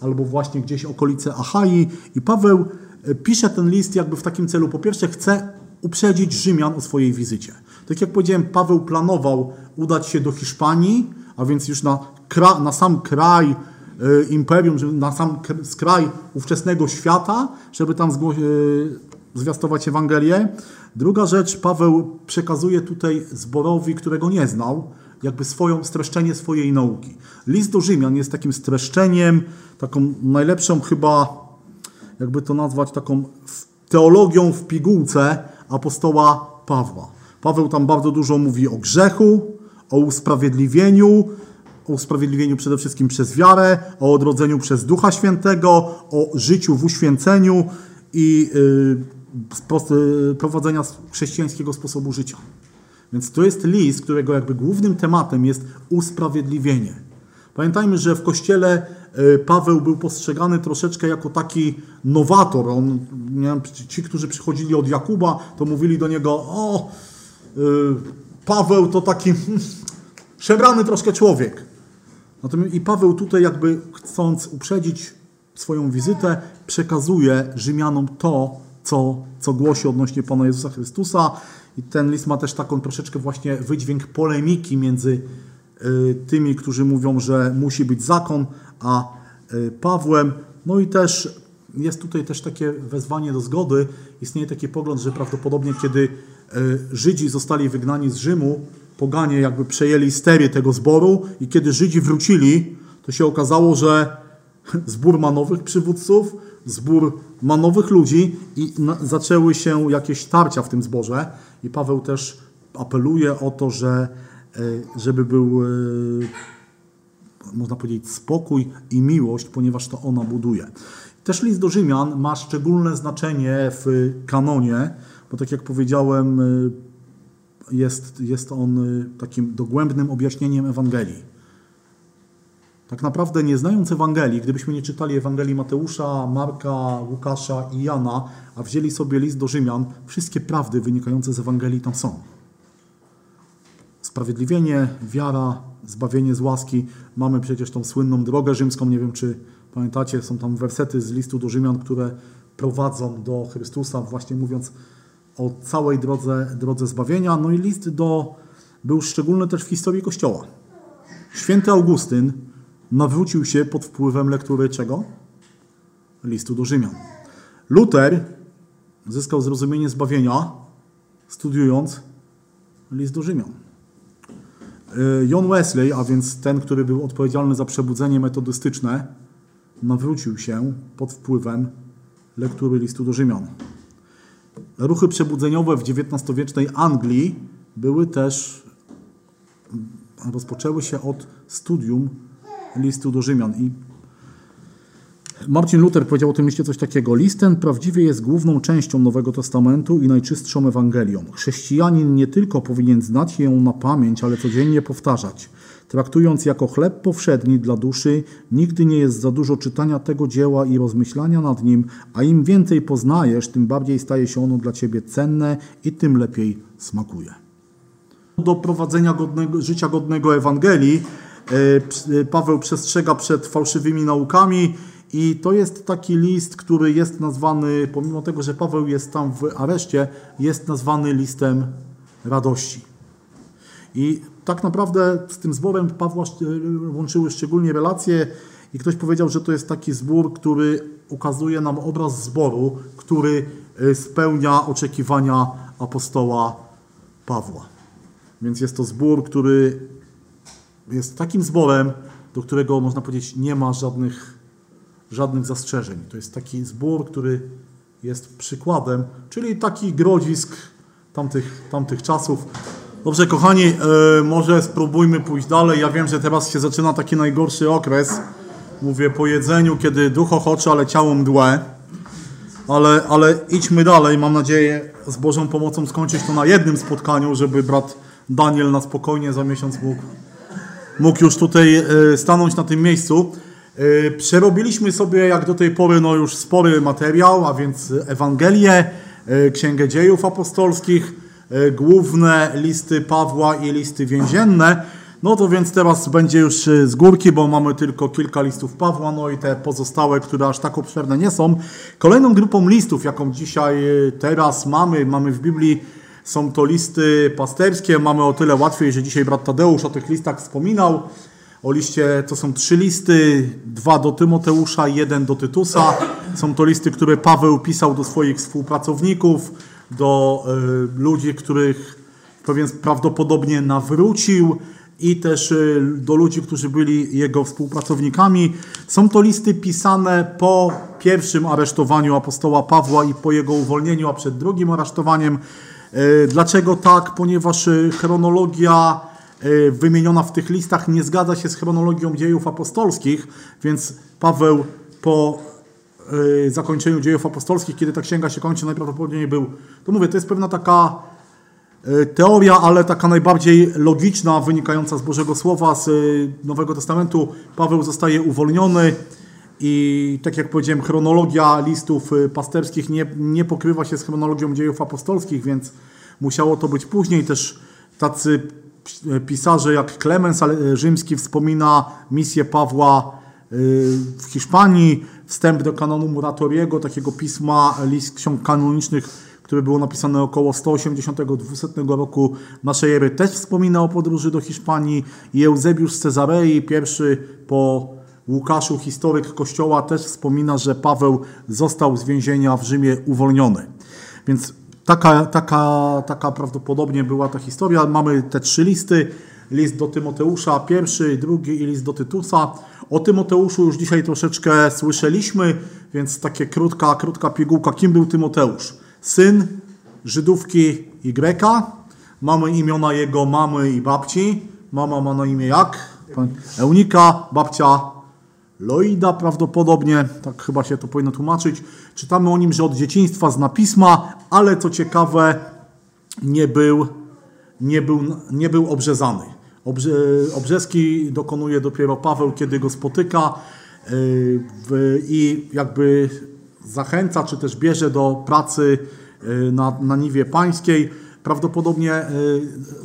albo właśnie gdzieś okolice Achai. I Paweł e, pisze ten list jakby w takim celu. Po pierwsze, chce uprzedzić Rzymian o swojej wizycie. Tak jak powiedziałem, Paweł planował udać się do Hiszpanii, a więc już na, kra, na sam kraj y, imperium, na sam skraj ówczesnego świata, żeby tam y, zwiastować Ewangelię. Druga rzecz, Paweł przekazuje tutaj zborowi, którego nie znał, jakby swoją, streszczenie swojej nauki. List do Rzymian jest takim streszczeniem, taką najlepszą chyba, jakby to nazwać, taką teologią w pigułce apostoła Pawła. Paweł tam bardzo dużo mówi o grzechu, o usprawiedliwieniu, o usprawiedliwieniu przede wszystkim przez wiarę, o odrodzeniu przez Ducha Świętego, o życiu w uświęceniu i yy, prowadzenia chrześcijańskiego sposobu życia. Więc to jest list, którego jakby głównym tematem jest usprawiedliwienie. Pamiętajmy, że w kościele y, Paweł był postrzegany troszeczkę jako taki nowator. On, nie ci, którzy przychodzili od Jakuba, to mówili do niego: O, y, Paweł to taki hmm, przebrany troszkę człowiek. Natomiast i Paweł tutaj, jakby chcąc uprzedzić swoją wizytę, przekazuje Rzymianom to, co, co głosi odnośnie Pana Jezusa Chrystusa. I ten list ma też taką troszeczkę właśnie wydźwięk polemiki między y, tymi, którzy mówią, że musi być zakon, a y, Pawłem. No i też jest tutaj też takie wezwanie do zgody. Istnieje taki pogląd, że prawdopodobnie kiedy y, Żydzi zostali wygnani z Rzymu, poganie jakby przejęli sterię tego zboru i kiedy Żydzi wrócili, to się okazało, że zbór ma nowych przywódców, zbór ma nowych ludzi i zaczęły się jakieś tarcia w tym zborze i Paweł też apeluje o to, że e, żeby był e, można powiedzieć spokój i miłość, ponieważ to ona buduje. Też list do Rzymian ma szczególne znaczenie w kanonie, bo tak jak powiedziałem, e, jest, jest on takim dogłębnym objaśnieniem Ewangelii. Tak naprawdę nie znając Ewangelii, gdybyśmy nie czytali Ewangelii Mateusza, Marka, Łukasza i Jana, a wzięli sobie list do Rzymian, wszystkie prawdy wynikające z Ewangelii tam są. Sprawiedliwienie, wiara, zbawienie z łaski. Mamy przecież tą słynną drogę rzymską, nie wiem czy pamiętacie, są tam wersety z listu do Rzymian, które prowadzą do Chrystusa, właśnie mówiąc o całej drodze, drodze zbawienia. No i list do, był szczególny też w historii Kościoła. Święty Augustyn nawrócił się pod wpływem lektury czego? Listu do Rzymian. Luter zyskał zrozumienie zbawienia studiując list do Rzymian. Y, John Wesley, a więc ten, który był odpowiedzialny za przebudzenie metodystyczne, nawrócił się pod wpływem lektury listu do Rzymian. Ruchy przebudzeniowe w XIX-wiecznej Anglii były też, rozpoczęły się od studium listu do Rzymian. I Marcin Luther powiedział o tym liście coś takiego. List ten prawdziwie jest główną częścią Nowego Testamentu i najczystszą Ewangelią. Chrześcijanin nie tylko powinien znać ją na pamięć, ale codziennie powtarzać. Traktując jako chleb powszedni dla duszy, nigdy nie jest za dużo czytania tego dzieła i rozmyślania nad nim, a im więcej poznajesz, tym bardziej staje się ono dla ciebie cenne i tym lepiej smakuje. Do prowadzenia godnego, życia godnego Ewangelii Paweł przestrzega przed fałszywymi naukami i to jest taki list, który jest nazwany, pomimo tego, że Paweł jest tam w areszcie, jest nazwany listem radości. I tak naprawdę z tym zborem Pawła łączyły szczególnie relacje i ktoś powiedział, że to jest taki zbór, który ukazuje nam obraz zboru, który spełnia oczekiwania apostoła Pawła. Więc jest to zbór, który jest takim zborem, do którego można powiedzieć nie ma żadnych, żadnych zastrzeżeń. To jest taki zbór, który jest przykładem, czyli taki grodzisk tamtych, tamtych czasów. Dobrze, kochani, yy, może spróbujmy pójść dalej. Ja wiem, że teraz się zaczyna taki najgorszy okres. Mówię po jedzeniu, kiedy duch ochoczy, ale ciało mdłe. Ale, ale idźmy dalej. Mam nadzieję z Bożą pomocą skończyć to na jednym spotkaniu, żeby brat Daniel na spokojnie za miesiąc mógł, mógł już tutaj yy, stanąć na tym miejscu. Yy, Przerobiliśmy sobie jak do tej pory no już spory materiał, a więc Ewangelię, yy, Księgę Dziejów Apostolskich, główne listy Pawła i listy więzienne. No to więc teraz będzie już z górki, bo mamy tylko kilka listów Pawła, no i te pozostałe, które aż tak obszerne nie są. Kolejną grupą listów, jaką dzisiaj teraz mamy, mamy w Biblii, są to listy pasterskie. Mamy o tyle łatwiej, że dzisiaj brat Tadeusz o tych listach wspominał. O liście to są trzy listy, dwa do Tymoteusza, jeden do Tytusa. Są to listy, które Paweł pisał do swoich współpracowników, do y, ludzi, których pewien prawdopodobnie nawrócił i też y, do ludzi, którzy byli jego współpracownikami. Są to listy pisane po pierwszym aresztowaniu apostoła Pawła i po jego uwolnieniu, a przed drugim aresztowaniem. Y, Dlaczego tak? Ponieważ y, chronologia y, wymieniona w tych listach nie zgadza się z chronologią dziejów apostolskich, więc Paweł po zakończeniu dziejów apostolskich, kiedy ta księga się kończy, najprawdopodobniej był. To mówię, to jest pewna taka teoria, ale taka najbardziej logiczna, wynikająca z Bożego Słowa, z Nowego Testamentu. Paweł zostaje uwolniony i tak jak powiedziałem, chronologia listów y, pasterskich nie, nie pokrywa się z chronologią dziejów apostolskich, więc musiało to być później. Też tacy y, pisarze jak Klemens ale- Rzymski wspomina misję Pawła y, w Hiszpanii, wstęp do kanonu Muratoriego, takiego pisma, list ksiąg kanonicznych, które było napisane około 180-200 roku naszej ery, też wspomina o podróży do Hiszpanii. I Eusebiusz Cezarei, pierwszy po Łukaszu, historyk Kościoła, też wspomina, że Paweł został z więzienia w Rzymie uwolniony. Więc taka, taka, taka prawdopodobnie była ta historia. Mamy te trzy listy. List do Tymoteusza, pierwszy, drugi i list do Tytusa. O Tymoteuszu już dzisiaj troszeczkę słyszeliśmy, więc takie krótka, krótka pigułka. Kim był Tymoteusz? Syn Żydówki i Greka. Mamy imiona jego mamy i babci. Mama ma na imię jak? Eunika, babcia Loida prawdopodobnie, tak chyba się to powinno tłumaczyć. Czytamy o nim, że od dzieciństwa zna pisma, ale co ciekawe, nie był, nie był, nie był obrzezany. Obrze, obrzeski dokonuje dopiero Paweł, kiedy go spotyka w, i jakby zachęca, czy też bierze do pracy yy, na, na niwie pańskiej. Prawdopodobnie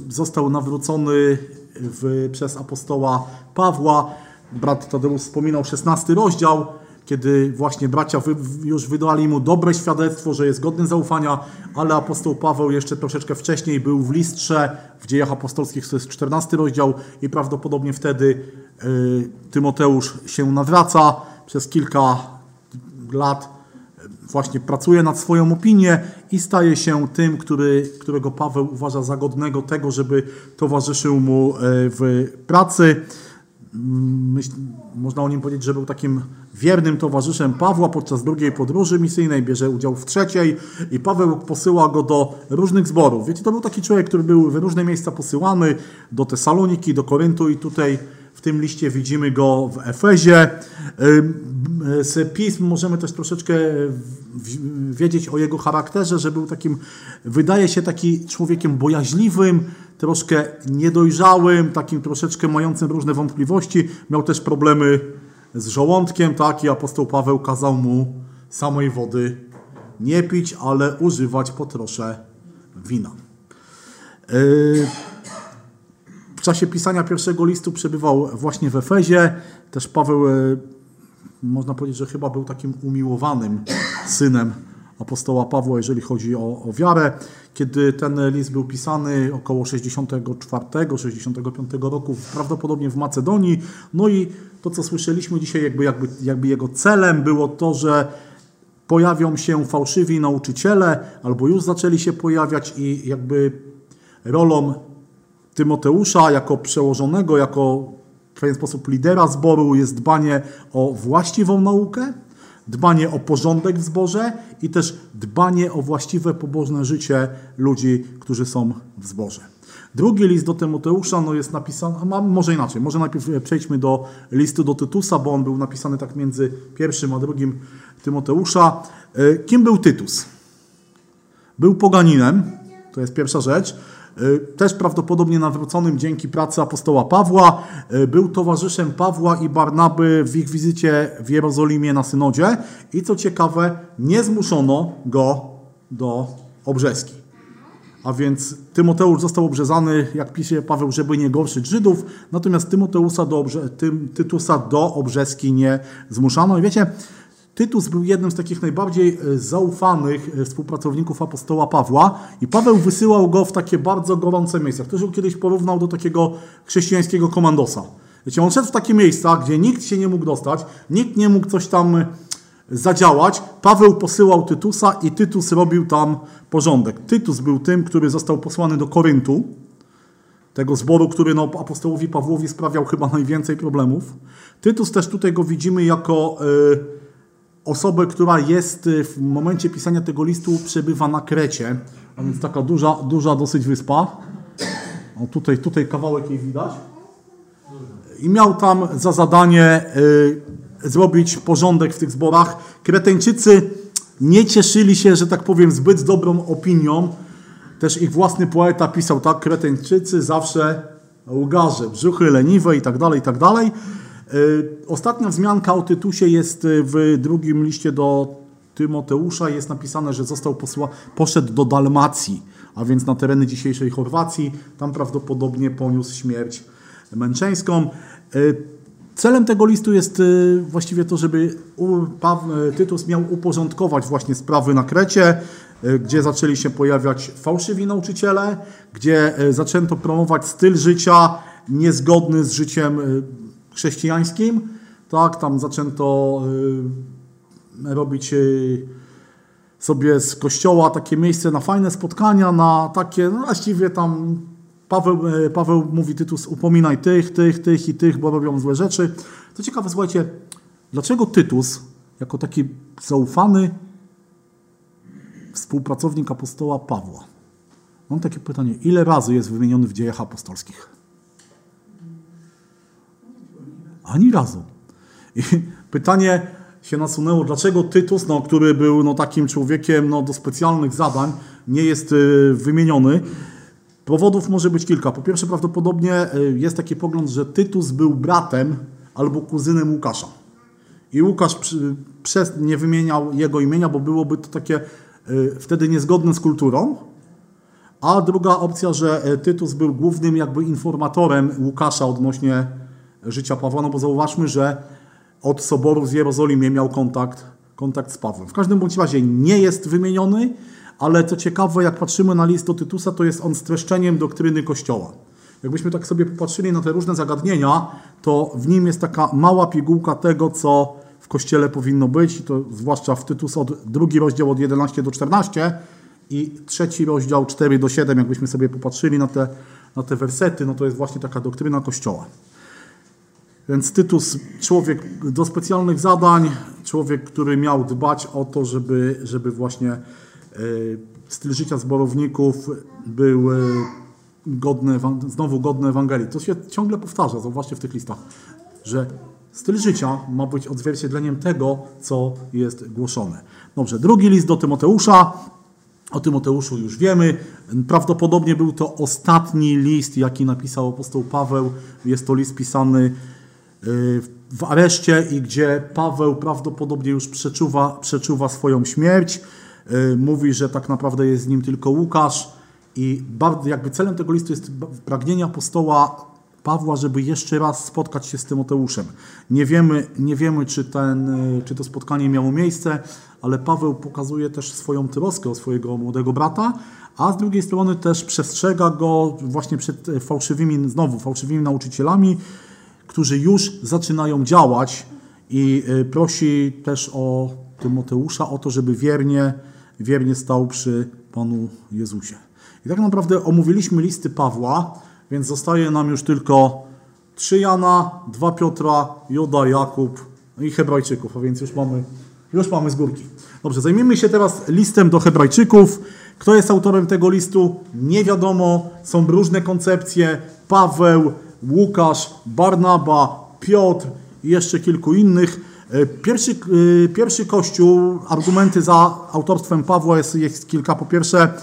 yy, został nawrócony w, przez apostoła Pawła. Brat Tadeusz wspominał 16 rozdział, kiedy właśnie bracia już wydali mu dobre świadectwo, że jest godny zaufania, ale apostoł Paweł jeszcze troszeczkę wcześniej był w Listrze, w dziejach apostolskich to jest 14 rozdział i prawdopodobnie wtedy y, Tymoteusz się nawraca przez kilka lat właśnie pracuje nad swoją opinię i staje się tym, który, którego Paweł uważa za godnego tego, żeby towarzyszył mu e, w pracy. Myśl, można o nim powiedzieć, że był takim wiernym towarzyszem Pawła podczas drugiej podróży misyjnej, bierze udział w trzeciej i Paweł posyła go do różnych zborów. Wiecie, to był taki człowiek, który był w różne miejsca posyłany, do Tesaloniki, do Koryntu i tutaj w tym liście widzimy go w Efezie. Z pism możemy też troszeczkę wiedzieć o jego charakterze, że był takim, wydaje się taki człowiekiem bojaźliwym, troszkę niedojrzałym, takim troszeczkę mającym różne wątpliwości. Miał też problemy z żołądkiem, tak, i apostoł Paweł kazał mu samej wody nie pić, ale używać po trosze wina. Yy, w czasie pisania pierwszego listu przebywał właśnie w Efezie. Też Paweł, e, można powiedzieć, że chyba był takim umiłowanym synem apostoła Pawła, jeżeli chodzi o, o wiarę. Kiedy ten list był pisany około 64-65 roku, prawdopodobnie w Macedonii. No i to, co słyszeliśmy dzisiaj, jakby, jakby, jakby jego celem było to, że pojawią się fałszywi nauczyciele, albo już zaczęli się pojawiać i jakby rolą Tymoteusza jako przełożonego, jako w pewien sposób lidera zboru jest dbanie o właściwą naukę, dbanie o porządek w zborze i też dbanie o właściwe pobożne życie ludzi, którzy są w zborze. Drugi list do Tymoteusza no jest napisany, a może inaczej, może najpierw przejdźmy do listu do Tytusa, bo on był napisany tak między pierwszym a drugim Tymoteusza. E, Kim był Tytus? Był poganinem, to jest pierwsza rzecz. Y, Też prawdopodobnie nawróconym dzięki pracy apostoła Pawła. Y, Był towarzyszem Pawła i Barnaby w ich wizycie w Jerozolimie na synodzie. I co ciekawe, nie zmuszono go do obrzeski. A więc Tymoteusz został obrzezany, jak pisze Paweł, żeby nie gorszyć Żydów, natomiast Tymoteusa do obrze- Tytusa do obrzeski nie zmuszano. I wiecie, Tytus był jednym z takich najbardziej e, zaufanych e, współpracowników apostoła Pawła i Paweł wysyłał go w takie bardzo gorące miejsca. Ktoś go kiedyś porównał do takiego chrześcijańskiego komandosa. Wiecie, on szedł w takie miejsca, gdzie nikt się nie mógł dostać, nikt nie mógł coś tam e, zadziałać. Paweł posyłał Tytusa i Tytus robił tam porządek. Tytus był tym, który został posłany do Koryntu, tego zboru, który no, apostołowi Pawłowi sprawiał chyba najwięcej problemów. Tytus też tutaj go widzimy jako y, osobę, która jest y, w momencie pisania tego listu, przebywa na Krecie, a więc taka duża, duża dosyć wyspa. O, tutaj, tutaj kawałek jej widać. I miał tam za zadanie y, zrobić porządek w tych zborach. Kreteńczycy nie cieszyli się, że tak powiem, zbyt dobrą opinią. Też ich własny poeta pisał tak, Kreteńczycy zawsze łgarze, brzuchy leniwe i tak dalej, i tak dalej. Y, Ostatnia wzmianka o Tytusie jest y, w drugim liście do Tymoteusza. Jest napisane, że został posła, poszedł do Dalmacji, a więc na tereny dzisiejszej Chorwacji. Tam prawdopodobnie poniósł śmierć męczeńską. Y, Celem tego listu jest właściwie to, żeby Tytus miał uporządkować właśnie sprawy na Krecie, gdzie zaczęli się pojawiać fałszywi nauczyciele, gdzie zaczęto promować styl życia niezgodny z życiem chrześcijańskim. Tak, tam zaczęto y, robić y, sobie z kościoła takie miejsce na fajne spotkania, na takie, no właściwie tam Paweł, e, Paweł mówi Tytus, upominaj tych, tych, tych i tych, bo robią złe rzeczy. Co ciekawe, słuchajcie, dlaczego Tytus, jako taki zaufany współpracownik apostoła Pawła, mam takie pytanie, ile razy jest wymieniony w dziejach apostolskich? Ani razu. I pytanie się nasunęło, dlaczego Tytus, no, który był no, takim człowiekiem no, do specjalnych zadań, nie jest y, wymieniony. Powodów może być kilka. Po pierwsze, prawdopodobnie y, jest taki pogląd, że Tytus był bratem albo kuzynem Łukasza. I Łukasz przy, przez, nie wymieniał jego imienia, bo byłoby to takie y, wtedy niezgodne z kulturą. A druga opcja, że e, Tytus był głównym jakby informatorem Łukasza odnośnie życia Pawła, no bo zauważmy, że od Soboru w Jerozolimie miał kontakt, kontakt z Pawłem. W każdym bądź razie nie jest wymieniony, ale co ciekawe, jak patrzymy na list do Tytusa, to jest on streszczeniem doktryny Kościoła. Jakbyśmy tak sobie popatrzyli na te różne zagadnienia, to w nim jest taka mała pigułka tego, co w Kościele powinno być, i to zwłaszcza w Tytus od drugi rozdział od 11 do 14 i trzeci rozdział 4 do 7, jakbyśmy sobie popatrzyli na te, na te wersety, no to jest właśnie taka doktryna Kościoła. Więc Tytus, człowiek do specjalnych zadań, człowiek, który miał dbać o to, żeby, żeby właśnie e, styl życia zborowników był e, godny, znowu godny Ewangelii. To się ciągle powtarza, zauważcie w tych listach, że styl życia ma być odzwierciedleniem tego, co jest głoszone. Dobrze, drugi list do Tymoteusza. O Tymoteuszu już wiemy. Prawdopodobnie był to ostatni list, jaki napisał apostoł Paweł. Jest to list pisany w areszcie i gdzie Paweł prawdopodobnie już przeczuwa, przeczuwa swoją śmierć. Y, Mówi, że tak naprawdę jest z nim tylko Łukasz i bardzo, jakby celem tego listu jest pragnienie apostoła Pawła, żeby jeszcze raz spotkać się z Tymoteuszem. Nie wiemy, nie wiemy czy, ten, y, czy to spotkanie miało miejsce, ale Paweł pokazuje też swoją troskę o swojego młodego brata, a z drugiej strony też przestrzega go właśnie przed e, fałszywymi, znowu fałszywymi nauczycielami, którzy już zaczynają działać i y, prosi też o Tymoteusza o to, żeby wiernie, wiernie stał przy Panu Jezusie. I tak naprawdę omówiliśmy listy Pawła, więc zostaje nam już tylko 3 Jana, 2 Piotra, Joda, Jakub i Hebrajczyków, a więc już mamy, już mamy z górki. Dobrze, zajmijmy się teraz listem do Hebrajczyków. Kto jest autorem tego listu? Nie wiadomo. Są różne koncepcje. Paweł, Łukasz, Barnaba, Piotr i jeszcze kilku innych. E, Pierwszy, e, pierwszy kościół, argumenty za autorstwem Pawła jest, jest kilka. Po pierwsze,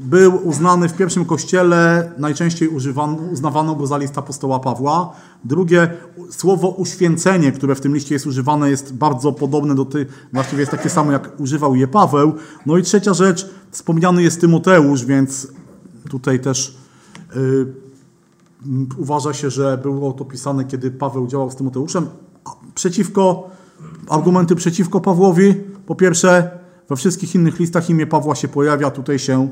był uznany w pierwszym kościele, najczęściej używano, uznawano go za list apostoła Pawła. Drugie, słowo uświęcenie, które w tym liście jest używane, jest bardzo podobne do tych, właściwie jest takie samo, jak używał je Paweł. No i trzecia rzecz, wspomniany jest Tymoteusz, więc tutaj też y, m, uważa się, że było to pisane, kiedy Paweł działał z Tymoteuszem. Przeciwko, argumenty przeciwko Pawłowi. Po pierwsze, we wszystkich innych listach imię Pawła się pojawia, tutaj się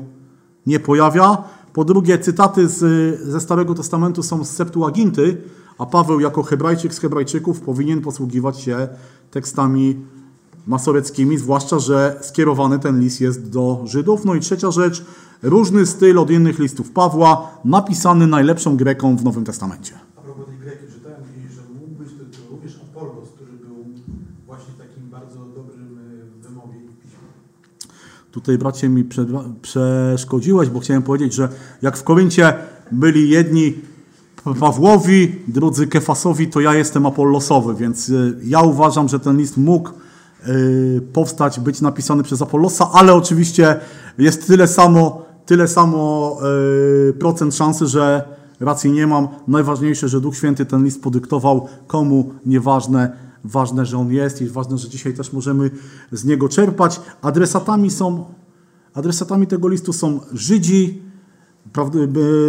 nie pojawia. Po drugie, cytaty z, ze Starego Testamentu są z Septuaginty, a Paweł jako hebrajczyk z hebrajczyków powinien posługiwać się tekstami masoreckimi, zwłaszcza, że skierowany ten list jest do Żydów. No i trzecia rzecz, różny styl od innych listów Pawła, napisany najlepszą Greką w Nowym Testamencie. A propos tej Greki, czytałem gdzieś, że mógł być to, to również Apollos, który był właśnie takim bardzo dobrym w wymowie. Tutaj, bracie, mi prze, przeszkodziłeś, bo chciałem powiedzieć, że jak w Koryncie byli jedni Pawłowi, drudzy Kefasowi, to ja jestem Apollosowy, więc y, ja uważam, że ten list mógł y, powstać, być napisany przez Apollosa, ale oczywiście jest tyle samo, tyle samo y, procent szansy, że racji nie mam. Najważniejsze, że Duch Święty ten list podyktował komu, nieważne, ważne, że on jest i ważne, że dzisiaj też możemy z niego czerpać. Adresatami są, adresatami tego listu są Żydzi,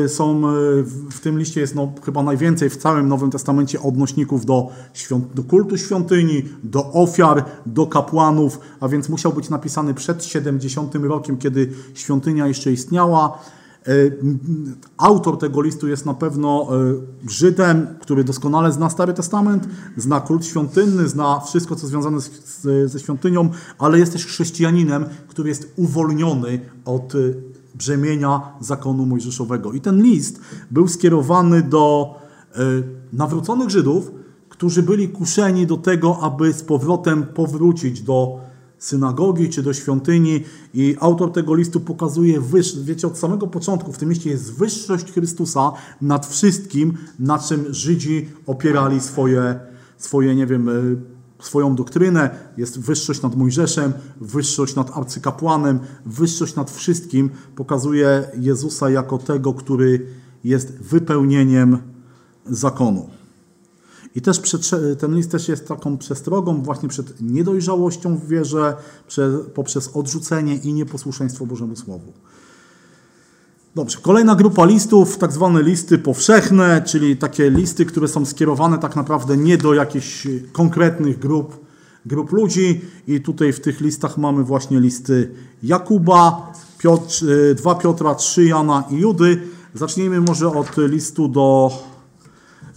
są e, w- tym liście jest no, chyba najwięcej w całym Nowym Testamencie odnośników do, świąt, do kultu świątyni, do ofiar, do kapłanów, a więc musiał być napisany przed 70 rokiem, kiedy świątynia jeszcze istniała. E, Autor tego listu jest na pewno e, Żydem, który doskonale zna Stary Testament, zna kult świątynny, zna wszystko, co związane z, z, ze świątynią, ale jest też chrześcijaninem, który jest uwolniony od brzemienia zakonu mojżeszowego. I ten list był skierowany do e, nawróconych Żydów, którzy byli kuszeni do tego, aby z powrotem powrócić do synagogi czy do świątyni i autor tego listu pokazuje, wyż, wiecie, od samego początku w tym liście jest wyższość Chrystusa nad wszystkim, na czym Żydzi opierali swoje, swoje nie wiem, e, swoją doktrynę, jest wyższość nad Mojżeszem, wyższość nad arcykapłanem, wyższość nad wszystkim, pokazuje Jezusa jako tego, który jest wypełnieniem zakonu. I też ten list też jest taką przestrogą właśnie przed niedojrzałością w wierze, prze, poprzez odrzucenie i nieposłuszeństwo Bożemu Słowu. Dobrze, kolejna grupa listów, tak zwane listy powszechne, czyli takie listy, które są skierowane tak naprawdę nie do jakichś konkretnych grup, grup ludzi. I tutaj w tych listach mamy właśnie listy Jakuba, Piotr, 2 Piotra, 3 Jana i Judy. Zacznijmy może od listu do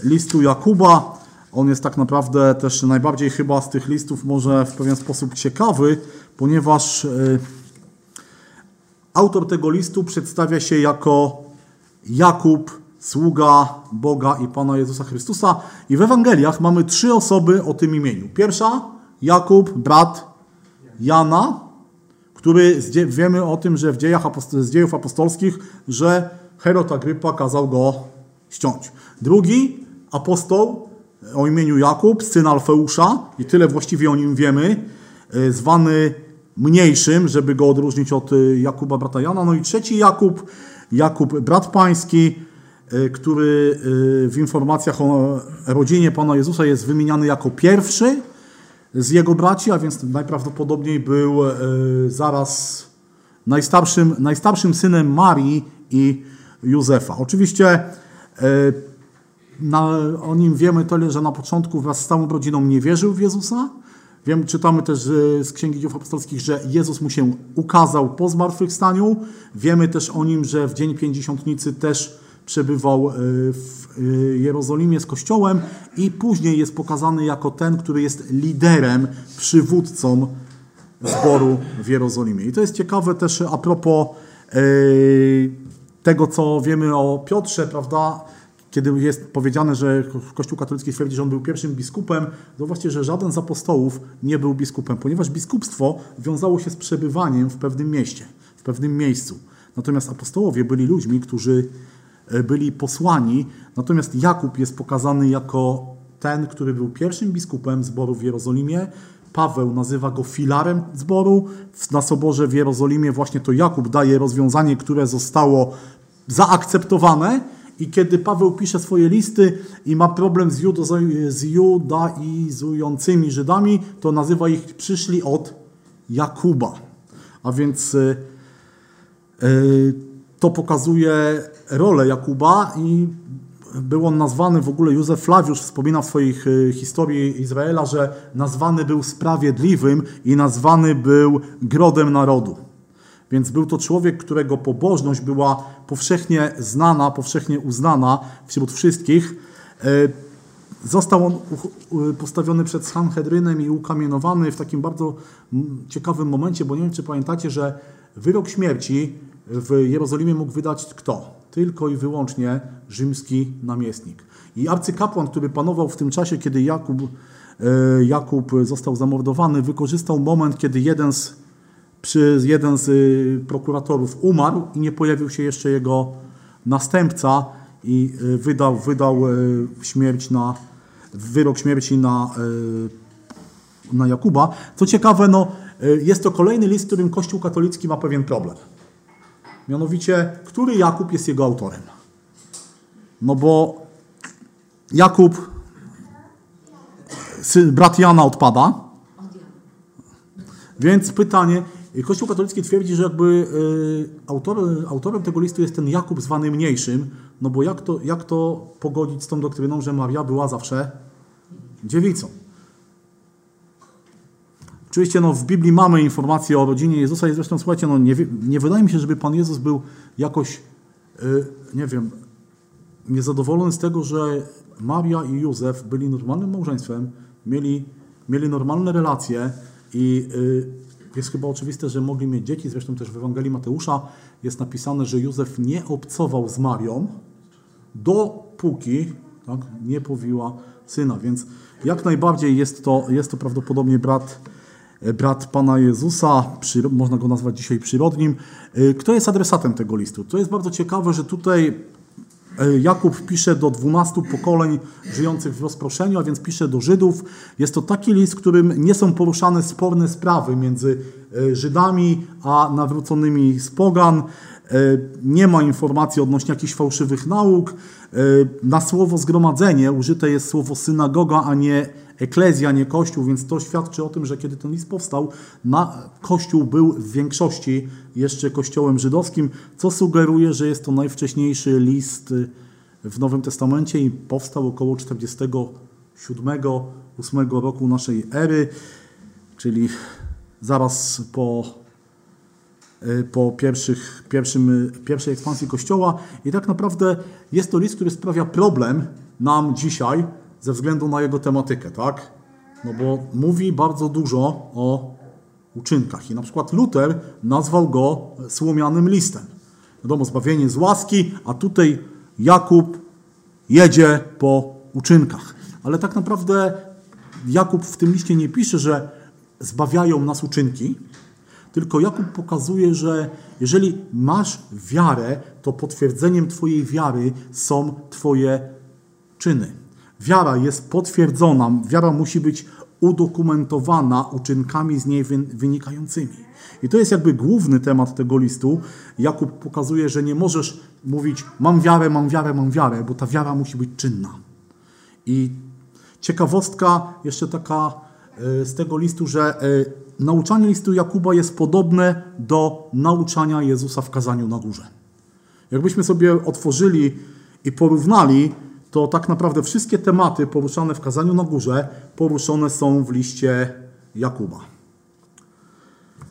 listu Jakuba. On jest tak naprawdę też najbardziej chyba z tych listów może w pewien sposób ciekawy, ponieważ y, autor tego listu przedstawia się jako Jakub, sługa Boga i Pana Jezusa Chrystusa. I w Ewangeliach mamy trzy osoby o tym imieniu. Pierwsza, Jakub, brat Jana, który wiemy o tym, że w dziejach z dziejów apostolskich, że Herod Agrypa kazał go ściąć. Drugi apostoł o imieniu Jakub, syn Alfeusza, i tyle właściwie o nim wiemy, e, zwany mniejszym, żeby go odróżnić od e, Jakuba, brata Jana. No i trzeci Jakub, Jakub, brat pański, e, który e, w informacjach o rodzinie Pana Jezusa jest wymieniany jako pierwszy z jego braci, a więc najprawdopodobniej był zaraz najstarszym, najstarszym synem Marii i Józefa. Oczywiście na, o nim wiemy tyle, że na początku wraz z całą rodziną nie wierzył w Jezusa. Wiem, czytamy też e, z Księgi Dziejów Apostolskich, że Jezus mu się ukazał po zmartwychwstaniu. Wiemy też o nim, że w Dzień Pięćdziesiątnicy też przebywał e, w e, Jerozolimie z Kościołem i później jest pokazany jako ten, który jest liderem, przywódcą zboru w Jerozolimie. I to jest ciekawe też a propos tego, co wiemy o Piotrze, prawda? Kiedy jest powiedziane, że Kościół katolicki twierdzi, że on był pierwszym biskupem, to właśnie, że żaden z apostołów nie był biskupem, ponieważ biskupstwo wiązało się z przebywaniem w pewnym mieście, w pewnym miejscu. Natomiast apostołowie byli ludźmi, którzy e, byli posłani, natomiast Jakub jest pokazany jako ten, który był pierwszym biskupem zboru w Jerozolimie. Paweł nazywa go filarem zboru. Na soborze w Jerozolimie właśnie to Jakub daje rozwiązanie, które zostało zaakceptowane. I kiedy Paweł pisze swoje listy i ma problem z, judo, z judaizującymi Żydami, to nazywa ich przyszli od Jakuba. A więc y, y, to pokazuje rolę Jakuba i był on nazwany w ogóle, Józef Flawiusz wspomina w swoich y, historii Izraela, że nazwany był sprawiedliwym i nazwany był grodem narodu. Więc był to człowiek, którego pobożność była powszechnie znana, powszechnie uznana wśród wszystkich. E, Został on postawiony przed Sanhedrynem i ukamienowany w takim bardzo ciekawym momencie, bo nie wiem, czy pamiętacie, że wyrok śmierci w Jerozolimie mógł wydać kto? Tylko i wyłącznie rzymski namiestnik. I arcykapłan, który panował w tym czasie, kiedy Jakub, e, Jakub został zamordowany, wykorzystał moment, kiedy jeden z, przy, jeden z y, prokuratorów umarł i nie pojawił się jeszcze jego następca i y, wydał, wydał y, śmierć na, wyrok śmierci na, na Jakuba. Co ciekawe, no, jest to kolejny list, w którym Kościół katolicki ma pewien problem. Mianowicie, który Jakub jest jego autorem? No bo Jakub, syn, brat Jana odpada, więc pytanie, Kościół katolicki twierdzi, że jakby y, autor, autorem tego listu jest ten Jakub zwany mniejszym, no bo jak to, jak to pogodzić z tą doktryną, że Maria była zawsze dziewicą? Oczywiście no, w Biblii mamy informacje o rodzinie Jezusa i zresztą słuchajcie, no, nie, nie wydaje mi się, żeby Pan Jezus był jakoś, y, nie wiem, niezadowolony z tego, że Maria i Józef byli normalnym małżeństwem, mieli, mieli normalne relacje i y, jest chyba oczywiste, że mogli mieć dzieci. Zresztą też w Ewangelii Mateusza jest napisane, że Józef nie obcował z Marią, dopóki tak, nie powiła syna. Więc jak najbardziej jest to, jest to prawdopodobnie brat, brat Pana Jezusa, przyro- można go nazwać dzisiaj przyrodnim. Y, Kto jest adresatem tego listu? To jest bardzo ciekawe, że tutaj Jakub pisze do 12 pokoleń żyjących w rozproszeniu, a więc pisze do Żydów. Jest to taki list, w którym nie są poruszane sporne sprawy między e, Żydami a nawróconymi z pogan. E, Nie ma informacji odnośnie jakichś fałszywych nauk. E, Na słowo zgromadzenie użyte jest słowo synagoga, a nie eklezja, nie kościół, więc to świadczy o tym, że kiedy ten list powstał, na, kościół był w większości jeszcze kościołem żydowskim, co sugeruje, że jest to najwcześniejszy list y, w Nowym Testamencie i powstał około 47-8 roku naszej ery, czyli zaraz po, y, po pierwszych, pierwszym, pierwszej ekspansji Kościoła. I tak naprawdę jest to list, który sprawia problem nam dzisiaj ze względu na jego tematykę, tak? No bo mówi bardzo dużo o uczynkach. I na przykład Luter nazwał go słomianym listem. Wiadomo, zbawienie z łaski, a tutaj Jakub jedzie po uczynkach. Ale tak naprawdę Jakub w tym liście nie pisze, że zbawiają nas uczynki, tylko Jakub pokazuje, że jeżeli masz wiarę, to potwierdzeniem Twojej wiary są Twoje czyny. Wiara jest potwierdzona, wiara musi być udokumentowana uczynkami z niej wy- wynikającymi. I to jest jakby główny temat tego listu. Jakub pokazuje, że nie możesz mówić mam wiarę, mam wiarę, mam wiarę, bo ta wiara musi być czynna. I ciekawostka jeszcze taka e, z tego listu, że e, nauczanie listu Jakuba jest podobne do nauczania Jezusa w kazaniu na górze. Jakbyśmy sobie otworzyli i porównali, to tak naprawdę wszystkie tematy poruszane w kazaniu na górze poruszone są w liście Jakuba.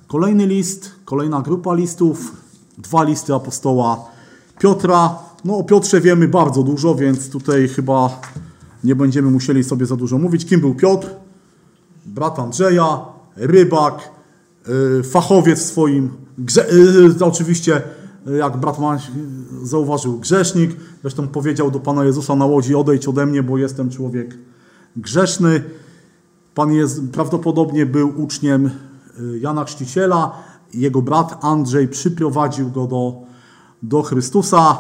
Kolejny list, kolejna grupa listów, dwa listy apostoła Piotra. No o Piotrze wiemy bardzo dużo, więc tutaj chyba nie będziemy musieli sobie za dużo mówić. Kim był Piotr? Brat Andrzeja, rybak, y, fachowiec w swoim, grze, y, oczywiście y, jak brat Maś zauważył, grzesznik. Zresztą powiedział do Pana Jezusa na łodzi, odejdź ode mnie, bo jestem człowiek grzeszny. Pan jest, prawdopodobnie był uczniem y, Jana Chrzciciela. Jego brat Andrzej przyprowadził go do, do Chrystusa.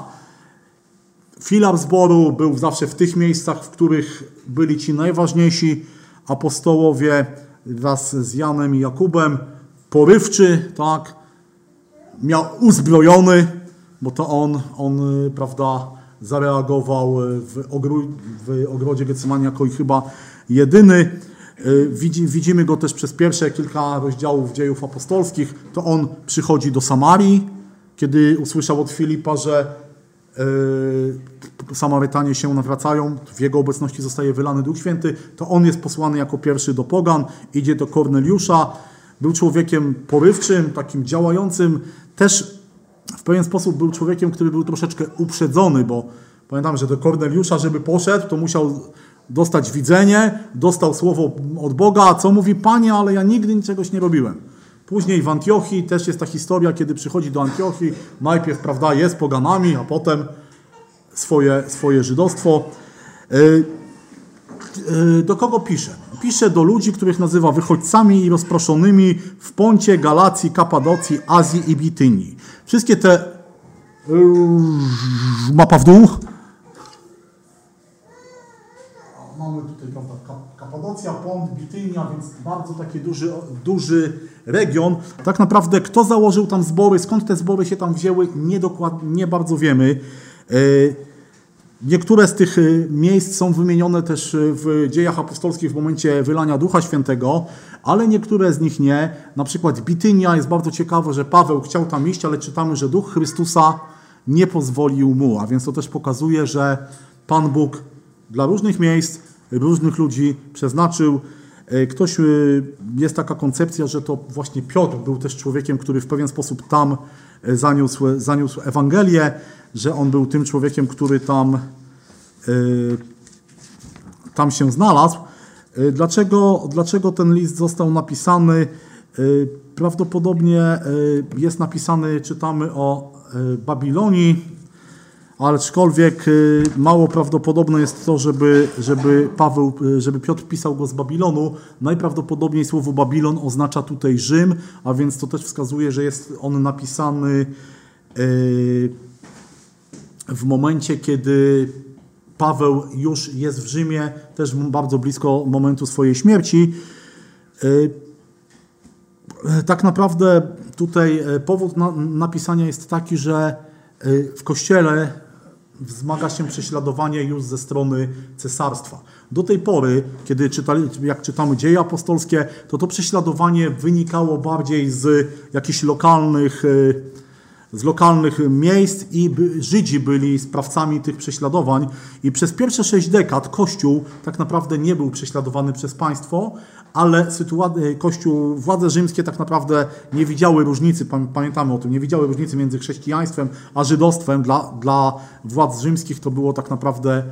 Filar zboru był zawsze w tych miejscach, w których byli ci najważniejsi apostołowie wraz z Janem i Jakubem. Porywczy, tak, miał uzbrojony, bo to on, on y, prawda, zareagował y, w, ogru, w ogrodzie Getsemani jako i chyba jedyny. Y, Widzi, widzimy go też przez pierwsze kilka rozdziałów dziejów apostolskich. To on przychodzi do Samarii, kiedy usłyszał od Filipa, że Samarytanie się nawracają, w jego obecności zostaje wylany Duch Święty, to on jest posłany jako pierwszy do Pogan, idzie do Korneliusza, był człowiekiem porywczym, takim działającym, też w pewien sposób był człowiekiem, który był troszeczkę uprzedzony, bo pamiętam, że do Korneliusza, żeby poszedł, to musiał dostać widzenie, dostał słowo od Boga, co mówi Panie, ale ja nigdy czegoś nie robiłem. Później w Antiochii też jest ta historia, kiedy przychodzi do Antiochii, najpierw, prawda, jest poganami, a potem swoje, swoje żydostwo. Y, Do kogo pisze? Pisze do ludzi, których nazywa wychodźcami i rozproszonymi w Poncie, Galacji, Kapadocji, Azji i Bitynii. Wszystkie te... y, Mapa w dół. Mamy tutaj Kapadocja, Pont, Bitynia, więc bardzo taki duży, duży region. Tak naprawdę kto założył tam zbory, skąd te zbory się tam wzięły, nie, dokład, nie bardzo wiemy. E, Niektóre z tych y, miejsc są wymienione też y, w dziejach apostolskich w momencie wylania Ducha Świętego, ale niektóre z nich nie. Na przykład Bitynia jest bardzo ciekawe, że Paweł chciał tam iść, ale czytamy, że Duch Chrystusa nie pozwolił mu, a więc to też pokazuje, że Pan Bóg dla różnych miejsc, różnych ludzi przeznaczył. E, Ktoś, y, jest taka koncepcja, że to właśnie Piotr był też człowiekiem, który w pewien sposób tam zaniósł, zaniósł Ewangelię, że on był tym człowiekiem, który tam, y, tam się znalazł. Y, Dlaczego, dlaczego ten list został napisany? Prawdopodobnie jest napisany, czytamy o Babilonii, aczkolwiek y, mało prawdopodobne jest to, żeby, żeby Paweł, y, żeby Piotr pisał go z Babilonu. Najprawdopodobniej słowo Babilon oznacza tutaj Rzym, a więc to też wskazuje, że jest on napisany y, w momencie, kiedy Paweł już jest w Rzymie, też bardzo blisko momentu swojej śmierci. Tak naprawdę tutaj powód na, napisania jest taki, że w kościele wzmaga się prześladowanie już ze strony cesarstwa. Do tej pory, kiedy czytali, jak czytamy dzieje apostolskie, to to prześladowanie wynikało bardziej z jakichś lokalnych, y, z lokalnych miejsc i Żydzi byli sprawcami tych prześladowań i przez pierwsze sześć dekad Kościół tak naprawdę nie był prześladowany przez państwo, ale sytua- Kościół, władze rzymskie tak naprawdę nie widziały różnicy, pam- pamiętamy o tym, nie widziały różnicy między chrześcijaństwem a żydostwem. Dla, dla władz rzymskich to było tak naprawdę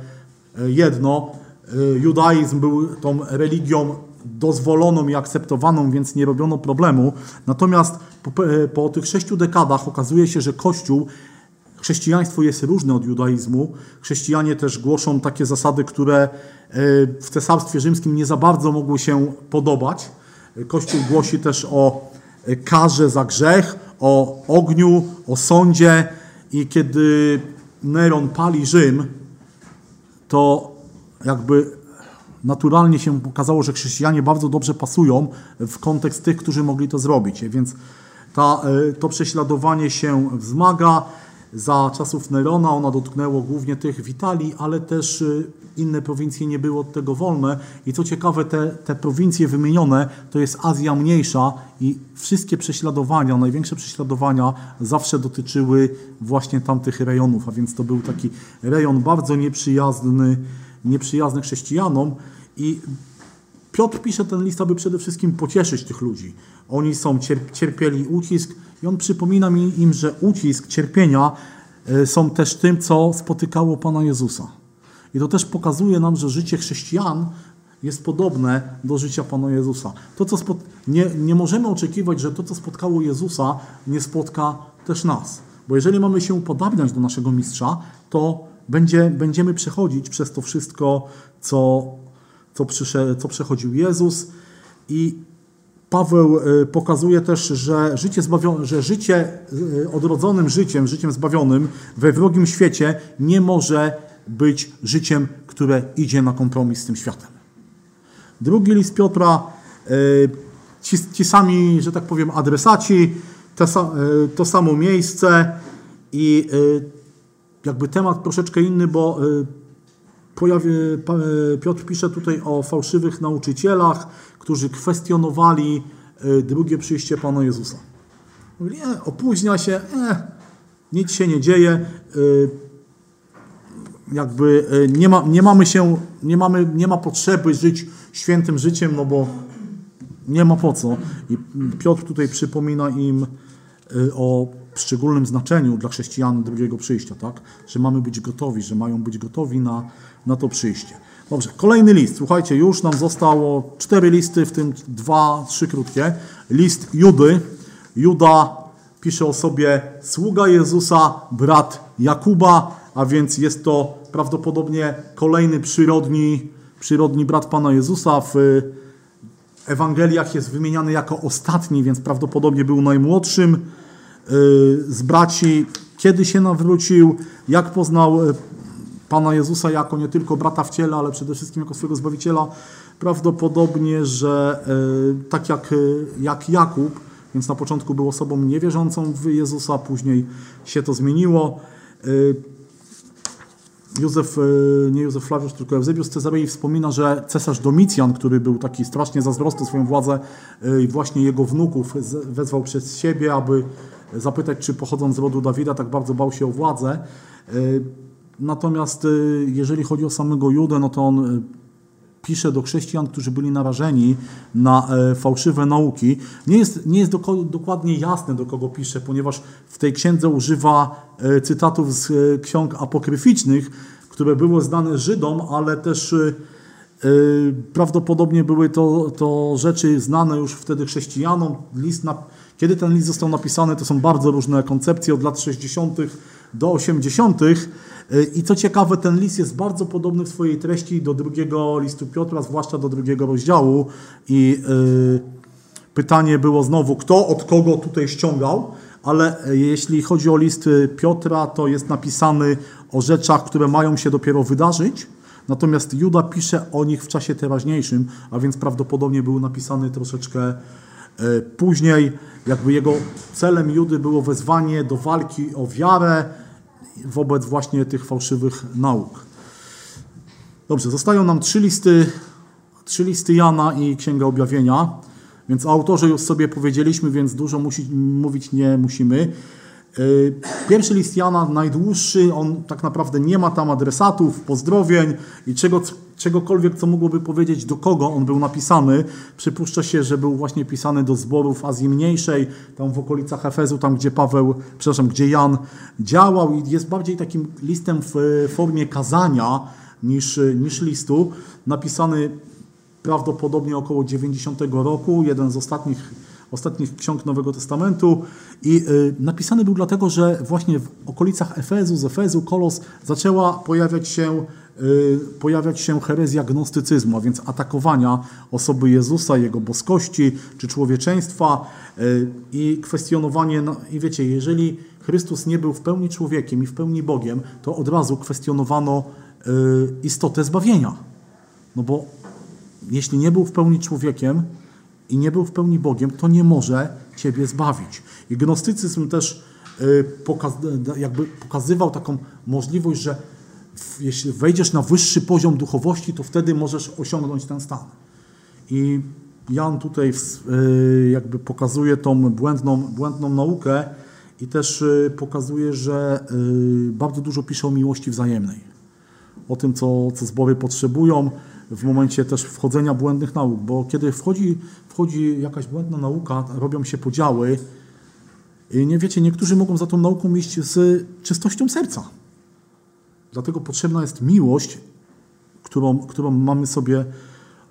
e, jedno. E, Judaizm był tą religią dozwoloną i akceptowaną, więc nie robiono problemu. Natomiast po, po tych sześciu dekadach okazuje się, że Kościół Chrześcijaństwo jest różne od judaizmu. Chrześcijanie też głoszą takie zasady, które e, w Cesarstwie Rzymskim nie za bardzo mogły się podobać. Kościół głosi też o e, karze za grzech, o ogniu, o sądzie i kiedy Neron pali Rzym, to jakby naturalnie się pokazało, że chrześcijanie bardzo dobrze pasują w kontekst tych, którzy mogli to zrobić. Więc ta, e, to prześladowanie się wzmaga. Za czasów Nerona ono dotknęło głównie tych w Italii, ale też e, inne prowincje nie były od tego wolne. I co ciekawe, te, te prowincje wymienione to jest Azja Mniejsza i wszystkie prześladowania, największe prześladowania zawsze dotyczyły właśnie tamtych rejonów, a więc to był taki rejon bardzo nieprzyjazny, nieprzyjazny chrześcijanom i Piotr pisze ten list, aby przede wszystkim pocieszyć tych ludzi. Oni są cier- cierpieli ucisk i on przypomina mi im, że ucisk, cierpienia e, są też tym, co spotykało Pana Jezusa. I to też pokazuje nam, że życie chrześcijan jest podobne do życia Pana Jezusa. To, co nie, nie możemy oczekiwać, że to, co spotkało Jezusa, nie spotka też nas. Bo jeżeli mamy się upodabniać do naszego mistrza, to będzie, będziemy przechodzić przez to wszystko, co, co, przysze, co przechodził Jezus. I Paweł y, pokazuje też, że życie, zbawione, że życie y, odrodzonym życiem, życiem zbawionym we wrogim świecie nie może być życiem, które idzie na kompromis z tym światem. Drugi list Piotra, y, ci, ci sami, że tak powiem, adresaci, to samo miejsce i jakby temat troszeczkę inny, bo pojawi, y, Piotr pisze tutaj o fałszywych nauczycielach, którzy kwestionowali y, drugie przyjście Pana Jezusa. Mówili, e, opóźnia się, e, nic się nie dzieje, y, jakby nie, ma, nie mamy się, nie, mamy, nie ma potrzeby żyć świętym życiem, no bo nie ma po co. I Piotr tutaj przypomina im o szczególnym znaczeniu dla chrześcijan drugiego przyjścia, tak? Że mamy być gotowi, że mają być gotowi na, na to przyjście. Dobrze, kolejny list. Słuchajcie, już nam zostało cztery listy, w tym dwa, trzy krótkie. List Judy. Juda pisze o sobie sługa Jezusa, brat Jakuba, a więc jest to prawdopodobnie kolejny przyrodni, przyrodni brat Pana Jezusa. W Ewangeliach jest wymieniany jako ostatni, więc prawdopodobnie był najmłodszym y, z braci. Kiedy się nawrócił, jak poznał y, Pana Jezusa jako nie tylko brata w ciele, ale przede wszystkim jako swojego Zbawiciela, prawdopodobnie, że y, tak jak, y, jak Jakub, więc na początku był osobą niewierzącą w Jezusa, później się to zmieniło. Y, Józef, nie Józef Flawiusz, tylko Eusebiusz Cezarei wspomina, że cesarz Domicjan, który był taki strasznie zazdrosny swoją władzę i właśnie jego wnuków z- wezwał przez siebie, aby zapytać, czy pochodzą z rodu Dawida, tak bardzo bał się o władzę. Natomiast y, jeżeli chodzi o samego Judę, no to on y, pisze do chrześcijan, którzy byli narażeni na e, fałszywe nauki. Nie jest, nie jest dokładnie jasne, do kogo pisze, ponieważ w tej księdze używa e, cytatów z e, ksiąg apokryficznych, które były znane Żydom, ale też prawdopodobnie były to, to rzeczy znane już wtedy chrześcijanom. List na, kiedy ten list został napisany, to są bardzo różne koncepcje od lat 60. do 80. I co ciekawe, ten list jest bardzo podobny w swojej treści do drugiego listu Piotra, zwłaszcza do drugiego rozdziału. I y, pytanie było znowu, kto od kogo tutaj ściągał, ale y, jeśli chodzi o list y, Piotra, to jest napisany o rzeczach, które mają się dopiero wydarzyć. Natomiast Juda pisze o nich w czasie teraźniejszym, a więc prawdopodobnie był napisany troszeczkę później. Jakby jego celem Judy było wezwanie do walki o wiarę wobec właśnie tych fałszywych nauk. Dobrze, zostają nam trzy listy, trzy listy Jana i Księga Objawienia, więc o autorze już sobie powiedzieliśmy, więc dużo musi, mówić nie musimy. Yy, Pierwszy list Jana, najdłuższy, on tak naprawdę nie ma tam adresatów, pozdrowień i czego, czegokolwiek, co mogłoby powiedzieć, do kogo on był napisany. Przypuszcza się, że był właśnie pisany do zborów Azji Mniejszej, tam w okolicach Efezu, tam gdzie Paweł, przepraszam, gdzie Jan działał i jest bardziej takim listem w formie kazania niż, niż listu. Napisany prawdopodobnie około 90 roku, jeden z ostatnich, ostatnich ksiąg Nowego Testamentu i y, napisany był dlatego, że właśnie w okolicach Efezu, z Efezu, Kolos zaczęła pojawiać się, y, pojawiać się herezja gnostycyzmu, a więc atakowania osoby Jezusa, Jego boskości czy człowieczeństwa y, i kwestionowanie, no, i wiecie, jeżeli Chrystus nie był w pełni człowiekiem i w pełni Bogiem, to od razu kwestionowano istotę zbawienia. No bo jeśli nie był w pełni człowiekiem i nie był w pełni Bogiem, to nie może Ciebie zbawić. I gnostycyzm też y, pokaz, jakby pokazywał taką możliwość, że jeśli wejdziesz na wyższy poziom duchowości, to wtedy możesz osiągnąć ten stan. I Jan tutaj y, jakby pokazuje tą błędną, błędną naukę i też y, pokazuje, że y, bardzo dużo pisze o miłości wzajemnej o tym, co, co zbory potrzebują w momencie też wchodzenia błędnych nauk, bo kiedy wchodzi, wchodzi jakaś błędna nauka, robią się podziały i nie wiecie, niektórzy mogą za tą nauką iść z czystością serca. Dlatego potrzebna jest miłość, którą, którą mamy sobie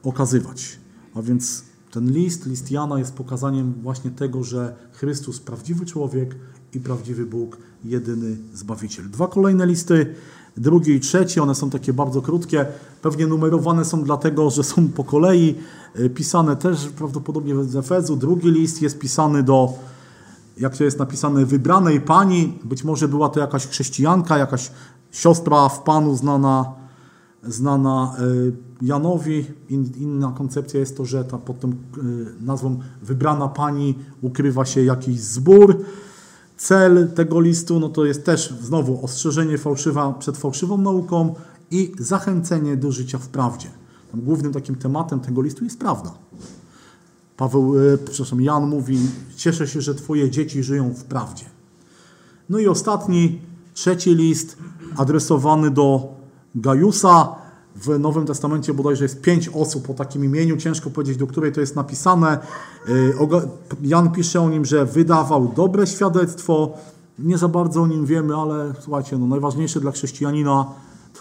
okazywać. A więc ten list, list Jana jest pokazaniem właśnie tego, że Chrystus, prawdziwy człowiek i prawdziwy Bóg, jedyny Zbawiciel. Dwa kolejne listy, drugi i trzeci, one są takie bardzo krótkie, pewnie numerowane są dlatego, że są po kolei, y, pisane też prawdopodobnie z Efezu. Drugi list jest pisany do, jak to jest napisane, wybranej pani, być może była to jakaś chrześcijanka, jakaś siostra w Panu znana, znana y, Janowi. In, inna koncepcja jest to, że ta, pod tą y, nazwą wybrana pani ukrywa się jakiś zbór. Cel tego listu no to jest też znowu ostrzeżenie fałszywa przed fałszywą nauką i zachęcenie do życia w prawdzie. Tam głównym takim tematem tego listu jest prawda. Paweł, e, przepraszam, Jan mówi, cieszę się, że Twoje dzieci żyją w prawdzie. No i ostatni, trzeci list adresowany do Gajusa. W Nowym Testamencie bodajże jest pięć osób o takim imieniu, ciężko powiedzieć, do której to jest napisane. Ga- Jan pisze o nim, że wydawał dobre świadectwo. Nie za bardzo o nim wiemy, ale słuchajcie, no, najważniejsze dla chrześcijanina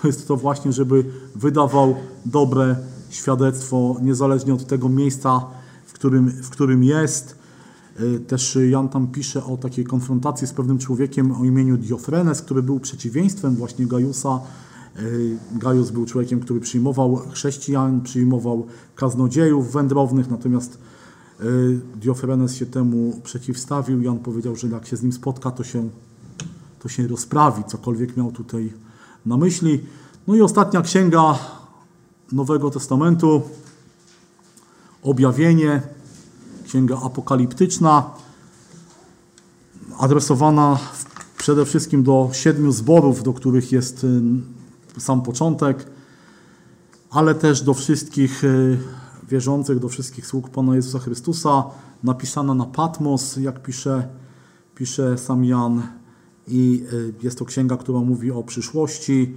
to jest to właśnie, żeby wydawał dobre świadectwo, niezależnie od tego miejsca, w którym, w którym jest. Y, Też Jan tam pisze o takiej konfrontacji z pewnym człowiekiem o imieniu Diofrenes, który był przeciwieństwem właśnie Gajusa. Y, Gajus był człowiekiem, który przyjmował chrześcijan, przyjmował kaznodziejów wędrownych, natomiast y, Diofrenes się temu przeciwstawił. Jan powiedział, że jak się z nim spotka, to się, to się rozprawi, cokolwiek miał tutaj na myśli. No i ostatnia księga Nowego Testamentu, Objawienie, księga apokaliptyczna, adresowana przede wszystkim do siedmiu zborów, do których jest y, sam początek, ale też do wszystkich y, wierzących, do wszystkich sług Pana Jezusa Chrystusa, napisana na Patmos, jak pisze, pisze sam Jan. I y, jest to księga, która mówi o przyszłości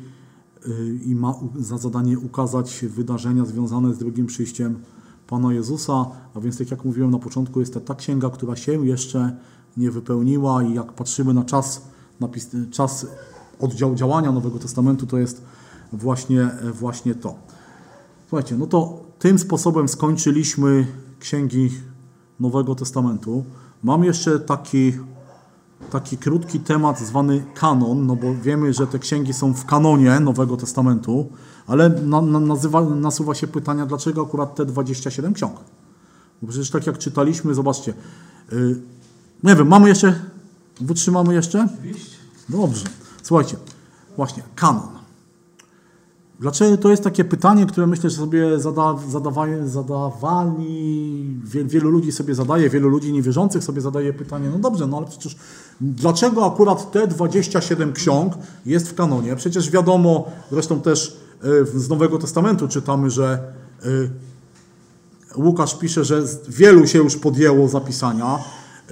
y, i ma za zadanie ukazać wydarzenia związane z drugim przyjściem Pana Jezusa. A więc, tak jak mówiłem na początku, jest to ta księga, która się jeszcze nie wypełniła i jak patrzymy na czas, napis, czas oddział działania Nowego Testamentu, to jest właśnie, właśnie to. Słuchajcie, no to tym sposobem skończyliśmy księgi Nowego Testamentu. Mam jeszcze taki, taki krótki temat zwany kanon, no bo wiemy, że te księgi są w kanonie Nowego Testamentu, ale na, na, nazywa, nasuwa się pytania, dlaczego akurat te 27 ksiąg? Bo przecież tak jak czytaliśmy, zobaczcie, yy, nie wiem, mamy jeszcze, wytrzymamy jeszcze? Oczywiście. Dobrze. Słuchajcie, właśnie, kanon. Dlaczego to jest takie pytanie, które myślę, że sobie zada, zadawaje, zadawali, wie, wielu ludzi sobie zadaje, wielu ludzi niewierzących sobie zadaje pytanie, no dobrze, no ale przecież dlaczego akurat te 27 ksiąg jest w kanonie? Przecież wiadomo, zresztą też y, z Nowego Testamentu czytamy, że y, Łukasz pisze, że wielu się już podjęło zapisania.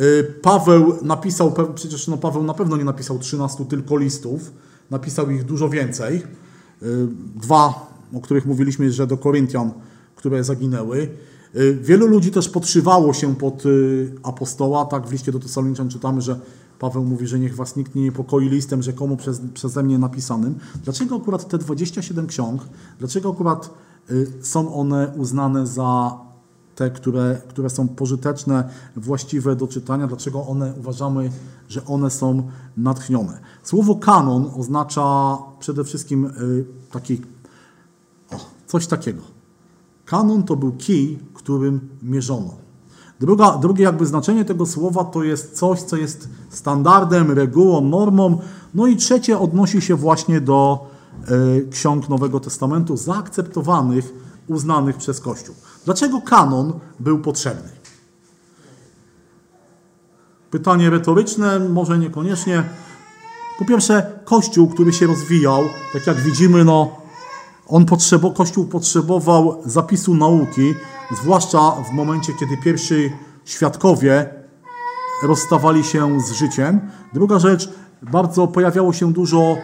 Y, Paweł napisał, przecież no Paweł na pewno nie napisał 13 tylko listów, napisał ich dużo więcej. Y, Dwa, o których mówiliśmy, że do Koryntian, które zaginęły. Y, Wielu ludzi też podszywało się pod y, apostoła, tak w liście do Tesaloniczan czytamy, że Paweł mówi, że niech was nikt nie niepokoi listem rzekomo przez, przeze mnie napisanym. Dlaczego akurat te 27 ksiąg, dlaczego akurat są one uznane za te, które, które są pożyteczne, właściwe do czytania, dlaczego one uważamy, że one są natchnione. Słowo kanon oznacza przede wszystkim y, taki, o, coś takiego. Kanon to był kij, którym mierzono. Druga, drugie jakby znaczenie tego słowa to jest coś, co jest standardem, regułą, normą. No i trzecie odnosi się właśnie do y, ksiąg Nowego Testamentu zaakceptowanych, uznanych przez Kościół. Dlaczego kanon był potrzebny? Pytanie retoryczne, może niekoniecznie. Po pierwsze, Kościół, który się rozwijał, tak jak widzimy, no, on potrzebo, Kościół potrzebował zapisu nauki, zwłaszcza w momencie, kiedy pierwsi świadkowie rozstawali się z życiem. Druga rzecz, bardzo pojawiało się dużo,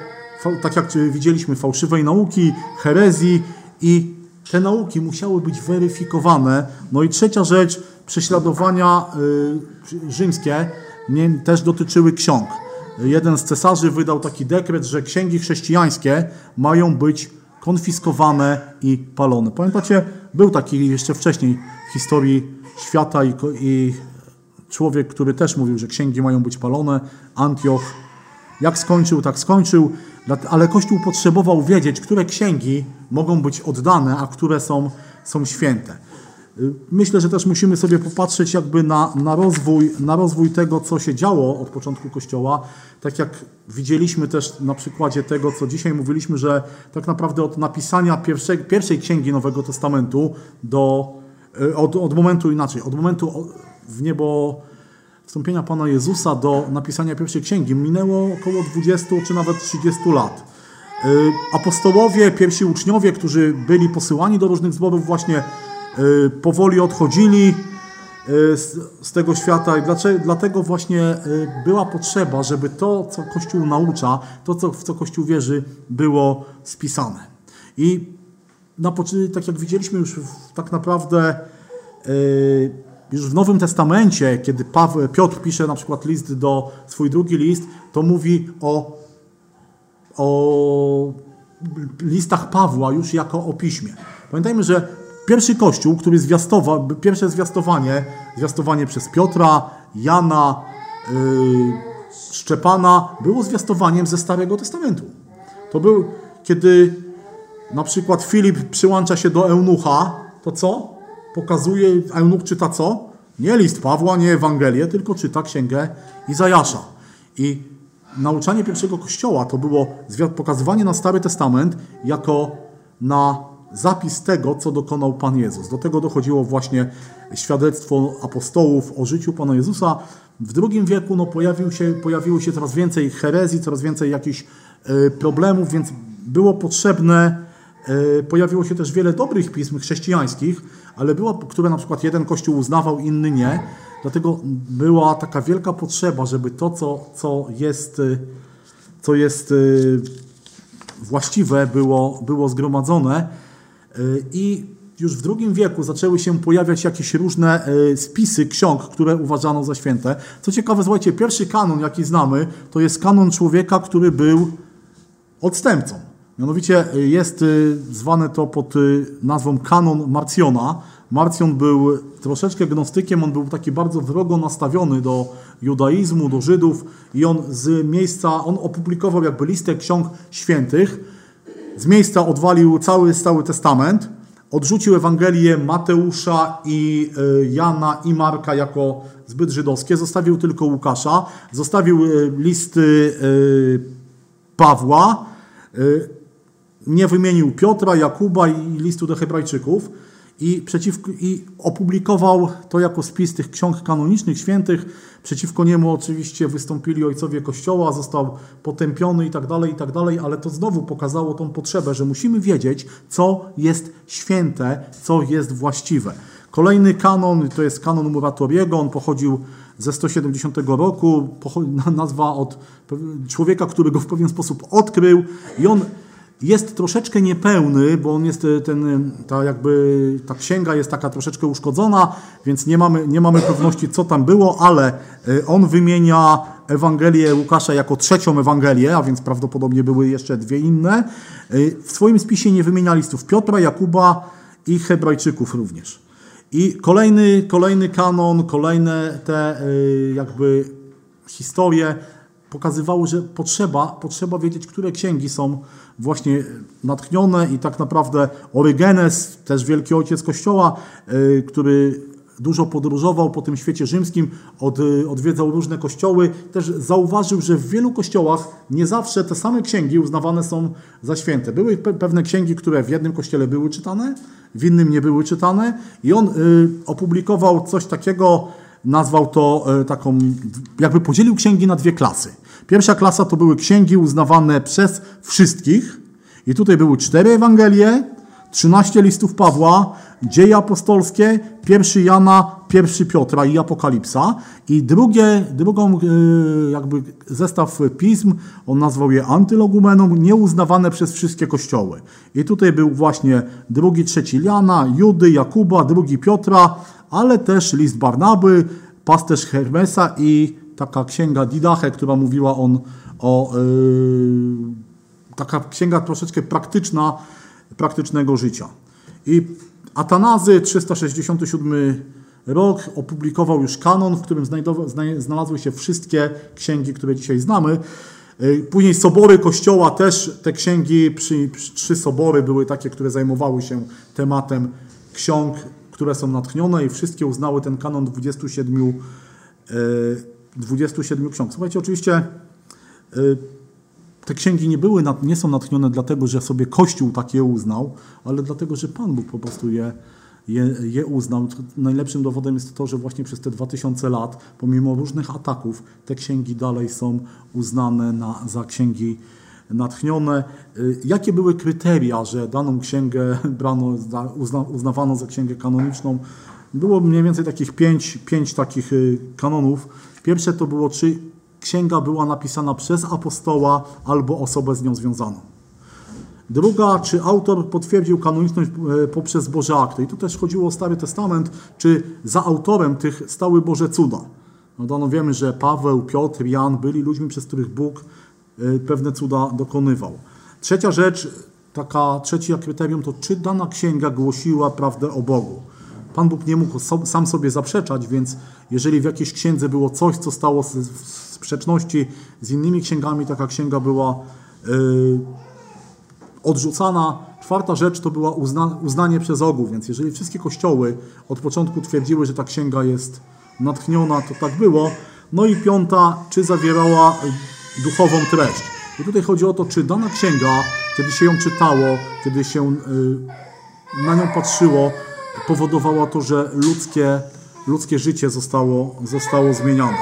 tak jak widzieliśmy, fałszywej nauki, herezji i te nauki musiały być weryfikowane. No i trzecia rzecz, prześladowania y, rzymskie nie, też dotyczyły ksiąg. Jeden z cesarzy wydał taki dekret, że księgi chrześcijańskie mają być konfiskowane i palone. Pamiętacie, był taki jeszcze wcześniej w historii świata i, i człowiek, który też mówił, że księgi mają być palone, Antioch. Jak skończył, tak skończył, ale Kościół potrzebował wiedzieć, które księgi mogą być oddane, a które są, są święte. Y, Myślę, że też musimy sobie popatrzeć jakby na, na, rozwój, na rozwój tego, co się działo od początku Kościoła. Tak jak widzieliśmy też na przykładzie tego, co dzisiaj mówiliśmy, że tak naprawdę od napisania pierwszej, pierwszej księgi Nowego Testamentu do, y, od, od momentu inaczej, od momentu w niebo wstąpienia Pana Jezusa do napisania pierwszej księgi minęło około 20 czy nawet 30 lat. Y, Apostołowie, pierwsi uczniowie, którzy byli posyłani do różnych zborów, właśnie y, powoli odchodzili y, z, tego świata i dlatego właśnie była potrzeba, żeby to, co Kościół naucza, to, co, w co Kościół wierzy, było spisane. I na, tak jak widzieliśmy już tak naprawdę już w Nowym Testamencie, kiedy Paweł, Piotr pisze na przykład list do, swój drugi list, to mówi o, o listach Pawła już jako o piśmie. Pamiętajmy, że pierwszy kościół, który zwiastował, pierwsze zwiastowanie, zwiastowanie przez Piotra, Jana, yy, Szczepana, było zwiastowaniem ze Starego Testamentu. To był, kiedy na przykład Filip przyłącza się do eunucha, to co? Pokazuje, eunuch czyta co? Nie list Pawła, nie Ewangelię, tylko czyta księgę Izajasza. I nauczanie pierwszego kościoła to było pokazywanie na Stary Testament jako na zapis tego, co dokonał Pan Jezus. Do tego dochodziło właśnie świadectwo apostołów o życiu Pana Jezusa. W II wieku no, pojawił się, pojawiło się coraz więcej herezji, coraz więcej jakichś e, problemów, więc było potrzebne E, Pojawiło się też wiele dobrych pism chrześcijańskich, ale była, które na przykład jeden kościół uznawał, inny nie. Dlatego była taka wielka potrzeba, żeby to, co, co jest, y, co jest y, właściwe, było, było zgromadzone. Y, I już w II wieku zaczęły się pojawiać jakieś różne spisy ksiąg, które uważano za święte. Co ciekawe, słuchajcie, pierwszy kanon, jaki znamy, to jest kanon człowieka, który był odstępcą. Mianowicie y, jest y, zwane to pod y, nazwą kanon Marcjona. Marcjon był troszeczkę gnostykiem, on był taki bardzo wrogo nastawiony do judaizmu, do Żydów i on z miejsca, on opublikował jakby listę ksiąg świętych, z miejsca odwalił cały Stały Testament, odrzucił Ewangelię Mateusza i Jana i Marka jako zbyt żydowskie, zostawił tylko Łukasza, zostawił listy Pawła, nie wymienił Piotra, Jakuba i listu do Hebrajczyków i, przeciwko, i opublikował to jako spis tych ksiąg kanonicznych, świętych. Przeciwko niemu oczywiście wystąpili ojcowie Kościoła, został potępiony i tak dalej, i tak dalej, ale to znowu pokazało tą potrzebę, że musimy wiedzieć, co jest święte, co jest właściwe. Kolejny kanon to jest kanon Muratoriego, on pochodził ze 170 roku, nazwa od człowieka, który go w pewien sposób odkrył i on jest troszeczkę niepełny, bo on jest e, ten, e, ta jakby, ta księga jest taka troszeczkę uszkodzona, więc nie mamy, nie mamy pewności, co tam było, ale e, on wymienia Ewangelię Łukasza jako trzecią Ewangelię, a więc prawdopodobnie były jeszcze dwie inne. W swoim spisie nie wymienia listów Piotra, Jakuba i Hebrajczyków również. I kolejny, kolejny kanon, kolejne te jakby historie pokazywały, że potrzeba, potrzeba wiedzieć, które księgi są właśnie natchnione i tak naprawdę Orygenes, też wielki ojciec Kościoła, y, który dużo podróżował po tym świecie rzymskim, y, odwiedzał różne kościoły, też zauważył, że w wielu kościołach nie zawsze te same księgi uznawane są za święte. Były pe- pewne księgi, które w jednym kościele były czytane, w innym nie były czytane i on y, opublikował coś takiego, nazwał to taką, jakby podzielił księgi na dwie klasy. Pierwsza klasa to były księgi uznawane przez wszystkich i tutaj były cztery Ewangelie, 13 listów Pawła, dzieje apostolskie, pierwszy Jana, pierwszy Piotra i Apokalipsa. I drugie, drugą y, jakby zestaw pism, on nazwał je antylogumeną, nieuznawane przez wszystkie kościoły. I tutaj był właśnie drugi, trzeci Jana, Judy, Jakuba, drugi Piotra, ale też list Barnaby, pasterz Hermesa i taka księga Didache, która mówiła on o... y, taka księga troszeczkę praktyczna, praktycznego życia. I Atanazy, 367 rok, opublikował już kanon, w którym znalazły się wszystkie księgi, które dzisiaj znamy. Y, Później sobory kościoła też, te księgi, przy, przy, trzy sobory były takie, które zajmowały się tematem ksiąg, które są natchnione i wszystkie uznały ten kanon 27, y, 27 ksiąg. Słuchajcie, oczywiście y, te księgi nie, były, nie są natchnione dlatego, że sobie Kościół tak je uznał, ale dlatego, że Pan Bóg po prostu je, je, je uznał. Najlepszym dowodem jest to, że właśnie przez te 2000 lat, pomimo różnych ataków, te księgi dalej są uznane na, za księgi natchnione. Y, Jakie były kryteria, że daną księgę brano, uzna, uznawano za księgę kanoniczną? Było mniej więcej takich pięć, pięć takich y, kanonów. Pierwsze to było, czy księga była napisana przez apostoła albo osobę z nią związaną. Druga, czy autor potwierdził kanoniczność e, poprzez Boże akty. I tu też chodziło o Stary Testament, czy za autorem tych stały Boże cuda. No no wiemy, że Paweł, Piotr, Jan byli ludźmi, przez których Bóg e, pewne cuda dokonywał. Trzecia rzecz, taka trzecie kryterium to czy dana księga głosiła prawdę o Bogu. Pan Bóg nie mógł so, sam sobie zaprzeczać, więc jeżeli w jakiejś księdze było coś, co stało w sprzeczności z innymi księgami, taka księga była yy, odrzucana. Czwarta rzecz to była uzna, uznanie przez ogół, więc jeżeli wszystkie kościoły od początku twierdziły, że ta księga jest natchniona, to tak było. No i piąta, czy zawierała y, duchową treść. I tutaj chodzi o to, czy dana księga, kiedy się ją czytało, kiedy się y, na nią patrzyło, powodowała to, że ludzkie, ludzkie życie zostało, zostało zmienione.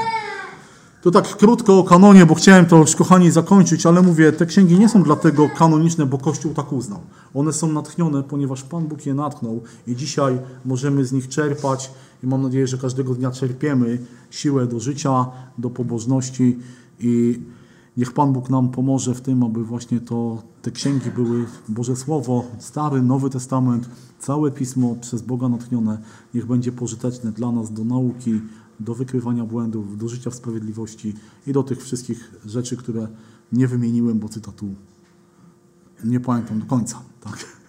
To tak krótko o kanonie, bo chciałem to już kochani zakończyć, ale mówię, te księgi nie są dlatego kanoniczne, bo Kościół tak uznał. One są natchnione, ponieważ Pan Bóg je natchnął i dzisiaj możemy z nich czerpać i mam nadzieję, że każdego dnia czerpiemy siłę do życia, do pobożności i niech Pan Bóg nam pomoże w tym, aby właśnie to, te księgi były Boże Słowo, Stary, Nowy Testament, całe Pismo przez Boga natchnione, niech będzie pożyteczne dla nas do nauki, do wykrywania błędów, do życia w sprawiedliwości i do tych wszystkich rzeczy, które nie wymieniłem, bo cytatu nie pamiętam do końca. Tak.